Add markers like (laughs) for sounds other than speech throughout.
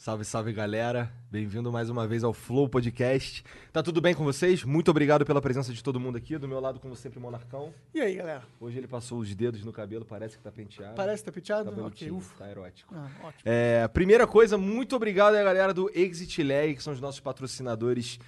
Salve, salve galera, bem-vindo mais uma vez ao Flow Podcast. Tá tudo bem com vocês? Muito obrigado pela presença de todo mundo aqui. Do meu lado, como sempre, Monarcão. E aí, galera? Hoje ele passou os dedos no cabelo, parece que tá penteado. Parece que tá penteado? Cabelo ok, ufa. tá erótico. Ah, ótimo. É, primeira coisa, muito obrigado à galera do Exit Lag, que são os nossos patrocinadores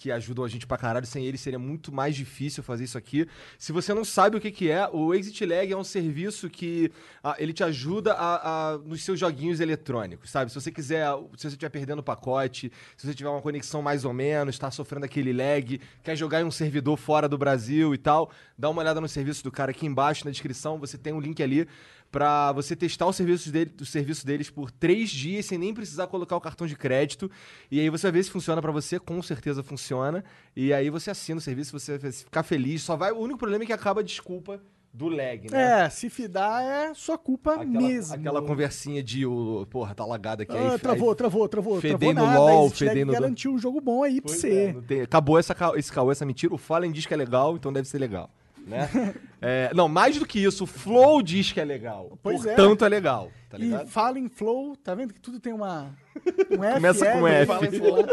que ajudam a gente pra caralho. Sem eles seria muito mais difícil fazer isso aqui. Se você não sabe o que, que é, o Exit Lag é um serviço que ah, ele te ajuda a, a- nos seus joguinhos eletrônicos, sabe? Se você quiser, se você estiver perdendo o pacote, se você tiver uma conexão mais ou menos, está sofrendo aquele lag, quer jogar em um servidor fora do Brasil e tal, dá uma olhada no serviço do cara aqui embaixo na descrição, você tem um link ali pra você testar o serviço, dele, o serviço deles por três dias sem nem precisar colocar o cartão de crédito. E aí você vai ver se funciona pra você, com certeza funciona. E aí você assina o serviço, você vai ficar feliz. Só vai. O único problema é que acaba a desculpa do lag, né? É, se fidar é sua culpa Aquela, mesmo. aquela conversinha de o. Porra, tá lagado aqui. Ah, aí, travou, aí, travou, travou. fedei travou nada. LOL, no- garantiu um jogo bom aí pra você. é, tem- acabou essa, esse caô, essa mentira. O Fallen diz que é legal, então deve ser legal. Né? (laughs) É, não, mais do que isso, o Flow diz que é legal. Pois é. portanto, é. legal. Tá e fala em flow, tá vendo que tudo tem uma. Um (laughs) F. Começa com L, F. Fala em flow.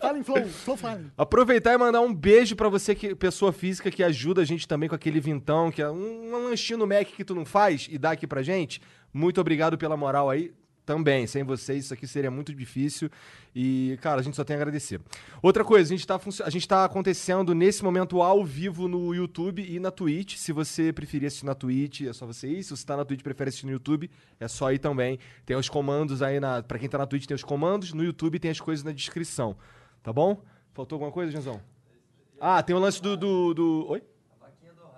Fala em flow, flow fala. Aproveitar e mandar um beijo pra você, que, pessoa física, que ajuda a gente também com aquele vintão, que é um, um lanchinho no Mac que tu não faz e dá aqui pra gente. Muito obrigado pela moral aí. Também, sem vocês isso aqui seria muito difícil. E, cara, a gente só tem a agradecer. Outra coisa, a gente tá, funcio- a gente tá acontecendo nesse momento ao vivo no YouTube e na Twitch. Se você preferir assistir na Twitch, é só você ir. Se você tá na Twitch e prefere assistir no YouTube, é só ir também. Tem os comandos aí na. Pra quem tá na Twitch, tem os comandos. No YouTube tem as coisas na descrição. Tá bom? Faltou alguma coisa, Janzão? Ah, tem o lance do. do, do- Oi?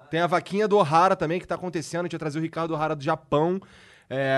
Tem a vaquinha do Ohara também que tá acontecendo. A gente vai trazer o Ricardo Ohara do Japão. É,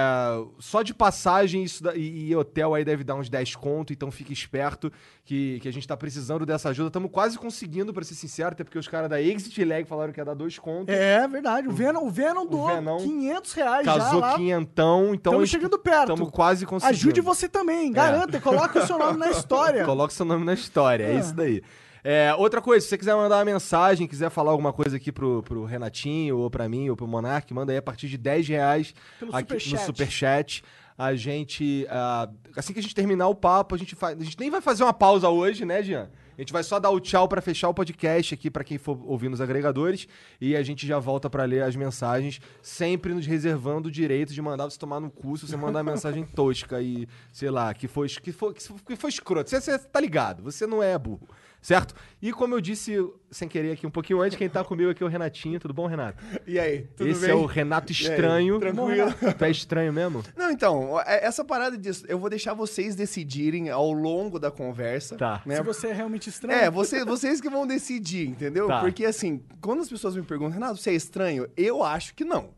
só de passagem isso da- e, e hotel aí deve dar uns 10 conto, então fique esperto que, que a gente tá precisando dessa ajuda. Estamos quase conseguindo, pra ser sincero, até porque os caras da Exit Lag falaram que ia dar 2 contos. É verdade. O Venom, o Venom doou Venom 500 reais já Casou lá. quinhentão, então. Tamo chegando perto. Estamos quase conseguindo. Ajude você também, garanta, coloque o seu nome na (laughs) história. Coloca seu nome na história, é É. isso daí. É, outra coisa, se você quiser mandar uma mensagem, quiser falar alguma coisa aqui pro, pro Renatinho, ou pra mim, ou pro Monark, manda aí a partir de 10 reais Pelo aqui superchat. no Superchat. A gente. ah, assim que a gente terminar o papo, a gente faz. A gente nem vai fazer uma pausa hoje, né, Jean? A gente vai só dar o tchau pra fechar o podcast aqui pra quem for ouvir nos agregadores e a gente já volta pra ler as mensagens, sempre nos reservando o direito de mandar você tomar no cu se você mandar uma mensagem tosca e, sei lá, que foi, que foi, que foi escroto. Você, você tá ligado, você não é burro, certo? E como eu disse sem querer aqui um pouquinho antes, quem tá comigo aqui é o Renatinho. Tudo bom, Renato? E aí, tudo Esse bem? é o Renato Estranho. tranquilo? Tu é estranho mesmo? Não, então, é- essa parada disso, eu vou deixar vocês decidirem ao longo da conversa. Tá. Né? Se você é realmente estranho. É, você, vocês que vão decidir, entendeu? Tá. Porque assim, quando as pessoas me perguntam, Renato, você é estranho? Eu acho que não.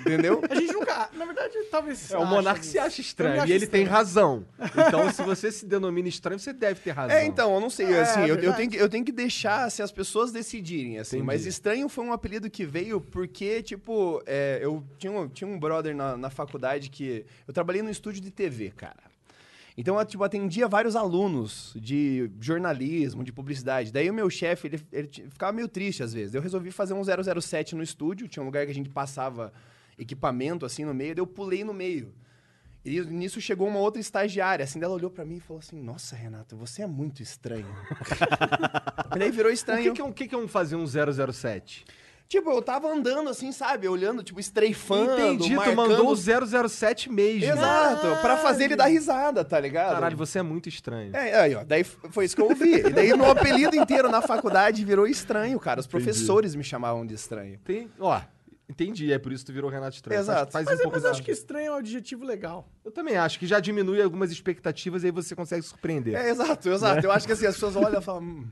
entendeu? (laughs) A gente nunca. Na verdade, talvez. É, o Monark se acha Eu estranho e ele tem estranho. razão. (laughs) Então, se você se denomina estranho, você deve ter razão. É, então, eu não sei, É, assim, eu, eu verdade. tenho que, eu tenho que deixar assim, as pessoas decidirem, assim. Entendi. Mas estranho foi um apelido que veio porque, tipo, é, eu tinha um, tinha um brother na, na faculdade que... Eu trabalhei no estúdio de TV, cara. Então, eu, tipo, atendia vários alunos de jornalismo, de publicidade. Daí o meu chefe, ele, ele ficava meio triste às vezes. Eu resolvi fazer um 007 no estúdio, tinha um lugar que a gente passava equipamento, assim, no meio. Daí eu pulei no meio. E nisso chegou uma outra estagiária, assim, dela olhou pra mim e falou assim, nossa, Renato, você é muito estranho. (laughs) e daí virou O estranho. que, que, é um, o que que é um fazer um 007? Tipo, eu tava andando assim, sabe? Olhando, tipo, estreifando, Entendi, tu marcando... mandou o 007 mesmo. Exato, pra fazer ele dar risada, tá ligado? Caralho, você é muito estranho. É, aí, ó, daí foi isso que eu ouvi. E daí meu apelido inteiro na faculdade virou estranho, cara. Os professores me chamavam de estranho. Tem, ó, entendi, é por isso que tu virou Renato Estranho. Exato. Faz, faz Mas, um é, pouco mas acho que estranho é um adjetivo legal. Eu também acho que já diminui algumas expectativas e aí você consegue surpreender. É, exato, exato. Eu acho que assim, as pessoas olham e falam... Hum,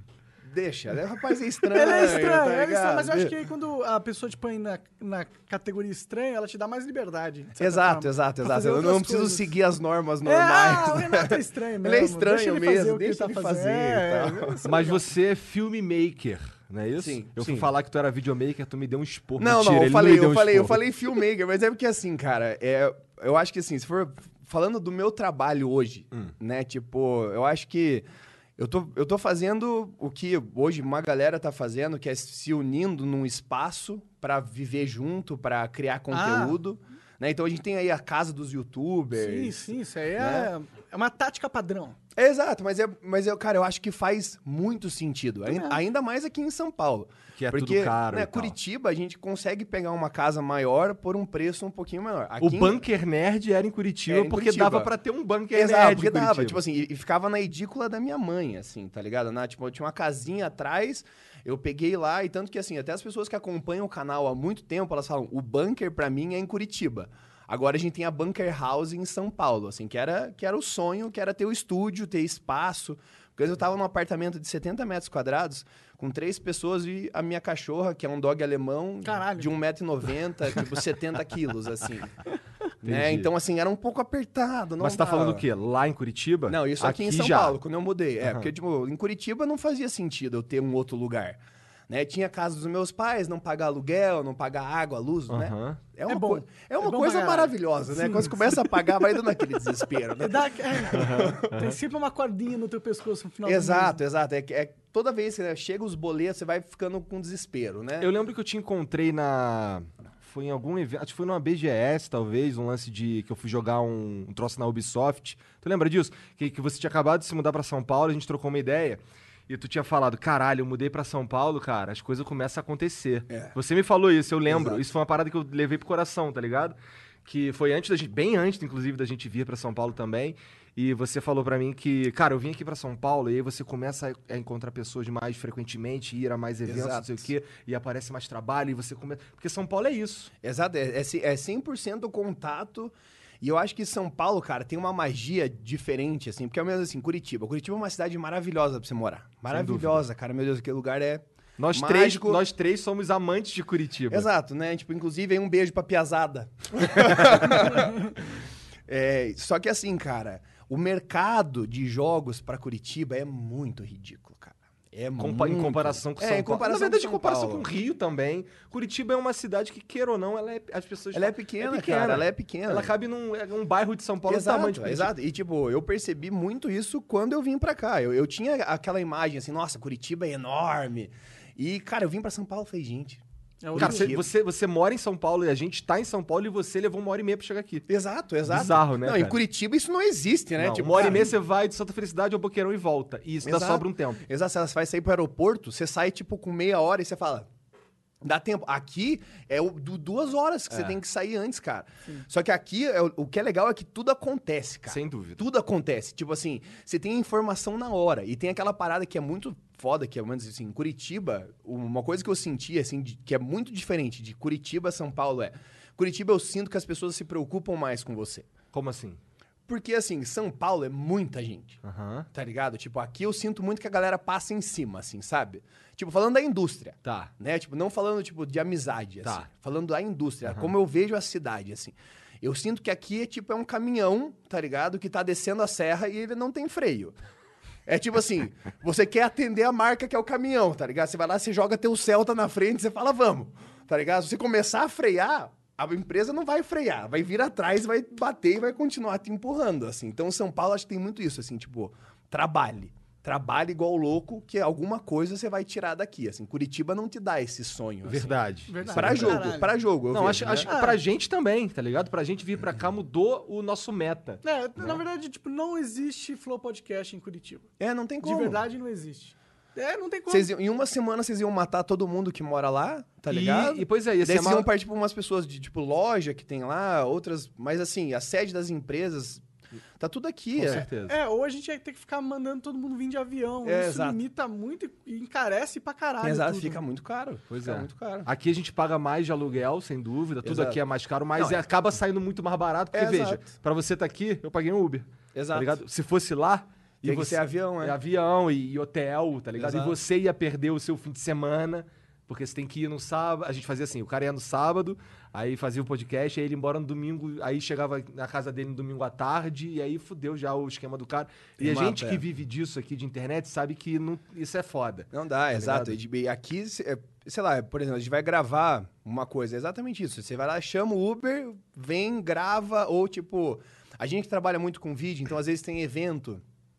deixa. né? Rapaz, é estranho. Ele é estranho, tá é estranho, mas eu acho que aí quando a pessoa te põe na, na categoria estranha, ela te dá mais liberdade. Exato, forma, exato, exato. fazer Eu não outras preciso coisas. seguir as normas É, normais. ah, o Renato é estranho mesmo. (laughs) Ele é estranho deixa ele mesmo, fazer o que deixa ele ele tá fazer e É, é Mas legal. você é filmmaker, não é isso? Sim, Eu fui sim. falar que tu era videomaker, tu me deu um esporro. Não, Mentira, não, eu falei, deu eu um falei, eu falei filmmaker, mas é porque assim, cara, é, eu acho que assim, se for falando do meu trabalho hoje, Hum. né, tipo, eu acho que eu tô, eu tô fazendo o que hoje uma galera tá fazendo, que é se unindo num espaço pra viver junto, pra criar conteúdo, né? Então a gente tem aí a casa dos youtubers. Sim, sim, isso aí é, né? é uma tática padrão. É, exato, mas, é, mas eu, cara, eu acho que faz muito sentido. Ain- Ainda mais aqui em São Paulo. Que é Porque, tudo caro né, e tal. Curitiba, a gente consegue pegar uma casa maior por um preço um pouquinho maior. O Aqui em- Bunker Nerd era em Curitiba, Era em porque Curitiba. dava pra ter um Bunker Exato, Nerd porque em dava. Tipo assim, e, e ficava na edícula da minha mãe, assim, tá ligado? Na, tipo, eu tinha uma casinha atrás, eu peguei lá, e tanto que assim, até as pessoas que acompanham o canal há muito tempo, elas falam, o bunker pra mim é em Curitiba. Agora a gente tem a Bunker House em São Paulo, assim, que era, que era o sonho, que era ter o estúdio, ter espaço. Porque eu tava num apartamento de 70 metros quadrados, com três pessoas e a minha cachorra, que é um dog alemão, Caralho. de 1,90m, tipo 70 quilos, assim. Né? Então, assim, era um pouco apertado. Não Mas você tá falando o quê? Lá em Curitiba? Não, isso aqui, em São já. Paulo, quando eu mudei. É, Aham. porque, tipo, em Curitiba não fazia sentido eu ter um outro lugar. Né? Tinha casa dos meus pais, não pagar aluguel, não pagar água, luz, né? Aham. É uma, É bom. é uma É bom coisa caralho. maravilhosa, né? Sim, Quando você começa a pagar, vai dando aquele (laughs) desespero, né? Dá- é, Tem sempre uma cordinha no teu pescoço no final do Exato, exato. É, que- é toda vez que né, chega os boletos, você vai ficando com desespero, né? Eu lembro que eu te encontrei na. Foi em algum evento. Acho que foi numa BGS, talvez, um lance de. que eu fui jogar um, um troço na Ubisoft. Tu lembra disso? Que, que você tinha acabado de se mudar pra São Paulo, a gente trocou uma ideia. E tu tinha falado, caralho, eu mudei pra São Paulo, cara, as coisas começam a acontecer. É. Você me falou isso, eu lembro. Exato. Isso foi uma parada que eu levei pro coração, tá ligado? Que foi antes da gente, bem antes, inclusive, da gente vir pra São Paulo também. E você falou pra mim que, cara, eu vim aqui pra São Paulo e aí você começa a, encontrar pessoas mais frequentemente, ir a mais eventos, não Exato. sei o quê, e aparece mais trabalho e você começa. Porque São Paulo é isso. Exato, é, é, ci- é 100% contato. E eu acho que São Paulo, cara, tem uma magia diferente, assim, porque é mesmo assim, Curitiba. Curitiba é uma cidade maravilhosa pra você morar. Maravilhosa, cara. Meu Deus, aquele lugar é. Nós Mágico. três, nós três somos amantes de Curitiba. Exato, né? Tipo, inclusive, um beijo pra Piazada. (laughs) (laughs) É, só que assim, cara, o mercado de jogos pra Curitiba é muito ridículo, cara. É Compa- muito... Em comparação com é, São em Paulo. Na verdade, com em comparação Paulo. com o Rio também. Curitiba é uma cidade que, queira ou não, ela é, as pessoas Ela é falam- pequena, cara, ela é pequena. Ela cabe num é um bairro de São Paulo do tamanho de Exato, Curitiba. exato. E, tipo, eu percebi muito isso quando eu vim pra cá. Eu, eu tinha aquela imagem assim, nossa, Curitiba é enorme. E, cara, eu vim pra São Paulo e falei, gente... É Cara, você, você, você mora em São Paulo e a gente tá em São Paulo e você levou uma hora e meia pra chegar aqui. Exato, exato. Bizarro, né, Não, em cara? Curitiba isso não existe, né? Não, Tipo, uma hora e cara, meia você vai de Santa Felicidade ao Boqueirão e volta. E isso ainda Exato. sobra um tempo. Exato, você vai sair pro aeroporto, você sai, tipo, com meia hora e você fala. Dá tempo. Aqui é o, du- duas horas que você É. tem que sair antes, cara. Só que aqui, é o, o que é legal é que tudo acontece, cara. Sem dúvida. Tudo acontece. Tipo assim, você tem informação na hora. E tem aquela parada que é muito foda, que é, dizer assim, em Curitiba, uma coisa que eu senti, assim, de- que é muito diferente de Curitiba a São Paulo é. Curitiba eu sinto que as pessoas se preocupam mais com você. Como assim? Porque, assim, São Paulo é muita gente. Aham. Tá ligado? Tipo, aqui eu sinto muito que a galera passa em cima, assim, sabe? Tipo, falando da indústria. Tá. Né? Tipo, não falando, tipo, de amizade, Tá. assim. Falando da indústria, como eu vejo a cidade, assim. Eu sinto que aqui é, tipo, é um caminhão, tá ligado? Que tá descendo a serra e ele não tem freio. É tipo assim, (laughs) você quer atender a marca que é o caminhão, tá ligado? Você vai lá, você joga teu Celta na frente, você fala, vamos, tá ligado? Se você começar a frear, a empresa não vai frear, vai vir atrás, vai bater e vai continuar te empurrando, assim. Então, São Paulo, acho que tem muito isso, assim, tipo, trabalhe. Trabalhe igual louco, que alguma coisa você vai tirar daqui, assim. Curitiba não te dá esse sonho, assim. Verdade. Verdade. Pra Caralho. jogo, pra jogo. eu Não, vejo, acho, né? acho que pra gente também, tá ligado? Pra gente vir pra cá mudou o nosso meta. É, na verdade, tipo, não existe Flow Podcast em Curitiba. É, não tem De como. verdade, não existe. É, não tem como. Iam- em uma semana vocês iam matar todo mundo que mora lá, tá E- ligado? E, pois é, ia Daí vocês uma... iam partir pra umas pessoas de, tipo, loja que tem lá, outras... Mas, assim, a sede das empresas tá tudo aqui. Com é. certeza. É, ou a gente ia ter que ficar mandando todo mundo vir de avião. É, Isso exato. limita muito e encarece pra caralho. Exato, tudo. fica muito caro. Pois fica é. muito caro. Aqui a gente paga mais de aluguel, sem dúvida. Tudo Exato. aqui é mais caro, mas Não, é- acaba saindo muito mais barato. Porque, É, veja, pra você estar aqui, eu paguei um Uber. Exato. Tá? Se fosse lá, Tem que ser avião, é avião e, e hotel, tá ligado? Exato. E você ia perder o seu fim de semana, porque você tem que ir no sábado. A gente fazia assim, o cara ia no sábado, aí fazia o podcast, aí ele ia embora no domingo, aí chegava na casa dele no domingo à tarde, e aí fudeu já o esquema do cara. e a Mata, gente que vive disso aqui de internet sabe que não- isso é foda. Não dá, exato. ligado? E, aqui, é, sei lá, por exemplo, a gente vai gravar uma coisa, é exatamente isso. Você vai lá, chama o Uber, vem, grava, ou tipo, a gente trabalha muito com vídeo, então às vezes tem evento.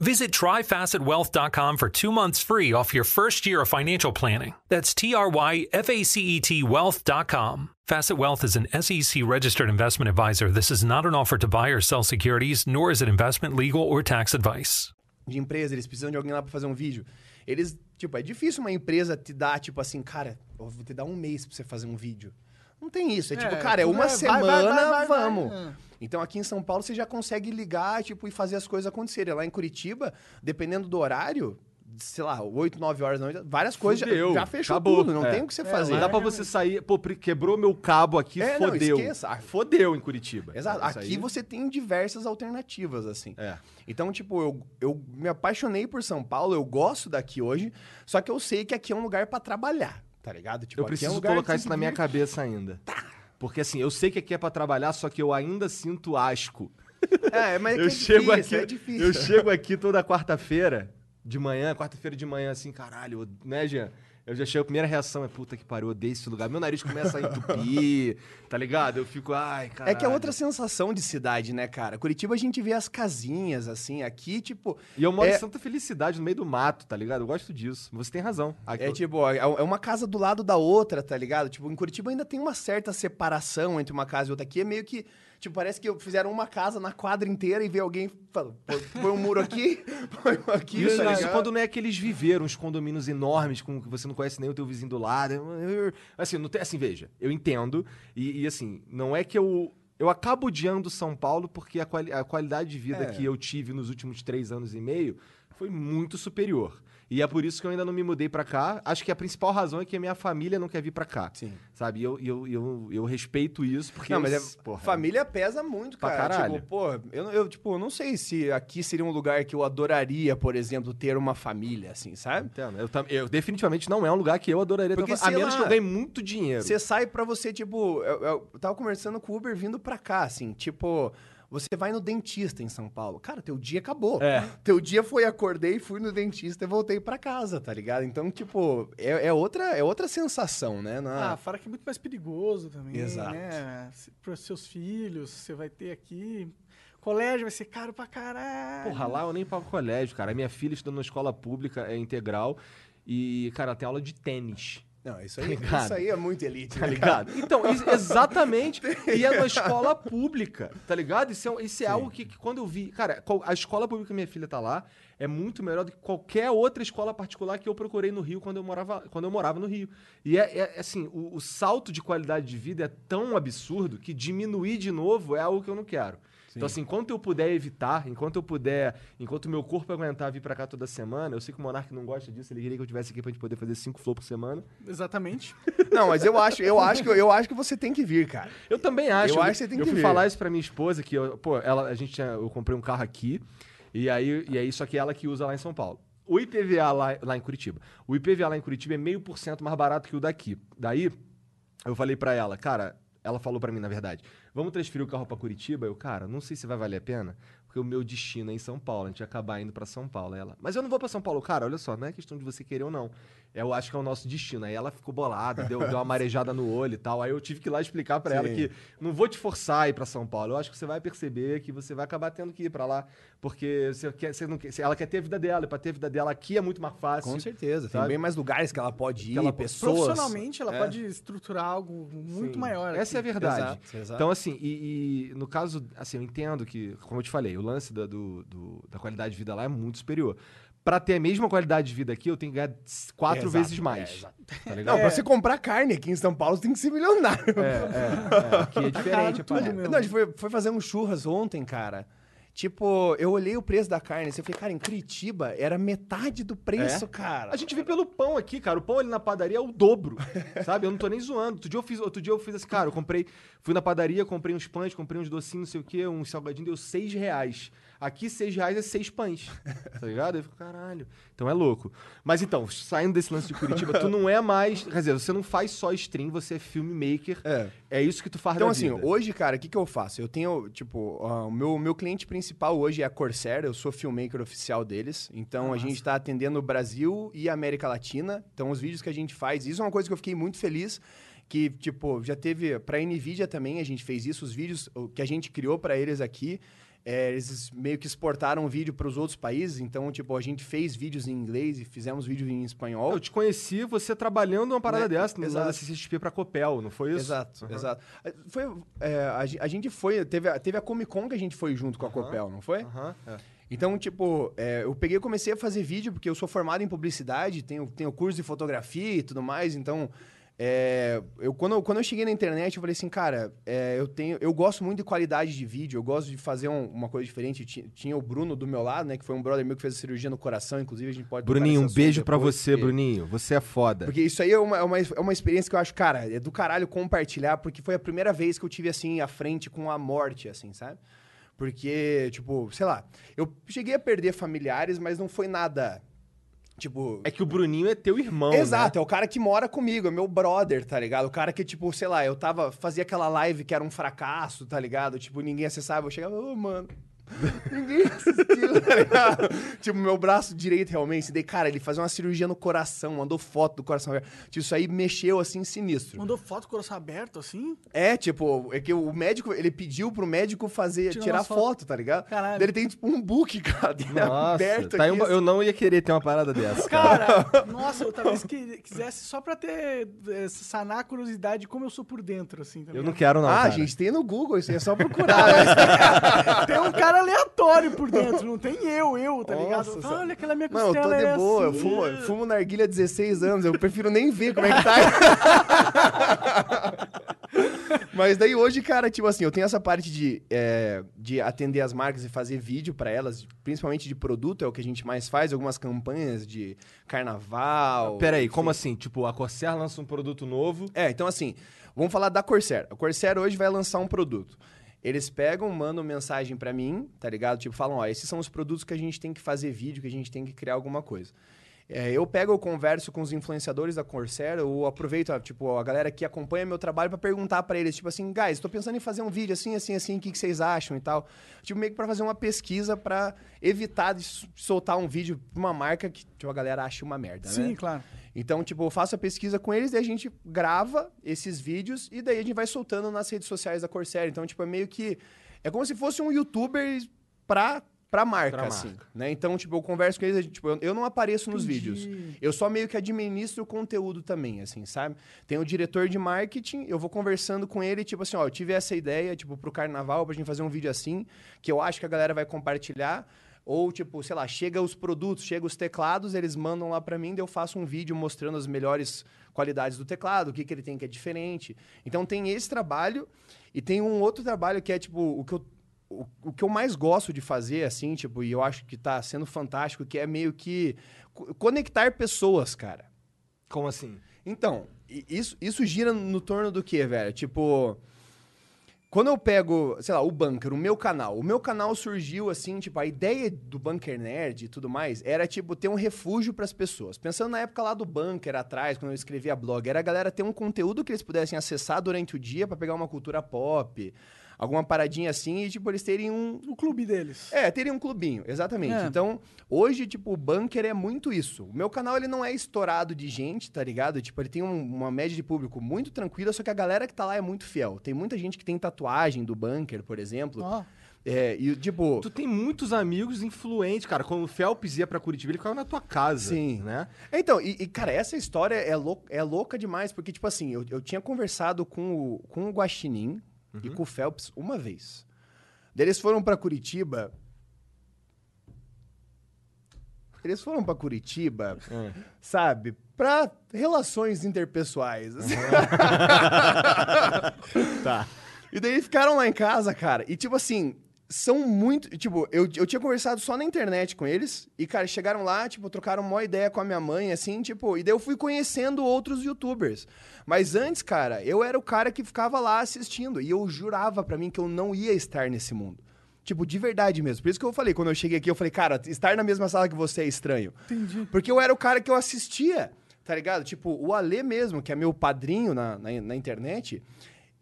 Visit tryfacetwealth.com for two months free off your first year of financial planning. That's T R Y F A C E T wealth.com. Facet Wealth is an SEC registered investment advisor. This is not an offer to buy or sell securities, nor is it investment, legal, or tax advice. de empresa, eles precisam de alguém lá pra fazer um vídeo. Eles, tipo, é difícil uma empresa te dar, tipo assim, cara, eu vou te dar um mês pra você fazer um vídeo. Não tem isso. É, tipo, É, cara, é uma é vai, semana, vai, vai, vai, vai. vamos. É. Então aqui em São Paulo você já consegue ligar, tipo, e fazer as coisas acontecerem. Lá em Curitiba, dependendo do horário, sei lá, 8, 9 horas da noite, várias coisas já, já fechou acabou. tudo, não É. tem o que você É, fazer. Não dá pra você sair. Pô, quebrou meu cabo aqui, É, não, fodeu. esqueça. Ah, Fodeu em Curitiba. Exato. Isso Aqui aí- você tem diversas alternativas, assim. É. Então, tipo, eu, eu me apaixonei por São Paulo, eu gosto daqui hoje, só que eu sei que aqui é um lugar pra trabalhar, tá ligado? Tipo, Eu aqui é um preciso lugar de colocar isso na minha cabeça ainda. Porque assim, eu sei que aqui é pra trabalhar, só que eu ainda sinto asco. É, mas é que eu é chego difícil, aqui, é difícil. eu chego aqui toda quarta-feira de manhã, quarta-feira de manhã assim, caralho, né, Jean? Eu já chego, a primeira reação é, puta que pariu, odeio esse lugar. Meu nariz começa a entupir, (laughs) tá ligado? Eu fico, ai, caralho. É que é outra sensação de cidade, né, cara? Curitiba a gente vê as casinhas, assim, aqui, tipo. E eu moro é, em Santa Felicidade, no meio do mato, tá ligado? Eu gosto disso. Você tem razão. Aqui É eu- tipo, ó, é uma casa do lado da outra, tá ligado? Tipo, em Curitiba ainda tem uma certa separação entre uma casa e outra. Aqui é meio que, tipo, parece que fizeram uma casa na quadra inteira e vê alguém falando, põe, um muro aqui, (laughs) põe um aqui. Isso, tá isso quando não é que eles viveram uns condomínios enormes com que você não conhece nem o teu vizinho do lado. Assim, não tem, assim, veja, eu entendo. E, e, assim, não é que eu. Eu acabo odiando São Paulo porque a, quali- a qualidade de vida É. que eu tive nos últimos três anos e meio foi muito superior. E é por isso que eu ainda não me mudei pra cá. Acho que a principal razão é que a minha família não quer vir pra cá. Sim. Sabe? E eu, eu, eu, eu respeito isso porque. Não, mas é, porra, família pesa muito, Pra cara. caralho. Tipo, pô, eu, eu, tipo, não sei se aqui seria um lugar que eu adoraria, por exemplo, ter uma família, assim, sabe? Entendo. Eu, eu definitivamente não é um lugar que eu adoraria Porque, ter. A sei menos lá, que eu ganhe muito dinheiro. Você sai pra você, tipo, eu, eu- eu tava conversando com o Uber vindo pra cá, assim, tipo, você vai no dentista em São Paulo. Cara, teu dia acabou. É. Teu dia foi, acordei, fui no dentista e voltei pra casa, tá ligado? Então, tipo, é, é outra, é outra sensação, né? Na- Ah, fora que é muito mais perigoso também, Exato. né? Para os seus filhos, você vai ter aqui... Colégio vai ser caro pra caralho. Porra, lá eu nem pago colégio, cara. A minha filha estuda numa escola pública, é integral. E, cara, tem aula de tênis. Não, isso aí, ligado? isso aí é muito elite, Tá né, ligado? Então, isso- exatamente. (laughs) E é uma escola pública, tá ligado? Isso é, isso é algo que, que quando eu vi. Cara, a escola pública que minha filha tá lá é muito melhor do que qualquer outra escola particular que eu procurei no Rio quando eu morava, quando eu morava no Rio. E é, é, assim, o, o salto de qualidade de vida é tão absurdo que diminuir de novo é algo que eu não quero. Então, assim, enquanto eu puder evitar, enquanto eu puder, enquanto o meu corpo aguentar vir pra cá toda semana, eu sei que o Monark não gosta disso, ele queria que eu tivesse aqui pra gente poder fazer cinco flow por semana. Exatamente. (laughs) Não, mas eu acho, eu acho que eu acho que você tem que vir, cara. Eu também acho. Eu acho que você tem eu que fui ver. falar isso pra minha esposa, que eu, pô, ela, a gente tinha, eu comprei um carro aqui, e aí, e aí só que ela que usa lá em São Paulo. O IPVA lá, lá em Curitiba. O IPVA lá em Curitiba é meio por cento mais barato que o daqui. Daí, eu falei pra ela, cara, ela falou pra mim, na verdade, vamos transferir o carro pra Curitiba? Eu, cara, não sei se vai valer a pena, porque o meu destino é em São Paulo. A gente ia acabar indo pra São Paulo. Ela, mas eu não vou pra São Paulo. Cara, olha só, não é questão de você querer ou não. Eu acho que é o nosso destino. Aí ela ficou bolada, deu, deu uma marejada no olho e tal. Aí eu tive que ir lá explicar pra ela que não vou te forçar a ir pra São Paulo. Eu acho que você vai perceber que você vai acabar tendo que ir pra lá. Porque você quer, você não quer, ela quer ter a vida dela. E pra ter a vida dela aqui é muito mais fácil. Com certeza. Tem sabe? bem mais lugares que ela pode ir, ela- pessoas. Profissionalmente, ela É. pode estruturar algo muito Sim. maior. Essa é a aqui. verdade. Exato, exato. Então, assim, e, e no caso, assim, eu entendo que, como eu te falei, o lance da, do- do- da qualidade de vida lá é muito superior. Pra ter a mesma qualidade de vida aqui, eu tenho que ganhar quatro Exato, vezes é, mais. exato. tá? Não, pra você comprar carne aqui em São Paulo, você tem que ser milionário. É, é, é. Aqui é diferente, a tudo mesmo. Não, a gente foi, foi fazer um churras ontem, cara. Tipo, eu olhei o preço da carne, assim, eu falei, cara, em Curitiba era metade do preço, É? cara. A gente vê pelo pão aqui, cara. O pão ali na padaria é o dobro. (laughs) sabe? Eu não tô nem zoando. Outro dia eu fiz, outro dia eu fiz assim, cara, eu comprei. Fui na padaria, comprei uns pães, comprei uns docinhos, não sei o quê, um salgadinho, deu seis reais. Aqui, seis reais é seis pães. (laughs) Tá ligado? Eu fico, caralho. Então é louco. Mas então, saindo desse lance de Curitiba, tu não é mais. Quer dizer, você não faz só stream, você é filmmaker. É. É isso que tu faz Então, assim, vida. hoje, cara, o que, que eu faço? Eu tenho, tipo, ah, o meu, meu cliente principal hoje é a Corsair, eu sou filmmaker oficial deles. Então, a gente tá atendendo o Brasil e a América Latina. Então, os vídeos que a gente faz, isso é uma coisa que eu fiquei muito feliz. Que, tipo, já teve. Pra Nvidia também a gente fez isso, os vídeos que a gente criou pra eles aqui. É, eles meio que exportaram vídeo para os outros países, então, tipo, a gente fez vídeos em inglês e fizemos vídeo em espanhol. Eu te conheci você trabalhando uma parada Né? dessa, no Exato. da CCXP pra Copel, não foi isso? Exato, Aham. exato. Foi, é, a, a gente foi, teve a, teve a Comic Con que a gente foi junto com a Aham. Copel, não foi? Aham, é. Então, tipo, é, eu peguei e comecei a fazer vídeo, porque eu sou formado em publicidade, tenho, tenho curso de fotografia e tudo mais, então. É, eu, quando, eu, quando eu cheguei na internet, eu falei assim, cara, é, eu tenho. Eu gosto muito de qualidade de vídeo, eu gosto de fazer um- uma coisa diferente. Ti- Tinha o Bruno do meu lado, né? Que foi um brother meu que fez a cirurgia no coração, inclusive, a gente pode. Bruninho, um beijo pra depois, você, porque- Bruninho. Você é foda. porque isso aí é uma, é, uma, é uma experiência que eu acho, cara, é do caralho compartilhar, porque foi a primeira vez que eu tive, assim, à frente com a morte, assim, sabe? Porque, tipo, sei lá, eu cheguei a perder familiares, mas não foi nada, tipo... É que o Bruninho é teu irmão, Exato, né? é o cara que mora comigo, é meu brother, tá ligado? O cara que, tipo, sei lá, eu tava, fazia aquela live que era um fracasso, tá ligado? Tipo, ninguém acessava, eu chegava, ô, mano, (laughs) ninguém assistiu, (laughs) tá ligado? tipo, meu braço direito realmente, daí, cara, ele fazia uma cirurgia no coração, mandou foto do coração aberto. Tipo, isso aí mexeu, assim, sinistro. Mandou foto com o coração aberto, assim? É, tipo, é que o médico, ele pediu pro médico fazer, Tirar foto, fotos. tá ligado? Caralho. Daí ele tem, tipo, um book, (laughs) cara, Nossa, aberto tá aqui, uma- assim. eu não ia querer ter uma parada dessa, cara. Cara, nossa, eu talvez que, quisesse só pra ter. eh, sanar a curiosidade de como eu sou por dentro, assim. Tá Eu não quero, não. ah, cara. gente, tem no Google, isso aí é só procurar. Tem um cara aleatório por dentro, não tem eu, eu, tá ligado? Nossa, Fala, Olha, aquela minha Não, eu tô costela de é boa, eu assim. fumo, eu fumo narguilha há 16 anos, eu prefiro nem ver como é que tá. (laughs) Mas daí hoje, cara, tipo assim, eu tenho essa parte de, é, de atender as marcas e fazer vídeo pra elas, principalmente de produto, é o que a gente mais faz, algumas campanhas de carnaval. Peraí, enfim. como assim? Tipo, a Corsair lança um produto novo. É, então assim, vamos falar da Corsair. A Corsair hoje vai lançar um produto. Eles pegam, mandam mensagem pra mim, tá ligado? Tipo, falam, ó, esses são os produtos que a gente tem que fazer vídeo, que a gente tem que criar alguma coisa. É, eu pego, eu converso com os influenciadores da Corsair, eu aproveito, ó, tipo, a galera que acompanha meu trabalho pra perguntar pra eles, tipo assim, guys, tô pensando em fazer um vídeo assim, assim, assim, o que, que vocês acham e tal. Tipo, meio que pra fazer uma pesquisa pra evitar de soltar um vídeo pra uma marca que tipo, a galera acha uma merda, né? Sim, claro. Então, tipo, eu faço a pesquisa com eles, daí a gente grava esses vídeos e daí a gente vai soltando nas redes sociais da Corsair. Então, tipo, é meio que. É como se fosse um youtuber pra, pra marca, Pra assim. marca. Né? Então, tipo, eu converso com eles, tipo, eu, eu não apareço nos Entendi. vídeos. Eu só meio que administro o conteúdo também, assim, sabe? Tem o diretor de marketing, eu vou conversando com ele, tipo assim, ó, eu tive essa ideia, tipo, pro carnaval, pra gente fazer um vídeo assim, que eu acho que a galera vai compartilhar. Ou, tipo, sei lá, chega os produtos, chega os teclados, eles mandam lá pra mim, eu faço um vídeo mostrando as melhores qualidades do teclado, o que, que ele tem que é diferente. Então tem esse trabalho e tem um outro trabalho que é, tipo, o que eu, o, o que eu mais gosto de fazer, assim, tipo, e eu acho que tá sendo fantástico, que é meio que co- conectar pessoas, cara. Como assim? Então, isso, isso gira no torno do quê, velho? Tipo, quando eu pego, sei lá, o Bunker, o meu canal, o meu canal surgiu assim, tipo, a ideia do Bunker Nerd e tudo mais era, tipo, ter um refúgio pras pessoas. Pensando na época lá do Bunker, atrás, quando eu escrevia blog, era a galera ter um conteúdo que eles pudessem acessar durante o dia pra pegar uma cultura pop. Alguma paradinha assim e, tipo, eles terem um. O clube deles. É, terem um clubinho, exatamente. É. Então, hoje, tipo, o bunker é muito isso. O meu canal, ele não é estourado de gente, tá ligado? Tipo, ele tem um- uma média de público muito tranquila, só que a galera que tá lá é muito fiel. Tem muita gente que tem tatuagem do bunker, por exemplo. Ó, É, e, tipo. Tu tem muitos amigos influentes, cara. Quando o Felps ia pra Curitiba, ele ficava na tua casa. Sim. Né? Então, e, e, cara, essa história é, lou é louca demais, porque, tipo assim, eu, eu tinha conversado com o, com o Guaxinim e com o Phelps uma vez. Daí eles foram pra Curitiba. Eles foram pra Curitiba, sabe, pra relações interpessoais. assim. (laughs) Tá. E daí ficaram lá em casa, cara. E, tipo assim, são muito. Tipo, eu, eu tinha conversado só na internet com eles. E, cara, chegaram lá, tipo, trocaram uma ideia com a minha mãe, assim, tipo. E daí eu fui conhecendo outros youtubers. Mas antes, cara, eu era o cara que ficava lá assistindo. E eu jurava pra mim que eu não ia estar nesse mundo. Tipo, de verdade mesmo. Por isso que eu falei, quando eu cheguei aqui, eu falei, cara, estar na mesma sala que você é estranho. entendi. Porque eu era o cara que eu assistia, tá ligado? Tipo, o Ale mesmo, que é meu padrinho na, na, na internet,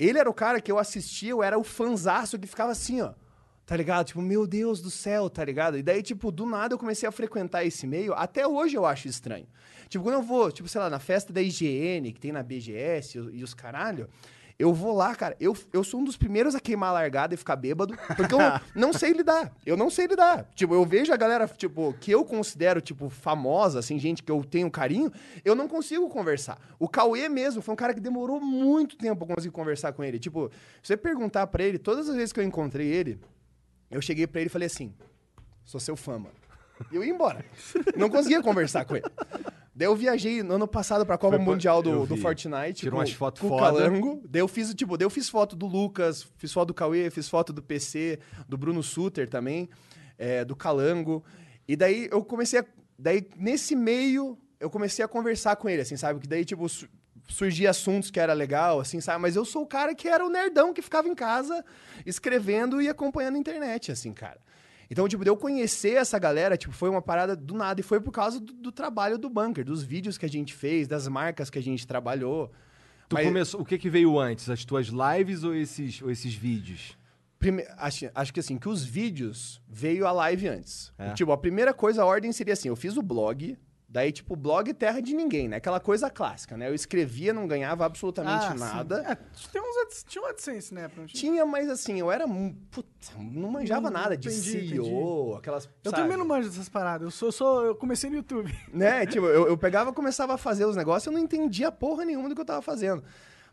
ele era o cara que eu assistia, eu era o fanzaço que ficava assim, ó. Tá ligado? Tipo, meu Deus do céu, tá ligado? E daí, tipo, do nada eu comecei a frequentar esse meio. Até hoje eu acho estranho. Tipo, quando eu vou, tipo, sei lá, na festa da IGN, que tem na BGS e, os caralho, eu vou lá, cara. Eu, eu sou um dos primeiros a queimar a largada e ficar bêbado, porque eu (laughs) não sei lidar. Eu não sei lidar. Tipo, eu vejo a galera, tipo, que eu considero, tipo, famosa, assim, gente que eu tenho carinho, eu não consigo conversar. O Cauê mesmo foi um cara que demorou muito tempo pra conseguir conversar com ele. Tipo, se você perguntar pra ele, todas as vezes que eu encontrei ele, eu cheguei pra ele e falei assim: sou seu fã, mano. E eu ia embora. Não conseguia conversar com ele. Daí eu viajei no ano passado pra Copa Foi Mundial do, do. Fortnite. Tirou com- umas fotos com foda. Calango. Daí eu fiz, tipo, daí eu fiz foto do Lucas, fiz foto do Cauê, fiz foto do PC, do Bruno Suter também, é, do Calango. E daí eu comecei a. Daí, nesse meio, eu comecei a conversar com ele, assim, sabe? Que daí, tipo, surgia assuntos que era legal, assim, sabe? Mas eu sou o cara que era o nerdão que ficava em casa escrevendo e acompanhando a internet, assim, cara. Então, tipo, de eu conhecer essa galera, tipo, foi uma parada do nada. E foi por causa do, do trabalho do Bunker, dos vídeos que a gente fez, das marcas que a gente trabalhou. Tu Mas- começou. O que, que veio antes? As tuas lives ou esses, ou esses vídeos? Prime- acho, acho que assim, que os vídeos veio a live antes. É. Tipo, a primeira coisa, a ordem seria assim: eu fiz o blog, daí, tipo, blog terra de ninguém, né? Aquela coisa clássica, né? Eu escrevia, não ganhava absolutamente Ah, nada. É, tem uns, tinha um AdSense, né? Pra Tinha, mas assim, eu era. Puta, não manjava Não, nada de entendi, CEO, aquelas. Eu sabe? também não manjo dessas paradas. Eu sou, sou- eu comecei no YouTube. (laughs) Né? Tipo, eu, eu pegava, começava a fazer os negócios, eu não entendia porra nenhuma do que eu tava fazendo.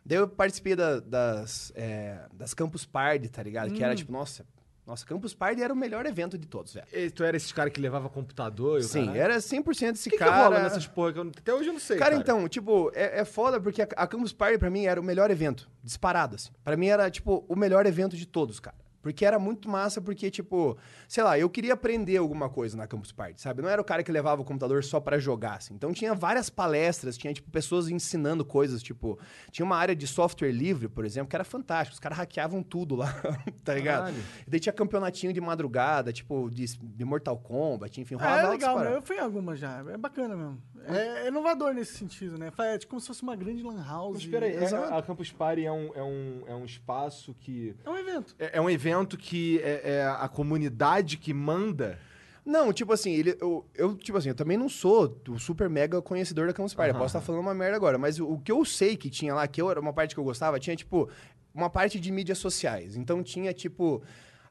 Daí eu participei da- das, é, das Campus Party, tá ligado? Que era tipo, nossa, nossa, Campus Party era o melhor evento de todos, velho. E tu era esse cara que levava computador? e o Sim, caralho? era 100% esse que, que cara. rola nessas porra que eu, até hoje eu não sei. Cara, então, tipo, é, é foda porque a, a Campus Party pra mim era o melhor evento, disparado, assim. Pra mim era, tipo, o melhor evento de todos, cara. Porque era muito massa, porque, tipo, sei lá, eu queria aprender alguma coisa na Campus Party, sabe? Não era o cara que levava o computador só pra jogar, assim. Então tinha várias palestras, tinha, tipo, pessoas ensinando coisas, tipo, tinha uma área de software livre, por exemplo, que era fantástico. Os caras hackeavam tudo lá, (laughs) tá ligado? Caralho. E daí tinha campeonatinho de madrugada, tipo, de, de Mortal Kombat, enfim, É, rolava é altas legal. Eu fui em algumas já. É bacana mesmo. É, é inovador nesse sentido, né? É tipo como se fosse uma grande lan house. Mas espera aí, é- a Campus Party é um, é um, é um espaço que... É um evento. É, é um evento que é, é a comunidade que manda... Não, tipo assim, ele, eu, eu, tipo assim, eu também não sou o super mega conhecedor da Campus Party. Eu Aham. posso estar falando uma merda agora, mas o, o que eu sei que tinha lá, que eu, era uma parte que eu gostava, tinha, tipo, uma parte de mídias sociais. Então tinha, tipo,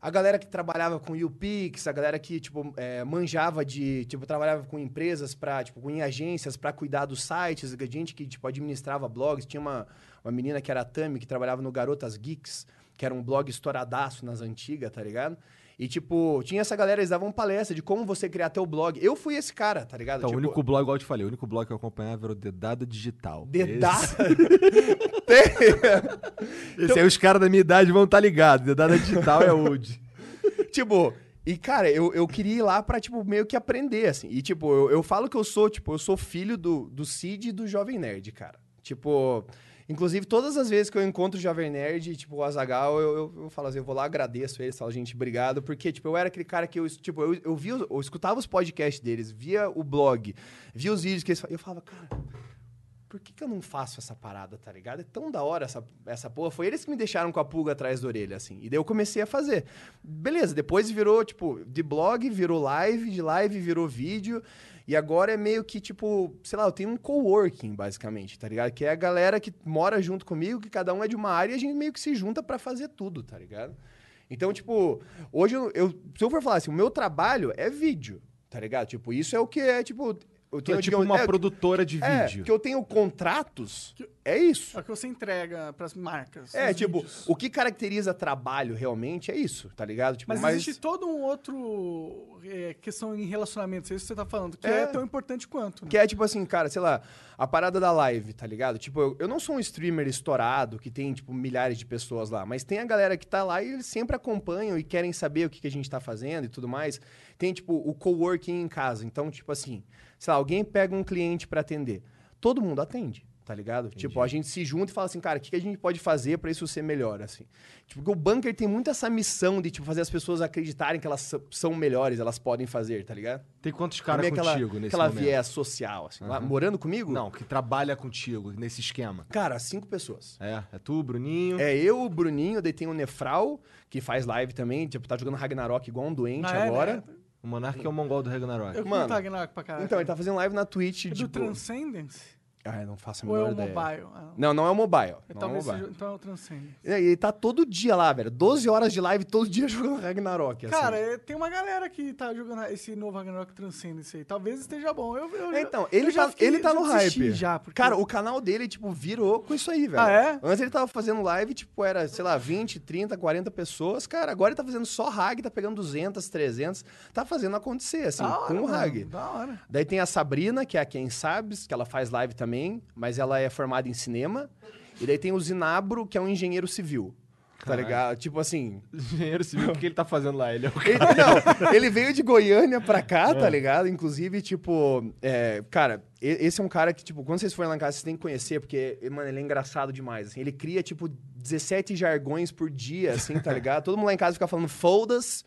a galera que trabalhava com UPix, a galera que, tipo, é, manjava de, tipo, trabalhava com empresas para tipo, com agências para cuidar dos sites, gente que, tipo, administrava blogs. Tinha uma, uma menina que era a Tami, que trabalhava no Garotas Geeks, que era um blog estouradaço nas antigas, tá ligado? E, tipo, tinha essa galera, eles davam palestra de como você criar teu blog. Eu fui esse cara, tá ligado? Então, tipo, o único blog, igual eu te falei, o único blog que eu acompanhava era o Dedada Digital. Dedada. Esse, (laughs) esse aí os caras da minha idade vão estar ligados. Dedada Digital é old. (laughs) tipo, e cara, eu, eu queria ir lá pra, tipo, meio que aprender, assim. E, tipo, eu, eu falo que eu sou, tipo, eu sou filho do, do Cid e do Jovem Nerd, cara. Tipo, inclusive, todas as vezes que eu encontro o Jovem Nerd, tipo, o Azagal, eu, eu, eu falo assim, eu vou lá, agradeço eles, falo, gente, obrigado, porque, tipo, eu era aquele cara que eu, tipo, eu, eu via, eu escutava os podcasts deles, via o blog, via os vídeos que eles eu falava, cara, por que, que eu não faço essa parada, tá ligado? É tão da hora essa, essa porra. Foi eles que me deixaram com a pulga atrás da orelha, assim. E daí eu comecei a fazer. Beleza, depois virou, tipo, de blog, virou live, de live virou vídeo. E agora é meio que, tipo, sei lá, eu tenho um coworking, basicamente, tá ligado? Que é a galera que mora junto comigo, que cada um é de uma área e a gente meio que se junta pra fazer tudo, tá ligado? Então, tipo, hoje eu, eu- se eu for falar assim, o meu trabalho é vídeo, tá ligado? Tipo, isso é o que é, tipo, eu tenho é tipo uma é, produtora de é, vídeo. que eu tenho contratos, é isso. É o que você entrega pras marcas. É, tipo, vídeos. o que caracteriza trabalho realmente é isso, tá ligado? Tipo, Mas, existe todo um outro é, questão em relacionamentos, é isso que você tá falando, que é, É. tão importante quanto. Né? Que é tipo assim, cara, sei lá, a parada da live, tá ligado? Tipo, eu, eu não sou um streamer estourado que tem, tipo, milhares de pessoas lá, mas tem a galera que tá lá e eles sempre acompanham e querem saber o que, que a gente tá fazendo e tudo mais. Tem, tipo, o coworking em casa. Então, tipo assim, sei lá, alguém pega um cliente pra atender. Todo mundo atende. Tá ligado? Tipo, a gente se junta e fala assim, cara, o que, que a gente pode fazer pra isso ser melhor, assim? Tipo, porque o bunker tem muito essa missão de, tipo, fazer as pessoas acreditarem que elas são melhores, elas podem fazer, tá ligado? Tem quantos caras Meio aquela, contigo nesse aquela momento? viés social, assim. Lá, morando comigo? Não, que trabalha contigo nesse esquema. Cara, cinco pessoas. É, é tu, Bruninho. É eu, o Bruninho, daí tem o Nefral, que faz live também, tipo, tá jogando Ragnarok igual um doente Ah, é, agora. né? O Monark é o mongol do Ragnarok. Eu Mano, curto Ragnarok pra caralho. Então, ele tá fazendo live na Twitch, é do tipo... Transcendence? Ah, eu não faço a Ou é menor o ideia. mobile? Ah, Não, não é o mobile. Não é o talvez mobile. seja, então é o Transcendence. E Ele tá todo dia lá, velho. 12 horas de live, todo dia (laughs) jogando Ragnarok, assim. Cara, é, tem uma galera que tá jogando esse novo Ragnarok Transcendence aí. Talvez esteja bom. Eu, eu, É, Então, eu ele já tá, fiquei- ele tá no desisti hype. Já, porque... Cara, o canal dele, tipo, virou com isso aí, velho. Ah, é? Antes ele tava fazendo live, tipo, era, sei lá, 20, 30, 40 pessoas. Cara, agora ele tá fazendo só Hag, tá pegando 200, 300. Tá fazendo acontecer, assim, da hora, com o mano, Hag. Da hora. Daí tem a Sabrina, que é a Quem Sabes, que ela faz live também, mas ela é formada em cinema. E daí tem o Zinabro, que é um engenheiro civil. Tá ligado? Tipo assim. Engenheiro civil, o que ele tá fazendo lá? Ele é o Ele, não, ele veio de Goiânia pra cá, tá ligado? Inclusive, tipo, é, cara, e- esse é um cara que, tipo, quando vocês forem lá em casa, vocês têm que conhecer, porque, mano, ele é engraçado demais. assim. Ele cria, tipo, 17 jargões por dia, assim, tá ligado? Todo mundo lá em casa fica falando foda-se,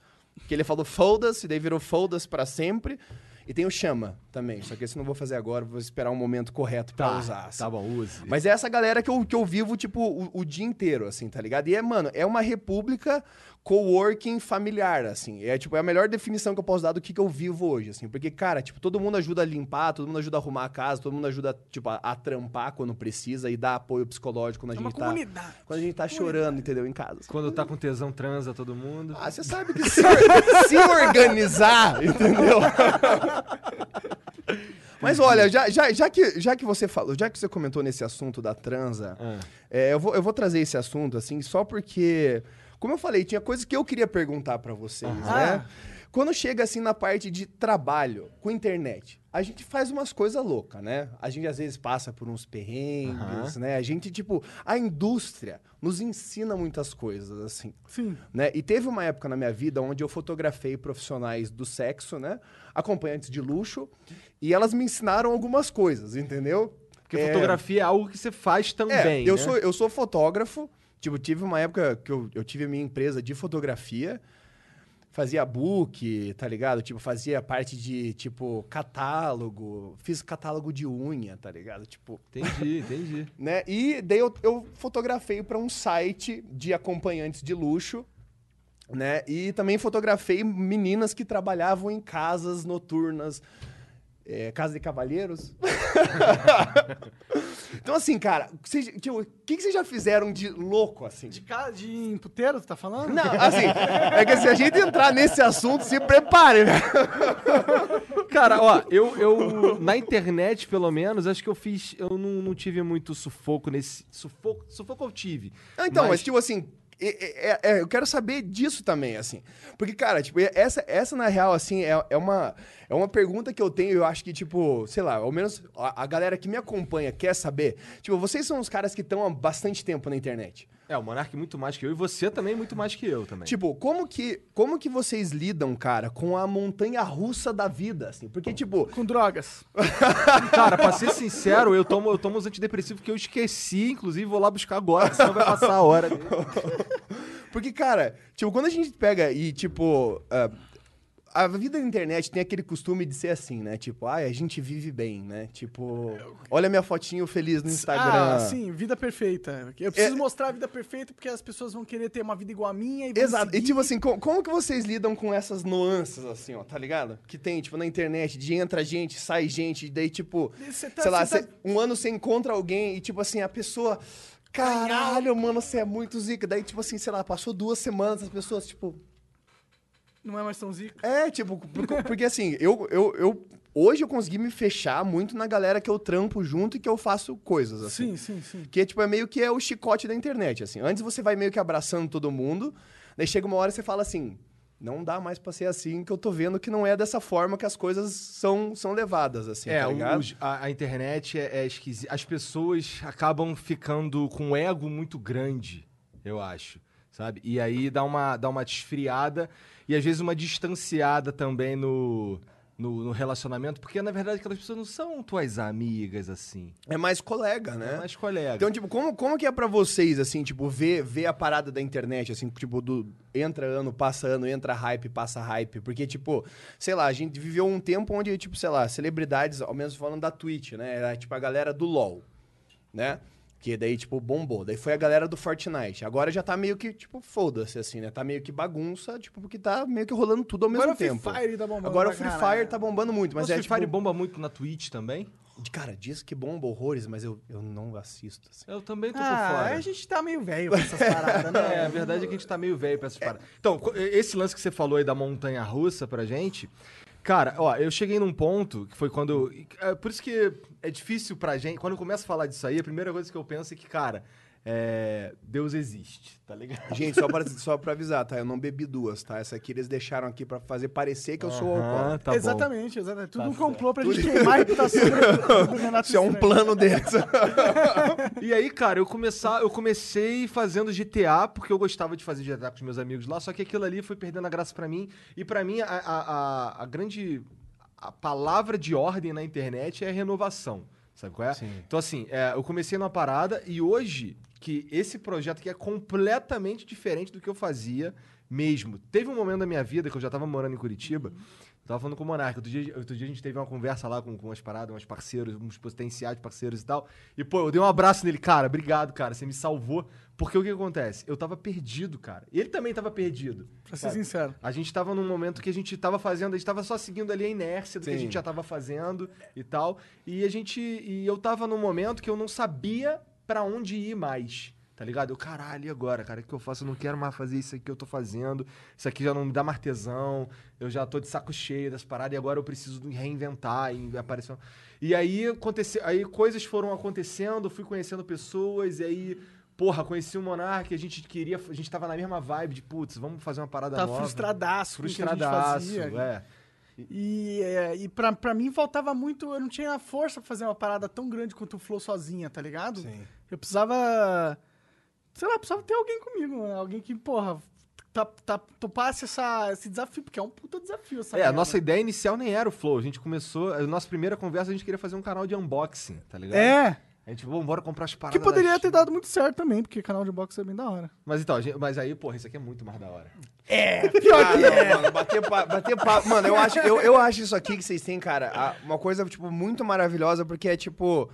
que ele falou foda-se, daí virou foda-se pra sempre. E tem o chama também, só que esse não vou fazer agora, vou esperar um momento correto pra usar. assim. Tá bom, use. Mas é essa galera que eu, que eu vivo, tipo, o, o dia inteiro, assim, tá ligado? E é, mano, é uma república coworking familiar, assim. É, tipo, é a melhor definição que eu posso dar do que, que eu vivo hoje, assim. Porque, cara, tipo, todo mundo ajuda a limpar, todo mundo ajuda a arrumar a casa, todo mundo ajuda, tipo, a, a trampar quando precisa e dar apoio psicológico quando a É uma gente tá... comunidade. Quando a gente tá chorando, entendeu? Em casa. Quando tá com tesão, transa todo mundo. Ah, você sabe que se, (laughs) se organizar, entendeu? (laughs) Mas olha, já, já, já, que, já que você falou, já que você comentou nesse assunto da transa, Ah. é, eu, vou, eu vou trazer esse assunto, assim, só porque, como eu falei, tinha coisas que eu queria perguntar pra vocês, né? Quando chega, assim, na parte de trabalho com internet, a gente faz umas coisas loucas, né? A gente, às vezes, passa por uns perrengues, né? A gente, tipo, a indústria nos ensina muitas coisas, assim Sim. né? E teve uma época na minha vida onde eu fotografei profissionais do sexo, né? Acompanhantes de luxo, e elas me ensinaram algumas coisas, entendeu? Porque É, fotografia é algo que você faz É, também. eu, né? sou, eu sou fotógrafo, tipo, tive uma época que eu, eu tive a minha empresa de fotografia, fazia book, tá ligado? Tipo, fazia parte de, tipo, catálogo, fiz catálogo de unha, tá ligado? Tipo, Entendi, (laughs) entendi. né? E daí eu, eu fotografei para um site de acompanhantes de luxo, né? E também fotografei meninas que trabalhavam em casas noturnas, é, casa de cavalheiros. (laughs) então, assim, cara, tipo, o que, que vocês já fizeram de louco, assim? De, ca- de puteiro, tu tá falando? Não, assim, é que se a gente entrar nesse assunto, se prepare, né? Cara, ó, eu, eu. Na internet, pelo menos, acho que eu fiz. Eu não, não tive muito sufoco nesse. Sufoco, sufoco eu tive. Ah, Então, mas, tipo assim, é- é- eu quero saber disso também, assim. Porque, cara, tipo, essa, essa na real, assim, é, é, uma, é uma pergunta que eu tenho, eu acho que, tipo, sei lá, ao menos a, a galera que me acompanha quer saber. Tipo, vocês são os caras que estão há bastante tempo na internet. É, o Monark muito mais que eu e você também muito mais que eu também. Tipo, como que, como que vocês lidam, cara, com a montanha russa da vida, assim? Porque, tipo, Com drogas. (laughs) Cara, pra ser sincero, eu tomo, eu tomo os antidepressivos que eu esqueci, inclusive vou lá buscar agora, senão vai passar a hora. (laughs) Porque, cara, tipo, quando a gente pega e, tipo. ah, a vida na internet tem aquele costume de ser assim, né? Tipo, ai, a gente vive bem, né? Tipo, olha minha fotinho feliz no Instagram. Ah, sim, vida perfeita. Eu preciso mostrar a vida perfeita porque as pessoas vão querer ter uma vida igual a minha e Exato. E seguir. tipo assim, co- como, que vocês lidam com essas nuances, assim, ó, tá ligado? Que tem, tipo, na internet, de entra gente, sai gente, e daí, tipo, Você tá- sei lá, cê- um ano você encontra alguém e, tipo assim, a pessoa. Caralho, mano, você é muito zica. Daí, tipo assim, sei lá, passou duas semanas, as pessoas, tipo. Não é mais tão zica. É, tipo, porque, porque assim, eu, eu, eu. Hoje eu consegui me fechar muito na galera que eu trampo junto e que eu faço coisas, assim. Sim, sim, sim. Que, tipo, é meio que é o chicote da internet, assim. Antes você vai meio que abraçando todo mundo, daí chega uma hora e você fala assim, não dá mais pra ser assim, que eu tô vendo que não é dessa forma que as coisas são, são levadas, assim, É, tá ligado? os- a, a internet é, é esquisita. As pessoas acabam ficando com um ego muito grande, eu acho. Sabe? E aí dá uma, dá uma desfriada e às vezes uma distanciada também no, no, no relacionamento, porque na verdade aquelas pessoas não são tuas amigas, assim. É mais colega, né? É mais colega. Então, tipo, como, como que é pra vocês, assim, tipo, ver, ver a parada da internet, assim, tipo, do entra ano, passa ano, entra hype, passa hype? Porque, tipo, sei lá, a gente viveu um tempo onde, tipo, sei lá, celebridades, ao menos falando da Twitch, né? Era, tipo, a galera do LoL, né? Que daí, tipo, bombou. Daí foi a galera do Fortnite. Agora já tá meio que, tipo, foda-se, assim, né? Tá meio que bagunça, tipo, porque tá meio que rolando tudo ao mesmo Agora o Free tempo. Fire tá bombando Agora o pra Free caralho. Fire tá bombando muito, mas Mas é, Free tipo... Fire bomba muito na Twitch também? de- Cara, diz que bomba horrores, mas eu, eu não assisto, assim. Eu também tô por Ah, fora. a gente tá meio velho com essas paradas, né? (laughs) É, a verdade é que a gente tá meio velho pra essas paradas. Então, esse lance que você falou aí da montanha russa pra gente. Cara, ó, eu cheguei num ponto que foi quando. é, por isso que é difícil pra gente. Quando eu começo a falar disso aí, a primeira coisa que eu penso é que, cara, é, Deus existe, tá ligado? Gente, só pra, (laughs) só pra avisar, tá? Eu não bebi duas, tá? Essa aqui eles deixaram aqui pra fazer parecer que eu sou Aham, alcoólatra. tá bom. exatamente, exatamente. Tudo Tá um complô pra gente queimar a reputação do, do Renato Isso é um Estranho. plano deles. E aí, cara, eu, começar, eu comecei fazendo GTA, porque eu gostava de fazer GTA com os meus amigos lá, só que aquilo ali foi perdendo a graça pra mim. E pra mim, a, a, a- a grande. A palavra de ordem na internet é renovação. Sabe qual é? Então, assim, é, eu comecei numa parada e hoje, que esse projeto aqui é completamente diferente do que eu fazia mesmo. Teve um momento da minha vida que eu já tava morando em Curitiba. Eu tava falando com o Monarca. Outro dia, outro dia a gente teve uma conversa lá com, com umas paradas, uns parceiros, uns potenciais parceiros e tal. E, pô, eu dei um abraço nele. Cara, obrigado, cara. Você me salvou. Porque o que acontece? Eu tava perdido, cara. Ele também tava perdido. Pra ser sabe? sincero. A gente tava num momento que a gente tava fazendo, a gente tava só seguindo ali a inércia do que a Sim. gente já tava fazendo e tal. E a gente. E eu tava num momento que eu não sabia pra onde ir mais. Tá ligado? Eu, caralho, e agora, cara? O que eu faço? Eu não quero mais fazer isso aqui que eu tô fazendo. Isso aqui já não me dá mais tesão. Eu já tô de saco cheio das paradas e agora eu preciso me reinventar e aparecer. E aí aconteceu. Aí coisas foram acontecendo, fui conhecendo pessoas, e aí. Porra, conheci o Monark, a gente queria. A gente tava na mesma vibe de, putz, vamos fazer uma parada Tá nova. frustradaço com o que a gente Frustradaço, fazia. é. E, é, e pra, pra mim faltava muito. Eu não tinha força pra fazer uma parada tão grande quanto o Flow sozinha, tá ligado? Sim. Eu precisava. Sei lá, precisava ter alguém comigo, né? Alguém que, porra, tá, tá, topasse essa, esse desafio, porque é um puta desafio essa É, a nossa ideia inicial nem era o Flow. A gente começou. A nossa primeira conversa, a gente queria fazer um canal de unboxing, tá ligado? É, A gente, vamos, bora comprar as que paradas. poderia da ter dado muito certo também, porque canal de boxe é bem da hora. Mas então, gente- mas aí, porra, isso aqui é muito mais da hora. (laughs) Pior que é. Mano, bater papo, bater papo. Mano, eu acho, eu, eu acho isso aqui que vocês têm, cara, uma coisa, tipo, muito maravilhosa, porque é tipo,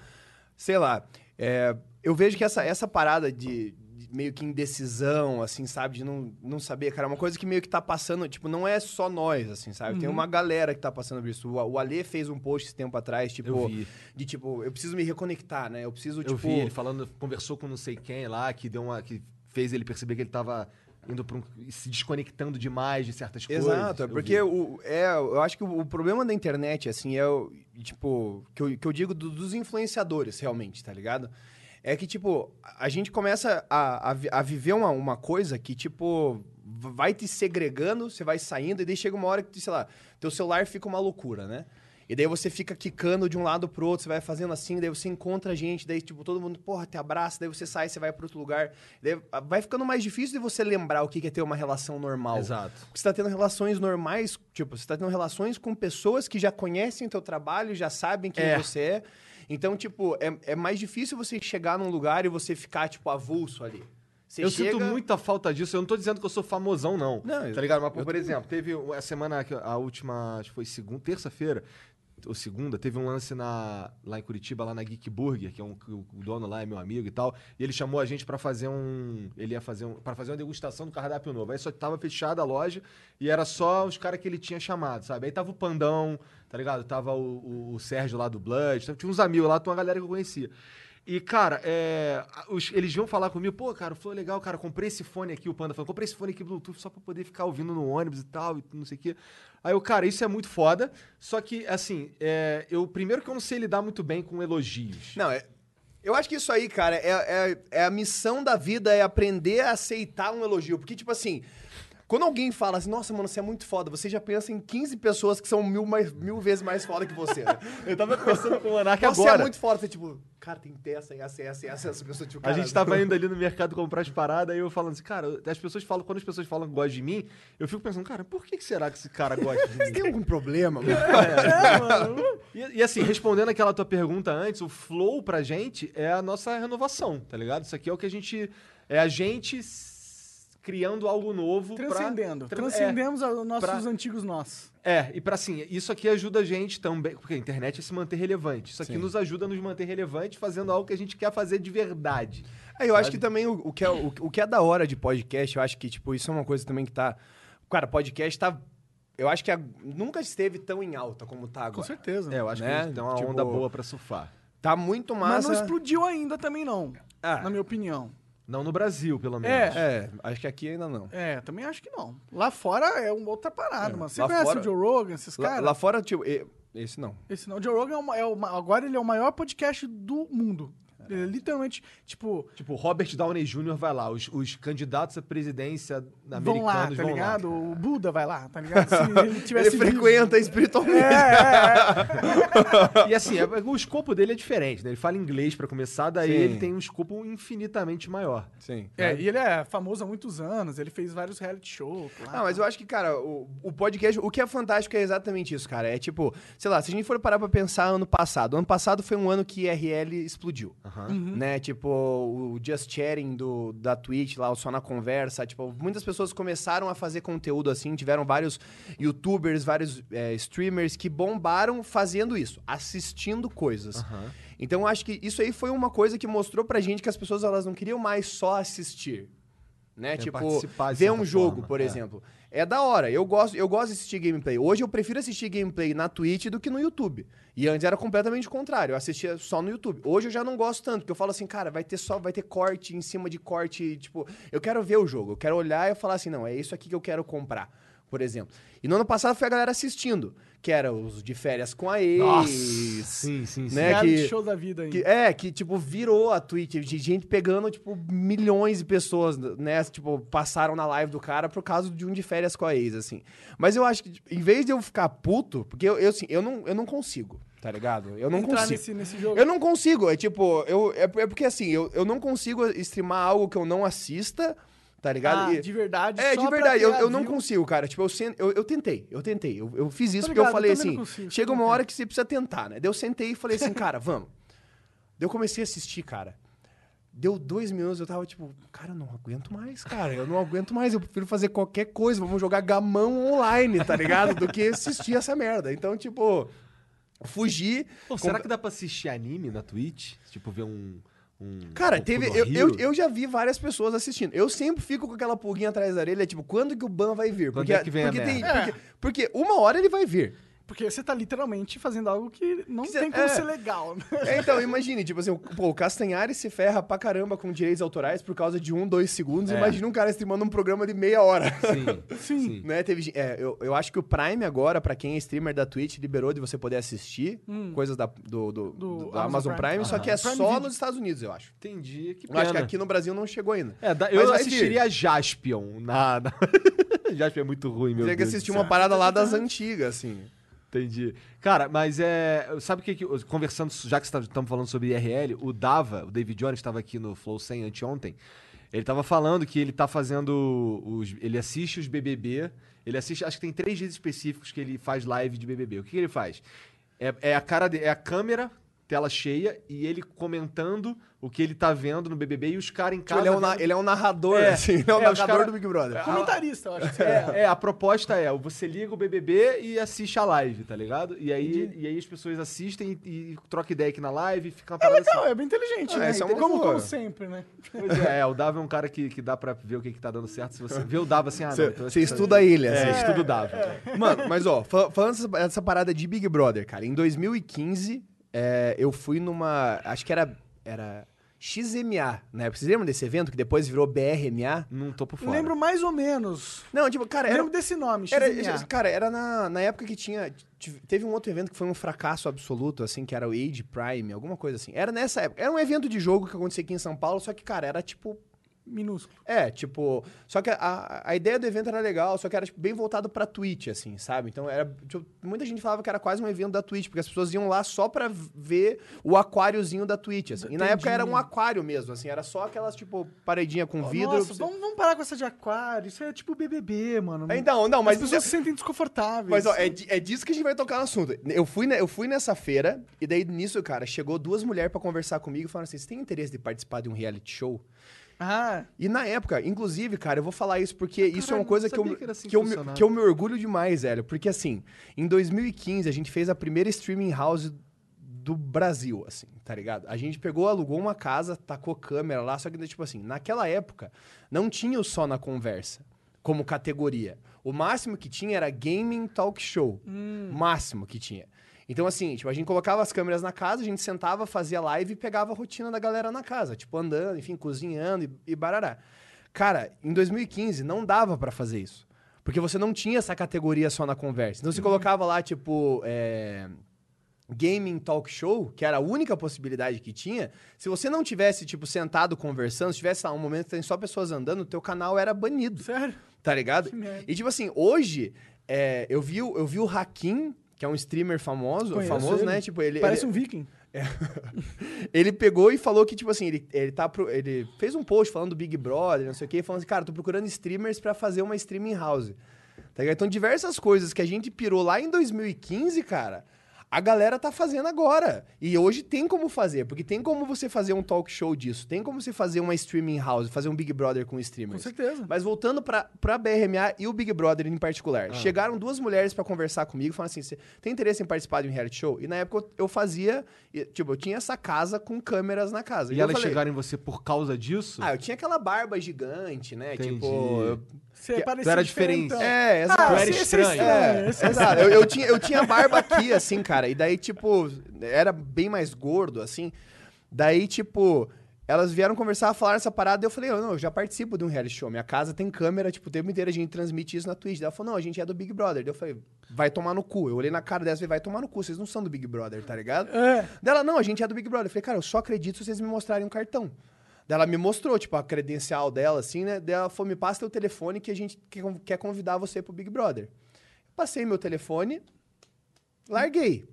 sei lá, é, eu vejo que essa, essa parada de, de meio que indecisão, assim, sabe, de não, não saber, cara, é uma coisa que meio que tá passando, tipo, não é só nós, assim, sabe? Tem uma galera que tá passando por isso. O, o Ale fez um post esse tempo atrás, tipo, Eu vi. de tipo, eu preciso me reconectar, né? Eu preciso, Eu tipo. vi ele falando, conversou com não sei quem lá, que deu uma. que fez ele perceber que ele tava indo pra um, se desconectando demais de certas coisas. Exato, é Eu porque o, é, eu acho que o, o problema da internet, assim, é o, tipo, que eu, que eu digo do- dos influenciadores, realmente, tá ligado? É que, tipo, a gente começa a, a, a viver uma, uma coisa que, tipo, vai te segregando, você vai saindo, e daí chega uma hora que, sei lá, teu celular fica uma loucura, né? E daí você fica quicando de um lado pro outro, você vai fazendo assim, daí você encontra gente, daí, tipo, todo mundo, porra, te abraça, daí você sai, você vai pro outro lugar. Daí vai ficando mais difícil de você lembrar o que que é ter uma relação normal. Exato. Porque você tá tendo relações normais, tipo, você tá tendo relações com pessoas que já conhecem teu trabalho, já sabem quem É. você é. Então, tipo, é, é mais difícil você chegar num lugar e você ficar, tipo, avulso ali. Você eu chega... sinto muita falta disso. Eu não tô dizendo que eu sou famosão, não. Não, tá ligado? Mas, por exemplo, teve a semana, que- a última, acho que foi segunda, terça-feira, ou segunda, teve um lance na, lá em Curitiba, lá na Geek Burger, que é um, o dono lá é meu amigo e tal. E ele chamou a gente pra fazer um. Ele ia fazer um. para fazer uma degustação do cardápio novo. Aí só tava fechada a loja e era só os caras que ele tinha chamado, sabe? Aí tava o Pandão, tá ligado? Tava o, o- o Sérgio lá do Blood, tinha uns amigos lá, tinha uma galera que eu conhecia. E, cara, é, os- eles vinham falar comigo, pô, cara, foi legal, cara, comprei esse fone aqui, o Panda falou, comprei esse fone aqui Bluetooth só pra poder ficar ouvindo no ônibus e tal, e não sei o quê. Aí eu, cara, isso é muito foda, só que, assim, é, eu, primeiro que eu não sei lidar muito bem com elogios. Não, é. Eu acho que isso aí, cara, é, é, é a missão da vida, é aprender a aceitar um elogio. Porque, tipo assim, quando alguém fala assim, nossa, mano, você é muito foda, você já pensa em 15 pessoas que são mil, mais, mil vezes mais foda que você. Né? (laughs) Eu tava conversando com o Monark Você agora. é muito foda, você, tipo, cara, tem essa, essa, essa, essa, essa pessoa, tipo, A gente tava (laughs) indo ali no mercado comprar as paradas, aí eu falando assim, cara, as pessoas falam, quando as pessoas falam que gostam de mim, eu fico pensando, cara, por que que será que esse cara gosta de (laughs) mim? Tem algum problema, mano? E, e assim, respondendo aquela tua pergunta antes, o flow pra gente é a nossa renovação, tá ligado? Isso aqui é o que a gente. É a gente criando algo novo. pra- Transcendendo. Tran- Transcendemos os nossos pra- antigos nós. É, é, e pra assim, isso aqui ajuda a gente também. Porque a internet é se manter relevante. Isso aqui Sim. nos ajuda a nos manter relevante fazendo algo que a gente quer fazer de verdade. É, eu acho que também o, o que é, o, o que é da hora de podcast, eu acho que, tipo, isso é uma coisa também que tá. Cara, podcast tá. Eu acho que a- nunca esteve tão em alta como tá agora. Com certeza. É, eu acho Né? que a gente tem uma Tipo, onda boa pra surfar. Tá muito Mas massa. não explodiu ainda também, não. Ah. Na minha opinião. Não no Brasil, pelo menos. É, acho que aqui ainda não. É, também acho que não. Lá fora é uma outra parada, mano. Você Lá conhece fora- o Joe Rogan, esses caras? lá fora, tipo, esse não. Esse não. O Joe Rogan é, uma- é uma- agora ele é o maior podcast do mundo. É literalmente, tipo, Tipo, Robert Downey Jr. vai lá, os, os candidatos à presidência vão americanos lá, tá vão ligado? lá. O Buda vai lá, tá ligado? Se ele (laughs) tivesse Ele frequenta espiritualmente. É, é, (laughs) E assim, é- o escopo dele é diferente, né? Ele fala inglês pra começar, daí Sim. ele tem um escopo infinitamente maior. Sim. é. É, e ele é famoso há muitos anos, ele fez vários reality shows. lá. Ah, mas eu acho que, cara, o, o podcast, o que é fantástico é exatamente isso, cara. É tipo, sei lá, se a gente for parar pra pensar ano passado, ano passado foi um ano que IRL explodiu. Né? Tipo, o Just Chatting do, da Twitch lá, o Só na Conversa. Tipo, muitas pessoas começaram a fazer conteúdo assim. Tiveram vários youtubers, vários é, streamers que bombaram fazendo isso, assistindo coisas. Então eu acho que isso aí foi uma coisa que mostrou pra gente que as pessoas elas não queriam mais só assistir. Né? É, tipo, ver um jogo, forma, por é. exemplo. É da hora. Eu gosto, eu gosto de assistir gameplay. Hoje eu prefiro assistir gameplay na Twitch do que no YouTube. E antes era completamente o contrário. Eu assistia só no YouTube. Hoje eu já não gosto tanto, porque eu falo assim, cara, vai ter só, vai ter corte em cima de corte, tipo, eu quero ver o jogo, eu quero olhar e falar assim, não, é isso aqui que eu quero comprar, por exemplo. E no ano passado foi a galera assistindo, que era os de férias com a ex. Sim, sim, sim. Né, que- show da vida aí. Que- é, que, tipo, virou a Twitch, de gente pegando, tipo, milhões de pessoas, né? Tipo, passaram na live do cara por causa de um de férias com a ex, assim. Mas eu acho que, tipo, em vez de eu ficar puto, porque eu, eu, assim, eu, não, eu não consigo, tá ligado? Eu não Entrar consigo. nesse, nesse jogo. Eu não consigo, é tipo, eu, é, é porque assim, eu, eu não consigo streamar algo que eu não assista, tá ligado? Ah, E- de verdade. é, só de verdade, eu, eu não consigo, cara. Tipo, eu, sen- eu, eu tentei, eu tentei. Eu, eu fiz isso Tô porque eu ligado, falei eu assim: consigo, chega uma hora que você precisa tentar, né? Daí eu sentei e falei assim, (laughs) cara, vamos. Daí eu comecei a assistir, cara. Deu dois minutos, eu tava tipo, cara, eu não aguento mais, cara. Eu não aguento mais. Eu prefiro fazer qualquer coisa. Vamos jogar gamão online, tá ligado? Do que assistir essa merda. Então, tipo, fugi. Pô, será que dá pra assistir anime na Twitch? Tipo, ver um. Um Cara, teve. Eu, eu, eu já vi várias pessoas assistindo. Eu sempre fico com aquela pulguinha atrás da orelha, tipo, quando que o ban vai vir? Quando é que vem a porque, tem, merda? porque, porque uma hora ele vai vir. Porque você tá literalmente fazendo algo que não Que cê- tem como é. ser legal. né? É, então, imagine, tipo assim, o, pô, o Castanhari se ferra pra caramba com direitos autorais por causa de um, dois segundos. É. Imagina um cara streamando um programa de meia hora. Sim, (laughs) sim. Né, teve, é, eu, eu acho que o Prime agora, pra quem é streamer da Twitch, liberou de você poder assistir coisas da, do, do, do- Do Amazon Amazon Prime, Prime. só que é Prime só Video. nos Estados Unidos, eu acho. Entendi. Que Eu acho que pena. aqui no Brasil não chegou ainda. É, da- eu assistiria Jaspion. Na, na... (laughs) Jaspion é muito ruim, meu Teria que assistir uma parada lá das antigas, assim. Entendi. Cara, mas é. Sabe o que. Conversando, já que estamos falando sobre IRL, o Dava, o David Jones, estava aqui no Flow 100 anteontem. Ele tava falando que ele tá fazendo. Os, ele assiste os BBB. Ele assiste. Acho que tem três dias específicos que ele faz live de BBB. O que, que ele faz? É, é a cara de, é a câmera tela cheia e ele comentando o que ele tá vendo no BBB e os caras em Tipo, casa. ele, é um, vendo- ele é um narrador, É, assim. Ele é o é, narrador cara- do Big Brother. Comentarista, eu acho. que É, é, a proposta é, você liga o BBB e assiste a live, tá ligado? E aí, e aí as pessoas assistem e, e trocam ideia aqui na live e fica uma É parada legal, assim. é bem inteligente, Ah, né? é uma como, como sempre, né? Pois é, é, o Dava é um cara que, que dá pra ver o que, que tá dando certo. Se você vê o Dava assim, ah, não, Você então você estuda ele, É, assim. estuda o Dava. Mano, mas ó, fal- falando dessa parada de Big Brother, cara, em 2015, é, eu fui numa. Acho que era. Era XMA, né? Vocês lembram desse evento que depois virou BRMA? Não tô por Eu fora. lembro mais ou menos. Não, tipo, cara, Eu era. lembro desse nome, Era, XMA. cara, era na, na época que tinha. Teve um outro evento que foi um fracasso absoluto, assim, que era o Age Prime, alguma coisa assim. Era nessa época. Era um evento de jogo que acontecia aqui em São Paulo, só que, cara, era tipo. Minúsculo. É, tipo. Só que a, a ideia do evento era legal, só que era tipo, bem voltado pra Twitch, assim, sabe? Então era. tipo, muita gente falava que era quase um evento da Twitch, porque as pessoas iam lá só pra ver o aquáriozinho da Twitch, assim. E na Entendi. época era um aquário mesmo, assim, era só aquelas, tipo, paredinha com vidro. Nossa, você- vamos, vamos parar com essa de aquário. Isso é tipo BBB, mano. Então, não, mas. As pessoas se sentem desconfortáveis. Mas ó, é, é disso que a gente vai tocar no assunto. Eu fui, eu fui nessa feira, e daí nisso, cara, chegou duas mulheres pra conversar comigo e falaram assim: você tem interesse de participar de um reality show? Ah, E na época, inclusive, cara, eu vou falar isso porque isso é uma coisa não que eu, que assim que, eu, me- que eu me orgulho demais, velho. Porque assim, em 2015 a gente fez a primeira streaming house do Brasil, assim, tá ligado? A gente pegou, alugou uma casa, tacou câmera lá, só que, tipo assim, naquela época não tinha o só na conversa como categoria. O máximo que tinha era gaming talk show. Máximo que tinha. Então, assim, tipo, a gente colocava as câmeras na casa, a gente sentava, fazia live e pegava a rotina da galera na casa. Tipo, andando, enfim, cozinhando e, e barará. Cara, em 2015 não dava pra fazer isso. Porque você não tinha essa categoria só na conversa. Então você colocava lá, tipo, é, gaming talk show, que era a única possibilidade que tinha. Se você não tivesse, tipo, sentado conversando, se tivesse lá um momento que tem só pessoas andando, o teu canal era banido. sério? Tá ligado? E tipo assim, hoje, é, eu, vi, eu vi o Hakim, que é um streamer famoso, Conheço famoso, ele. né? Tipo, ele, Parece ele, um viking. (laughs) ele pegou e falou que, tipo assim, ele, ele, tá pro- ele fez um post falando do Big Brother, não sei o quê, falando assim, cara, tô procurando streamers pra fazer uma streaming house. Tá ligado? Então, diversas coisas que a gente pirou lá em 2015, cara, a galera tá fazendo agora. E hoje tem como fazer, porque tem como você fazer um talk show disso, tem como você fazer uma streaming house, fazer um Big Brother com Com streamers. certeza. Mas voltando pra, pra BRMA e o Big Brother em particular. Chegaram duas mulheres pra conversar comigo, falaram assim: você tem interesse em participar de um reality show? E na época eu, eu fazia, e, tipo, eu tinha essa casa com câmeras na casa. E eu elas falei, chegaram em você por causa disso? Ah, eu tinha aquela barba gigante, né? Entendi. Tipo. eu- Você Que- parecia tu era diferente. É, exato. Ah, Tu era estranho. É, esse é exato. Eu, eu tinha, eu tinha barba aqui, assim, cara. E daí, tipo, era bem mais gordo, assim. Daí, tipo, elas vieram conversar, falaram essa parada. E eu falei, "Eu não, eu já participo de um reality show. Minha casa tem câmera, tipo, o tempo inteiro a gente transmite isso na Twitch. Daí ela falou, não, a gente é do Big Brother. Daí eu falei, vai tomar no cu. Eu olhei na cara dela e falei, vai tomar no cu, vocês não são do Big Brother, tá ligado? É. Dela, não, a gente é do Big Brother. Eu falei, cara, eu só acredito se vocês me mostrarem um cartão. Daí ela me mostrou, tipo, a credencial dela, assim, né? Daí ela falou, me passa teu telefone que a gente quer con- quer convidar você pro Big Brother. Passei meu telefone, larguei.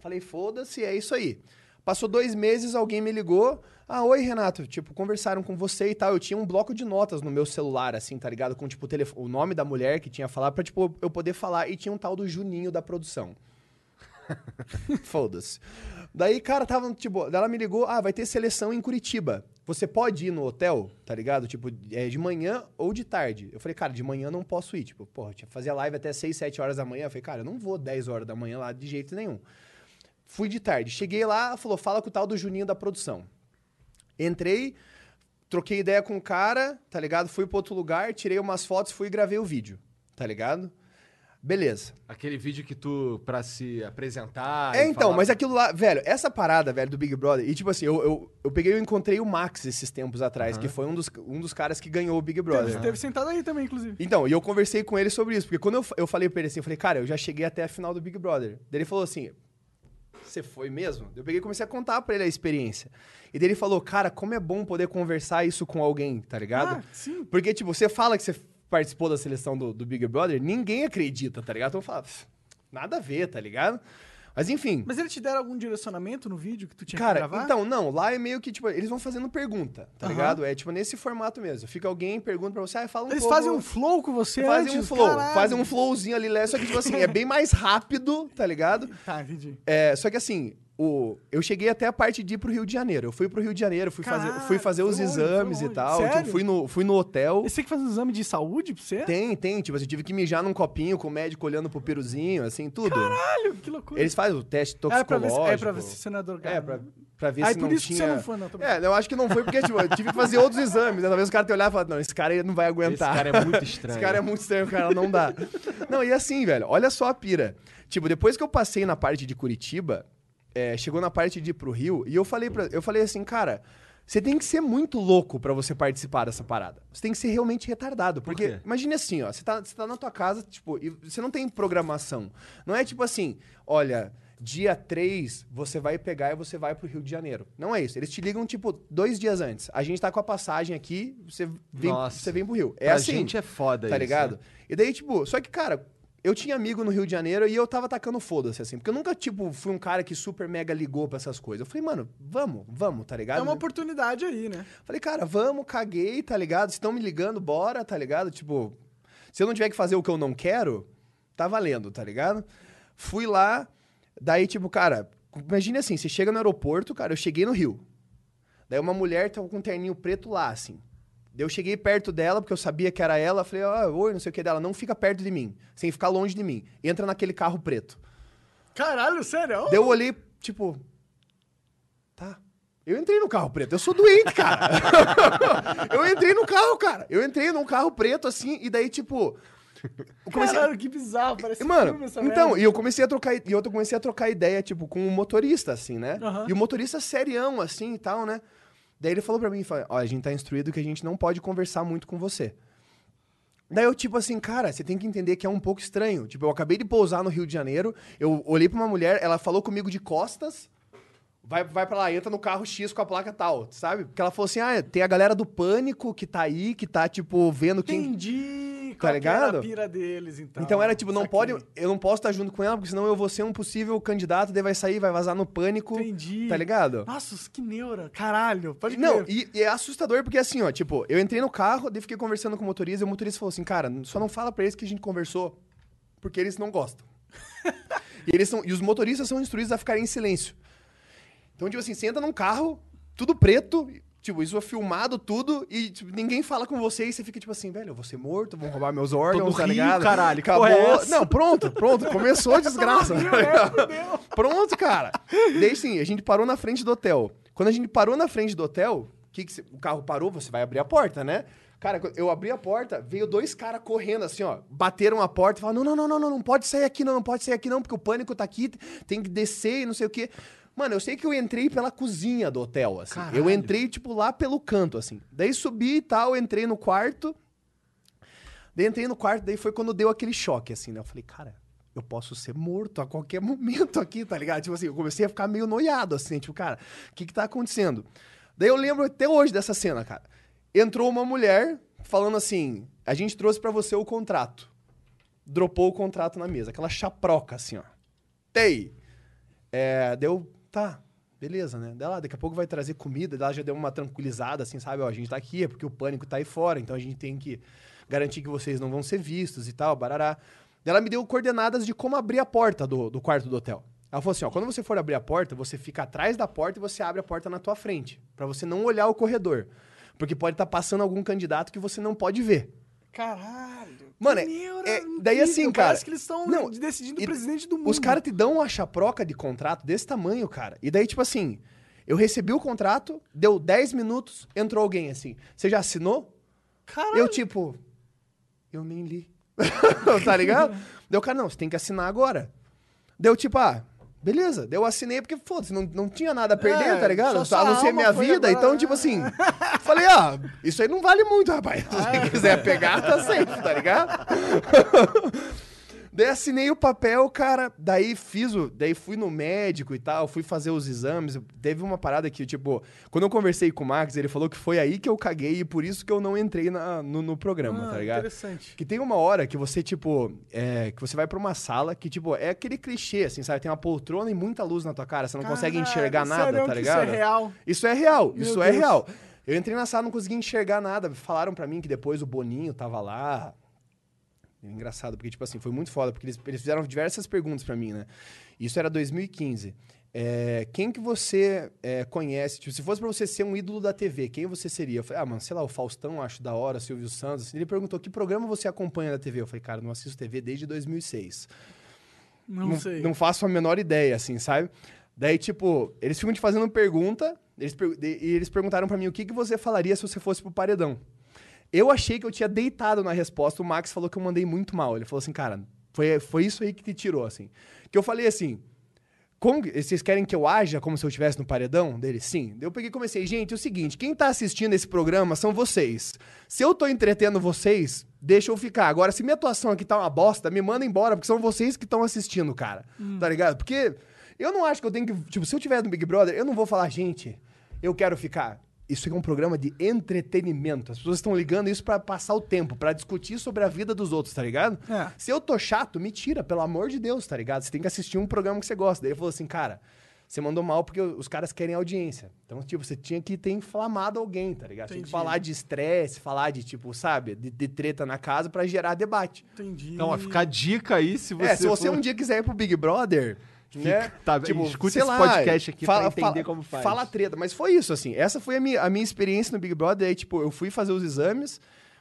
Falei, foda-se, é isso aí. Passou dois meses, alguém me ligou. Ah, oi, Renato. Tipo, conversaram com você e tal. Eu tinha um bloco de notas no meu celular, assim, tá ligado? Com, tipo, o, telefone, o nome da mulher que tinha falado pra, tipo, eu poder falar. E tinha um tal do Juninho da produção. (laughs) Foda-se. Daí, cara, tava, tipo, daí ela me ligou, ah, vai ter seleção em Curitiba. Você pode ir no hotel, tá ligado? Tipo, é de manhã ou de tarde. Eu falei, cara, de manhã não posso ir. Tipo, porra, tinha fazia live até 6, 7 horas da manhã. Eu falei, cara, eu não vou 10 horas da manhã lá de jeito nenhum. Fui de tarde. Cheguei lá, falou, fala com o tal do Juninho da produção. Entrei, troquei ideia com o cara, tá ligado? Fui pra outro lugar, tirei umas fotos, fui e gravei o vídeo, tá ligado? Beleza. Aquele vídeo que tu, pra se apresentar. É, então, falar- mas aquilo lá, velho, essa parada, velho, do Big Brother, e tipo assim, eu, eu, eu peguei e encontrei o Max esses tempos atrás, que foi um dos, um dos caras que ganhou o Big Brother. Teve, teve sentado aí também, inclusive. Então, e eu conversei com ele sobre isso, porque quando eu, eu falei pra ele assim, eu falei, cara, eu já cheguei até a final do Big Brother. Daí ele falou assim, você foi mesmo? Eu peguei e comecei a contar pra ele a experiência. E daí ele falou, cara, como é bom poder conversar isso com alguém, tá ligado? Ah, sim. Porque, tipo, você fala que você participou da seleção do, do Big Brother, ninguém acredita, tá ligado? Então fala, "Pff, nada a ver, tá ligado? Mas enfim. Mas eles te deram algum direcionamento no vídeo que tu tinha que Cara, gravar? então, não, lá é meio que, tipo, eles vão fazendo pergunta, tá Aham. ligado? É, tipo, nesse formato mesmo. Fica alguém, pergunta pra você, ah, fala um Eles pouco... fazem um flow com você Fazem antes? um flow, Caralho. fazem um flowzinho ali, leve, só que, tipo assim, é bem mais rápido, tá ligado? (laughs) Tá, entendi. É, só que assim, o, eu cheguei até a parte de ir pro Rio de Janeiro. Eu fui pro Rio de Janeiro, fui fazer, fui fazer os longe, exames e tal. Sério? Tipo, fui, no, fui no hotel. Esse tem que fazer um exame de saúde pra você? Tem, tem. Tipo, assim, eu tive que mijar num copinho com o médico olhando pro piruzinho, assim, tudo. Caralho, que loucura. Eles fazem o teste é, pra ver toxicológico. se, é pra ver se você não é drogado. É, pra, pra ver Aí se por não isso que tinha... você não foi, não. Tô É, eu acho que não foi porque, tipo, eu tive que fazer outros exames. Né? Talvez o cara te olhar e falar, não, esse cara aí não vai Esse aguentar. cara é muito estranho. Esse cara é muito estranho, cara, não dá. Não, e assim, velho, olha só a pira. Tipo, depois que eu passei na parte de Curitiba, é, chegou na parte de ir pro Rio, e eu falei, pra, eu falei assim, cara, você tem que ser muito louco pra você participar dessa parada. Você tem que ser realmente retardado. Porque, quê? imagine assim, ó, você tá, você tá na tua casa, tipo, e você não tem programação. Não é tipo assim, olha, dia 3 você vai pegar e você vai pro Rio de Janeiro. Não é isso. Eles te ligam, tipo, dois dias antes. A gente tá com a passagem aqui, você vem, Nossa. você vem pro Rio. É Pra assim. gente é foda Tá isso, ligado? né? E daí, tipo, só que, cara, eu tinha amigo no Rio de Janeiro e eu tava tacando foda-se, assim. Porque eu nunca, tipo, fui um cara que super mega ligou pra essas coisas. Eu falei, mano, vamos, vamos, tá ligado? É uma oportunidade aí, né? Falei, cara, vamos, caguei, tá ligado? Se estão me ligando, bora, tá ligado? Tipo, se eu não tiver que fazer o que eu não quero, tá valendo, tá ligado? Fui lá, daí, tipo, cara, imagine assim, você chega no aeroporto, cara, eu cheguei no Rio. Daí uma mulher tava com um terninho preto lá, assim. Daí eu cheguei perto dela, porque eu sabia que era ela, falei, ah, oi, não sei o que dela, não fica perto de mim, sem ficar longe de mim. Entra naquele carro preto. Caralho, sério? Daí eu olhei, tipo. Tá. Eu entrei no carro preto, eu sou doente, cara. (laughs) eu entrei no carro, cara. Eu entrei num carro preto, assim, e daí, tipo. Eu comecei Caralho, que bizarro, parece Mano, filme essa então, merda. e eu comecei a trocar, e eu comecei a trocar ideia, tipo, com o motorista, assim, né? Aham. E o motorista serião, assim, e tal, né? Daí ele falou pra mim, falou, ó, a gente tá instruído que a gente não pode conversar muito com você. Daí eu, tipo assim, cara, você tem que entender que é um pouco estranho. Tipo, eu acabei de pousar no Rio de Janeiro, eu olhei pra uma mulher, ela falou comigo de costas, vai, vai pra lá, entra no carro X com a placa tal, sabe? Porque ela falou assim, ah, tem a galera do Pânico que tá aí, que tá, tipo, vendo quem... Entendi. Tá ligado? a pira deles, então. Então era tipo, não Saquei. pode, eu não posso estar junto com ela, porque senão eu vou ser um possível candidato, daí vai sair, vai vazar no pânico. Entendi. Tá ligado? Nossa, que neura. Caralho, pode Não, e, e é assustador porque assim, ó, tipo, eu entrei no carro, daí fiquei conversando com o motorista, e o motorista falou assim, cara, só não fala pra eles que a gente conversou, porque eles não gostam. (laughs) e, eles são, e os motoristas são instruídos a ficarem em silêncio. Então, tipo assim, você entra num carro, tudo preto, tipo, isso é filmado tudo, e tipo, ninguém fala com você, e você fica tipo assim, velho, eu vou ser morto, vão roubar meus órgãos, tá ligado? caralho, acabou. é? Não, pronto, pronto, começou a (laughs) desgraça. Rio, tá é, fudeu. Pronto, cara. Daí sim, a gente parou na frente do hotel. Quando a gente parou na frente do hotel, que que cê- o carro parou, você vai abrir a porta, né? Cara, eu abri a porta, veio dois caras correndo assim, ó. Bateram a porta e falaram: não, não, não, não, não, não pode sair aqui, não, não pode sair aqui, não, porque o pânico tá aqui, tem que descer e não sei o quê. Mano, eu sei que eu entrei pela cozinha do hotel, assim. Eu Caralho. entrei, tipo, lá pelo canto, assim. Daí subi e tal, entrei no quarto. Daí entrei no quarto, daí foi quando deu aquele choque, assim, né? Eu falei, cara, eu posso ser morto a qualquer (laughs) momento aqui, tá ligado? Tipo assim, eu comecei a ficar meio noiado, assim, tipo, cara, o que que tá acontecendo? Daí eu lembro até hoje dessa cena, cara. Entrou uma mulher falando assim, a gente trouxe pra você o contrato. Dropou o contrato na mesa, aquela chaproca, assim, ó. Tei. É, deu, tá, beleza, né? Daí ela, daqui a pouco vai trazer comida, ela já deu uma tranquilizada, assim, sabe? Ó, a gente tá aqui, é porque o pânico tá aí fora, então a gente tem que garantir que vocês não vão ser vistos e tal, barará. Ela me deu coordenadas de como abrir a porta do, do quarto do hotel. Ela falou assim, ó, quando você for abrir a porta, você fica atrás da porta e você abre a porta na tua frente, Pra você não olhar o corredor. Porque pode estar passando algum candidato que você não pode ver. Caralho. Mano, é- neura é- daí assim, cara, Parece que eles estão não, decidindo e- o presidente do mundo. Os caras te dão uma chaproca de contrato desse tamanho, cara. E daí, tipo assim, eu recebi o contrato, deu 10 minutos, entrou alguém assim. Você já assinou? Caralho. Eu, tipo, eu nem li. (laughs) tá ligado? (laughs) Deu, cara, não, você tem que assinar agora. Deu, tipo, ah, beleza. Deu, assinei porque, foda-se, não, não tinha nada a perder, É, tá ligado? só A não ser minha vida. Então, tipo assim, (laughs) falei, ah, isso aí não vale muito, rapaz. Se você quiser pegar, tá safe, tá ligado? Daí assinei o papel, cara. Daí fiz o. Daí fui no médico e tal, fui fazer os exames. Teve uma parada que, tipo, quando eu conversei com o Max, ele falou que foi aí que eu caguei e por isso que eu não entrei na- no, no programa, Ah, tá ligado? Interessante. Que tem uma hora que você, tipo, é, que você vai pra uma sala que, tipo, é aquele clichê, assim, sabe? Tem uma poltrona e muita luz na tua cara, você não consegue Caralho, enxergar nada, tá ligado? Isso é real. Isso é real, Meu isso é Deus. real. Eu entrei na sala, não consegui enxergar nada. Falaram pra mim que depois o Boninho tava lá. É engraçado, porque, tipo assim, foi muito foda, porque eles, eles fizeram diversas perguntas pra mim, né? Isso era 2015. é, quem que você é, conhece? Tipo, se fosse pra você ser um ídolo da TV, quem você seria? Eu falei, ah, mano, sei lá, o Faustão, acho da hora, Silvio Santos. Ele perguntou, que programa você acompanha da TV? Eu falei, cara, não assisto TV desde 2006. Não, sei. Não faço a menor ideia, assim, sabe? Daí, tipo, eles ficam te fazendo pergunta, eles per- e eles perguntaram pra mim o que, que você falaria se você fosse pro paredão. Eu achei que eu tinha deitado na resposta, o Max falou que eu mandei muito mal. Ele falou assim, cara, foi, foi isso aí que te tirou, assim. Que eu falei assim, como, vocês querem que eu haja como se eu estivesse no paredão dele? Sim. Eu peguei e comecei, gente, é o seguinte, quem tá assistindo esse programa são vocês. Se eu tô entretendo vocês, deixa eu ficar. Agora, se minha atuação aqui tá uma bosta, me manda embora, porque são vocês que estão assistindo, cara. Tá ligado? Porque eu não acho que eu tenho que. Tipo, se eu tiver no Big Brother, eu não vou falar, gente, eu quero ficar. Isso é um programa de entretenimento. As pessoas estão ligando isso pra passar o tempo, pra discutir sobre a vida dos outros, tá ligado? É. Se eu tô chato, me tira, pelo amor de Deus, tá ligado? Você tem que assistir um programa que você gosta. Daí ele falou assim, cara, você mandou mal porque os caras querem audiência. Então, tipo, você tinha que ter inflamado alguém, tá ligado? Tinha que Entendi. falar de estresse, falar de, tipo, sabe, de, de treta na casa pra gerar debate. Entendi. Então, ó, fica a dica aí se você. é, se você for- um dia quiser ir pro Big Brother, né? tá, escuta esse podcast aqui pra entender como faz. Fala treta, mas foi isso, assim. Essa foi a minha, a minha experiência no Big Brother. Aí, tipo, eu fui fazer os exames,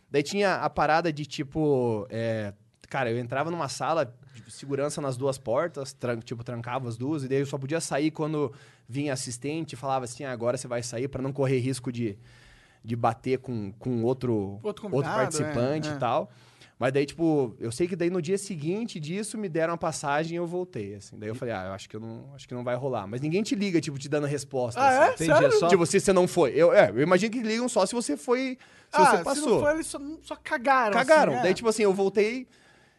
daí tinha a parada de, tipo... é, cara, eu entrava numa sala, de segurança nas duas portas, tran- tipo, trancava as duas, e daí eu só podia sair quando vinha assistente e falava assim, "Ah, agora você vai sair pra não correr risco de, de bater com, com outro, Outro convidado, participante é, é. e tal. Mas daí, tipo, eu sei que daí no dia seguinte disso me deram a passagem e eu voltei, assim. Daí eu falei, ah, eu acho que, eu não, acho que não vai rolar. Mas ninguém te liga, tipo, te dando resposta. Ah, é? assim. Entendi, é Sério? só- Tipo, se você não foi. Eu, é, eu imagino que ligam só se você foi. Se ah, você se passou. não for, eles só, só cagaram. Cagaram. assim, é. Daí, tipo assim, eu voltei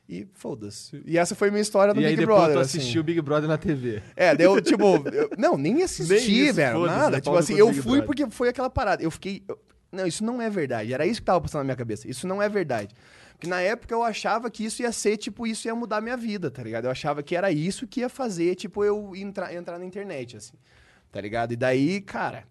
e foda-se. E essa foi a minha história do E aí Big depois Brother. tu assim. assistiu o Big Brother na TV. É, daí eu, tipo, eu- não, nem assisti, Nem isso, velho, nada. né? Tipo assim, eu fui porque foi aquela parada. Eu fiquei. eu- não, isso não é verdade. Era isso que tava passando na minha cabeça. Isso não é verdade. Porque na época eu achava que isso ia ser, tipo, isso ia mudar minha vida, tá ligado? Eu achava que era isso que ia fazer, tipo, eu entrar, entrar na internet, assim. Tá ligado? E daí, cara.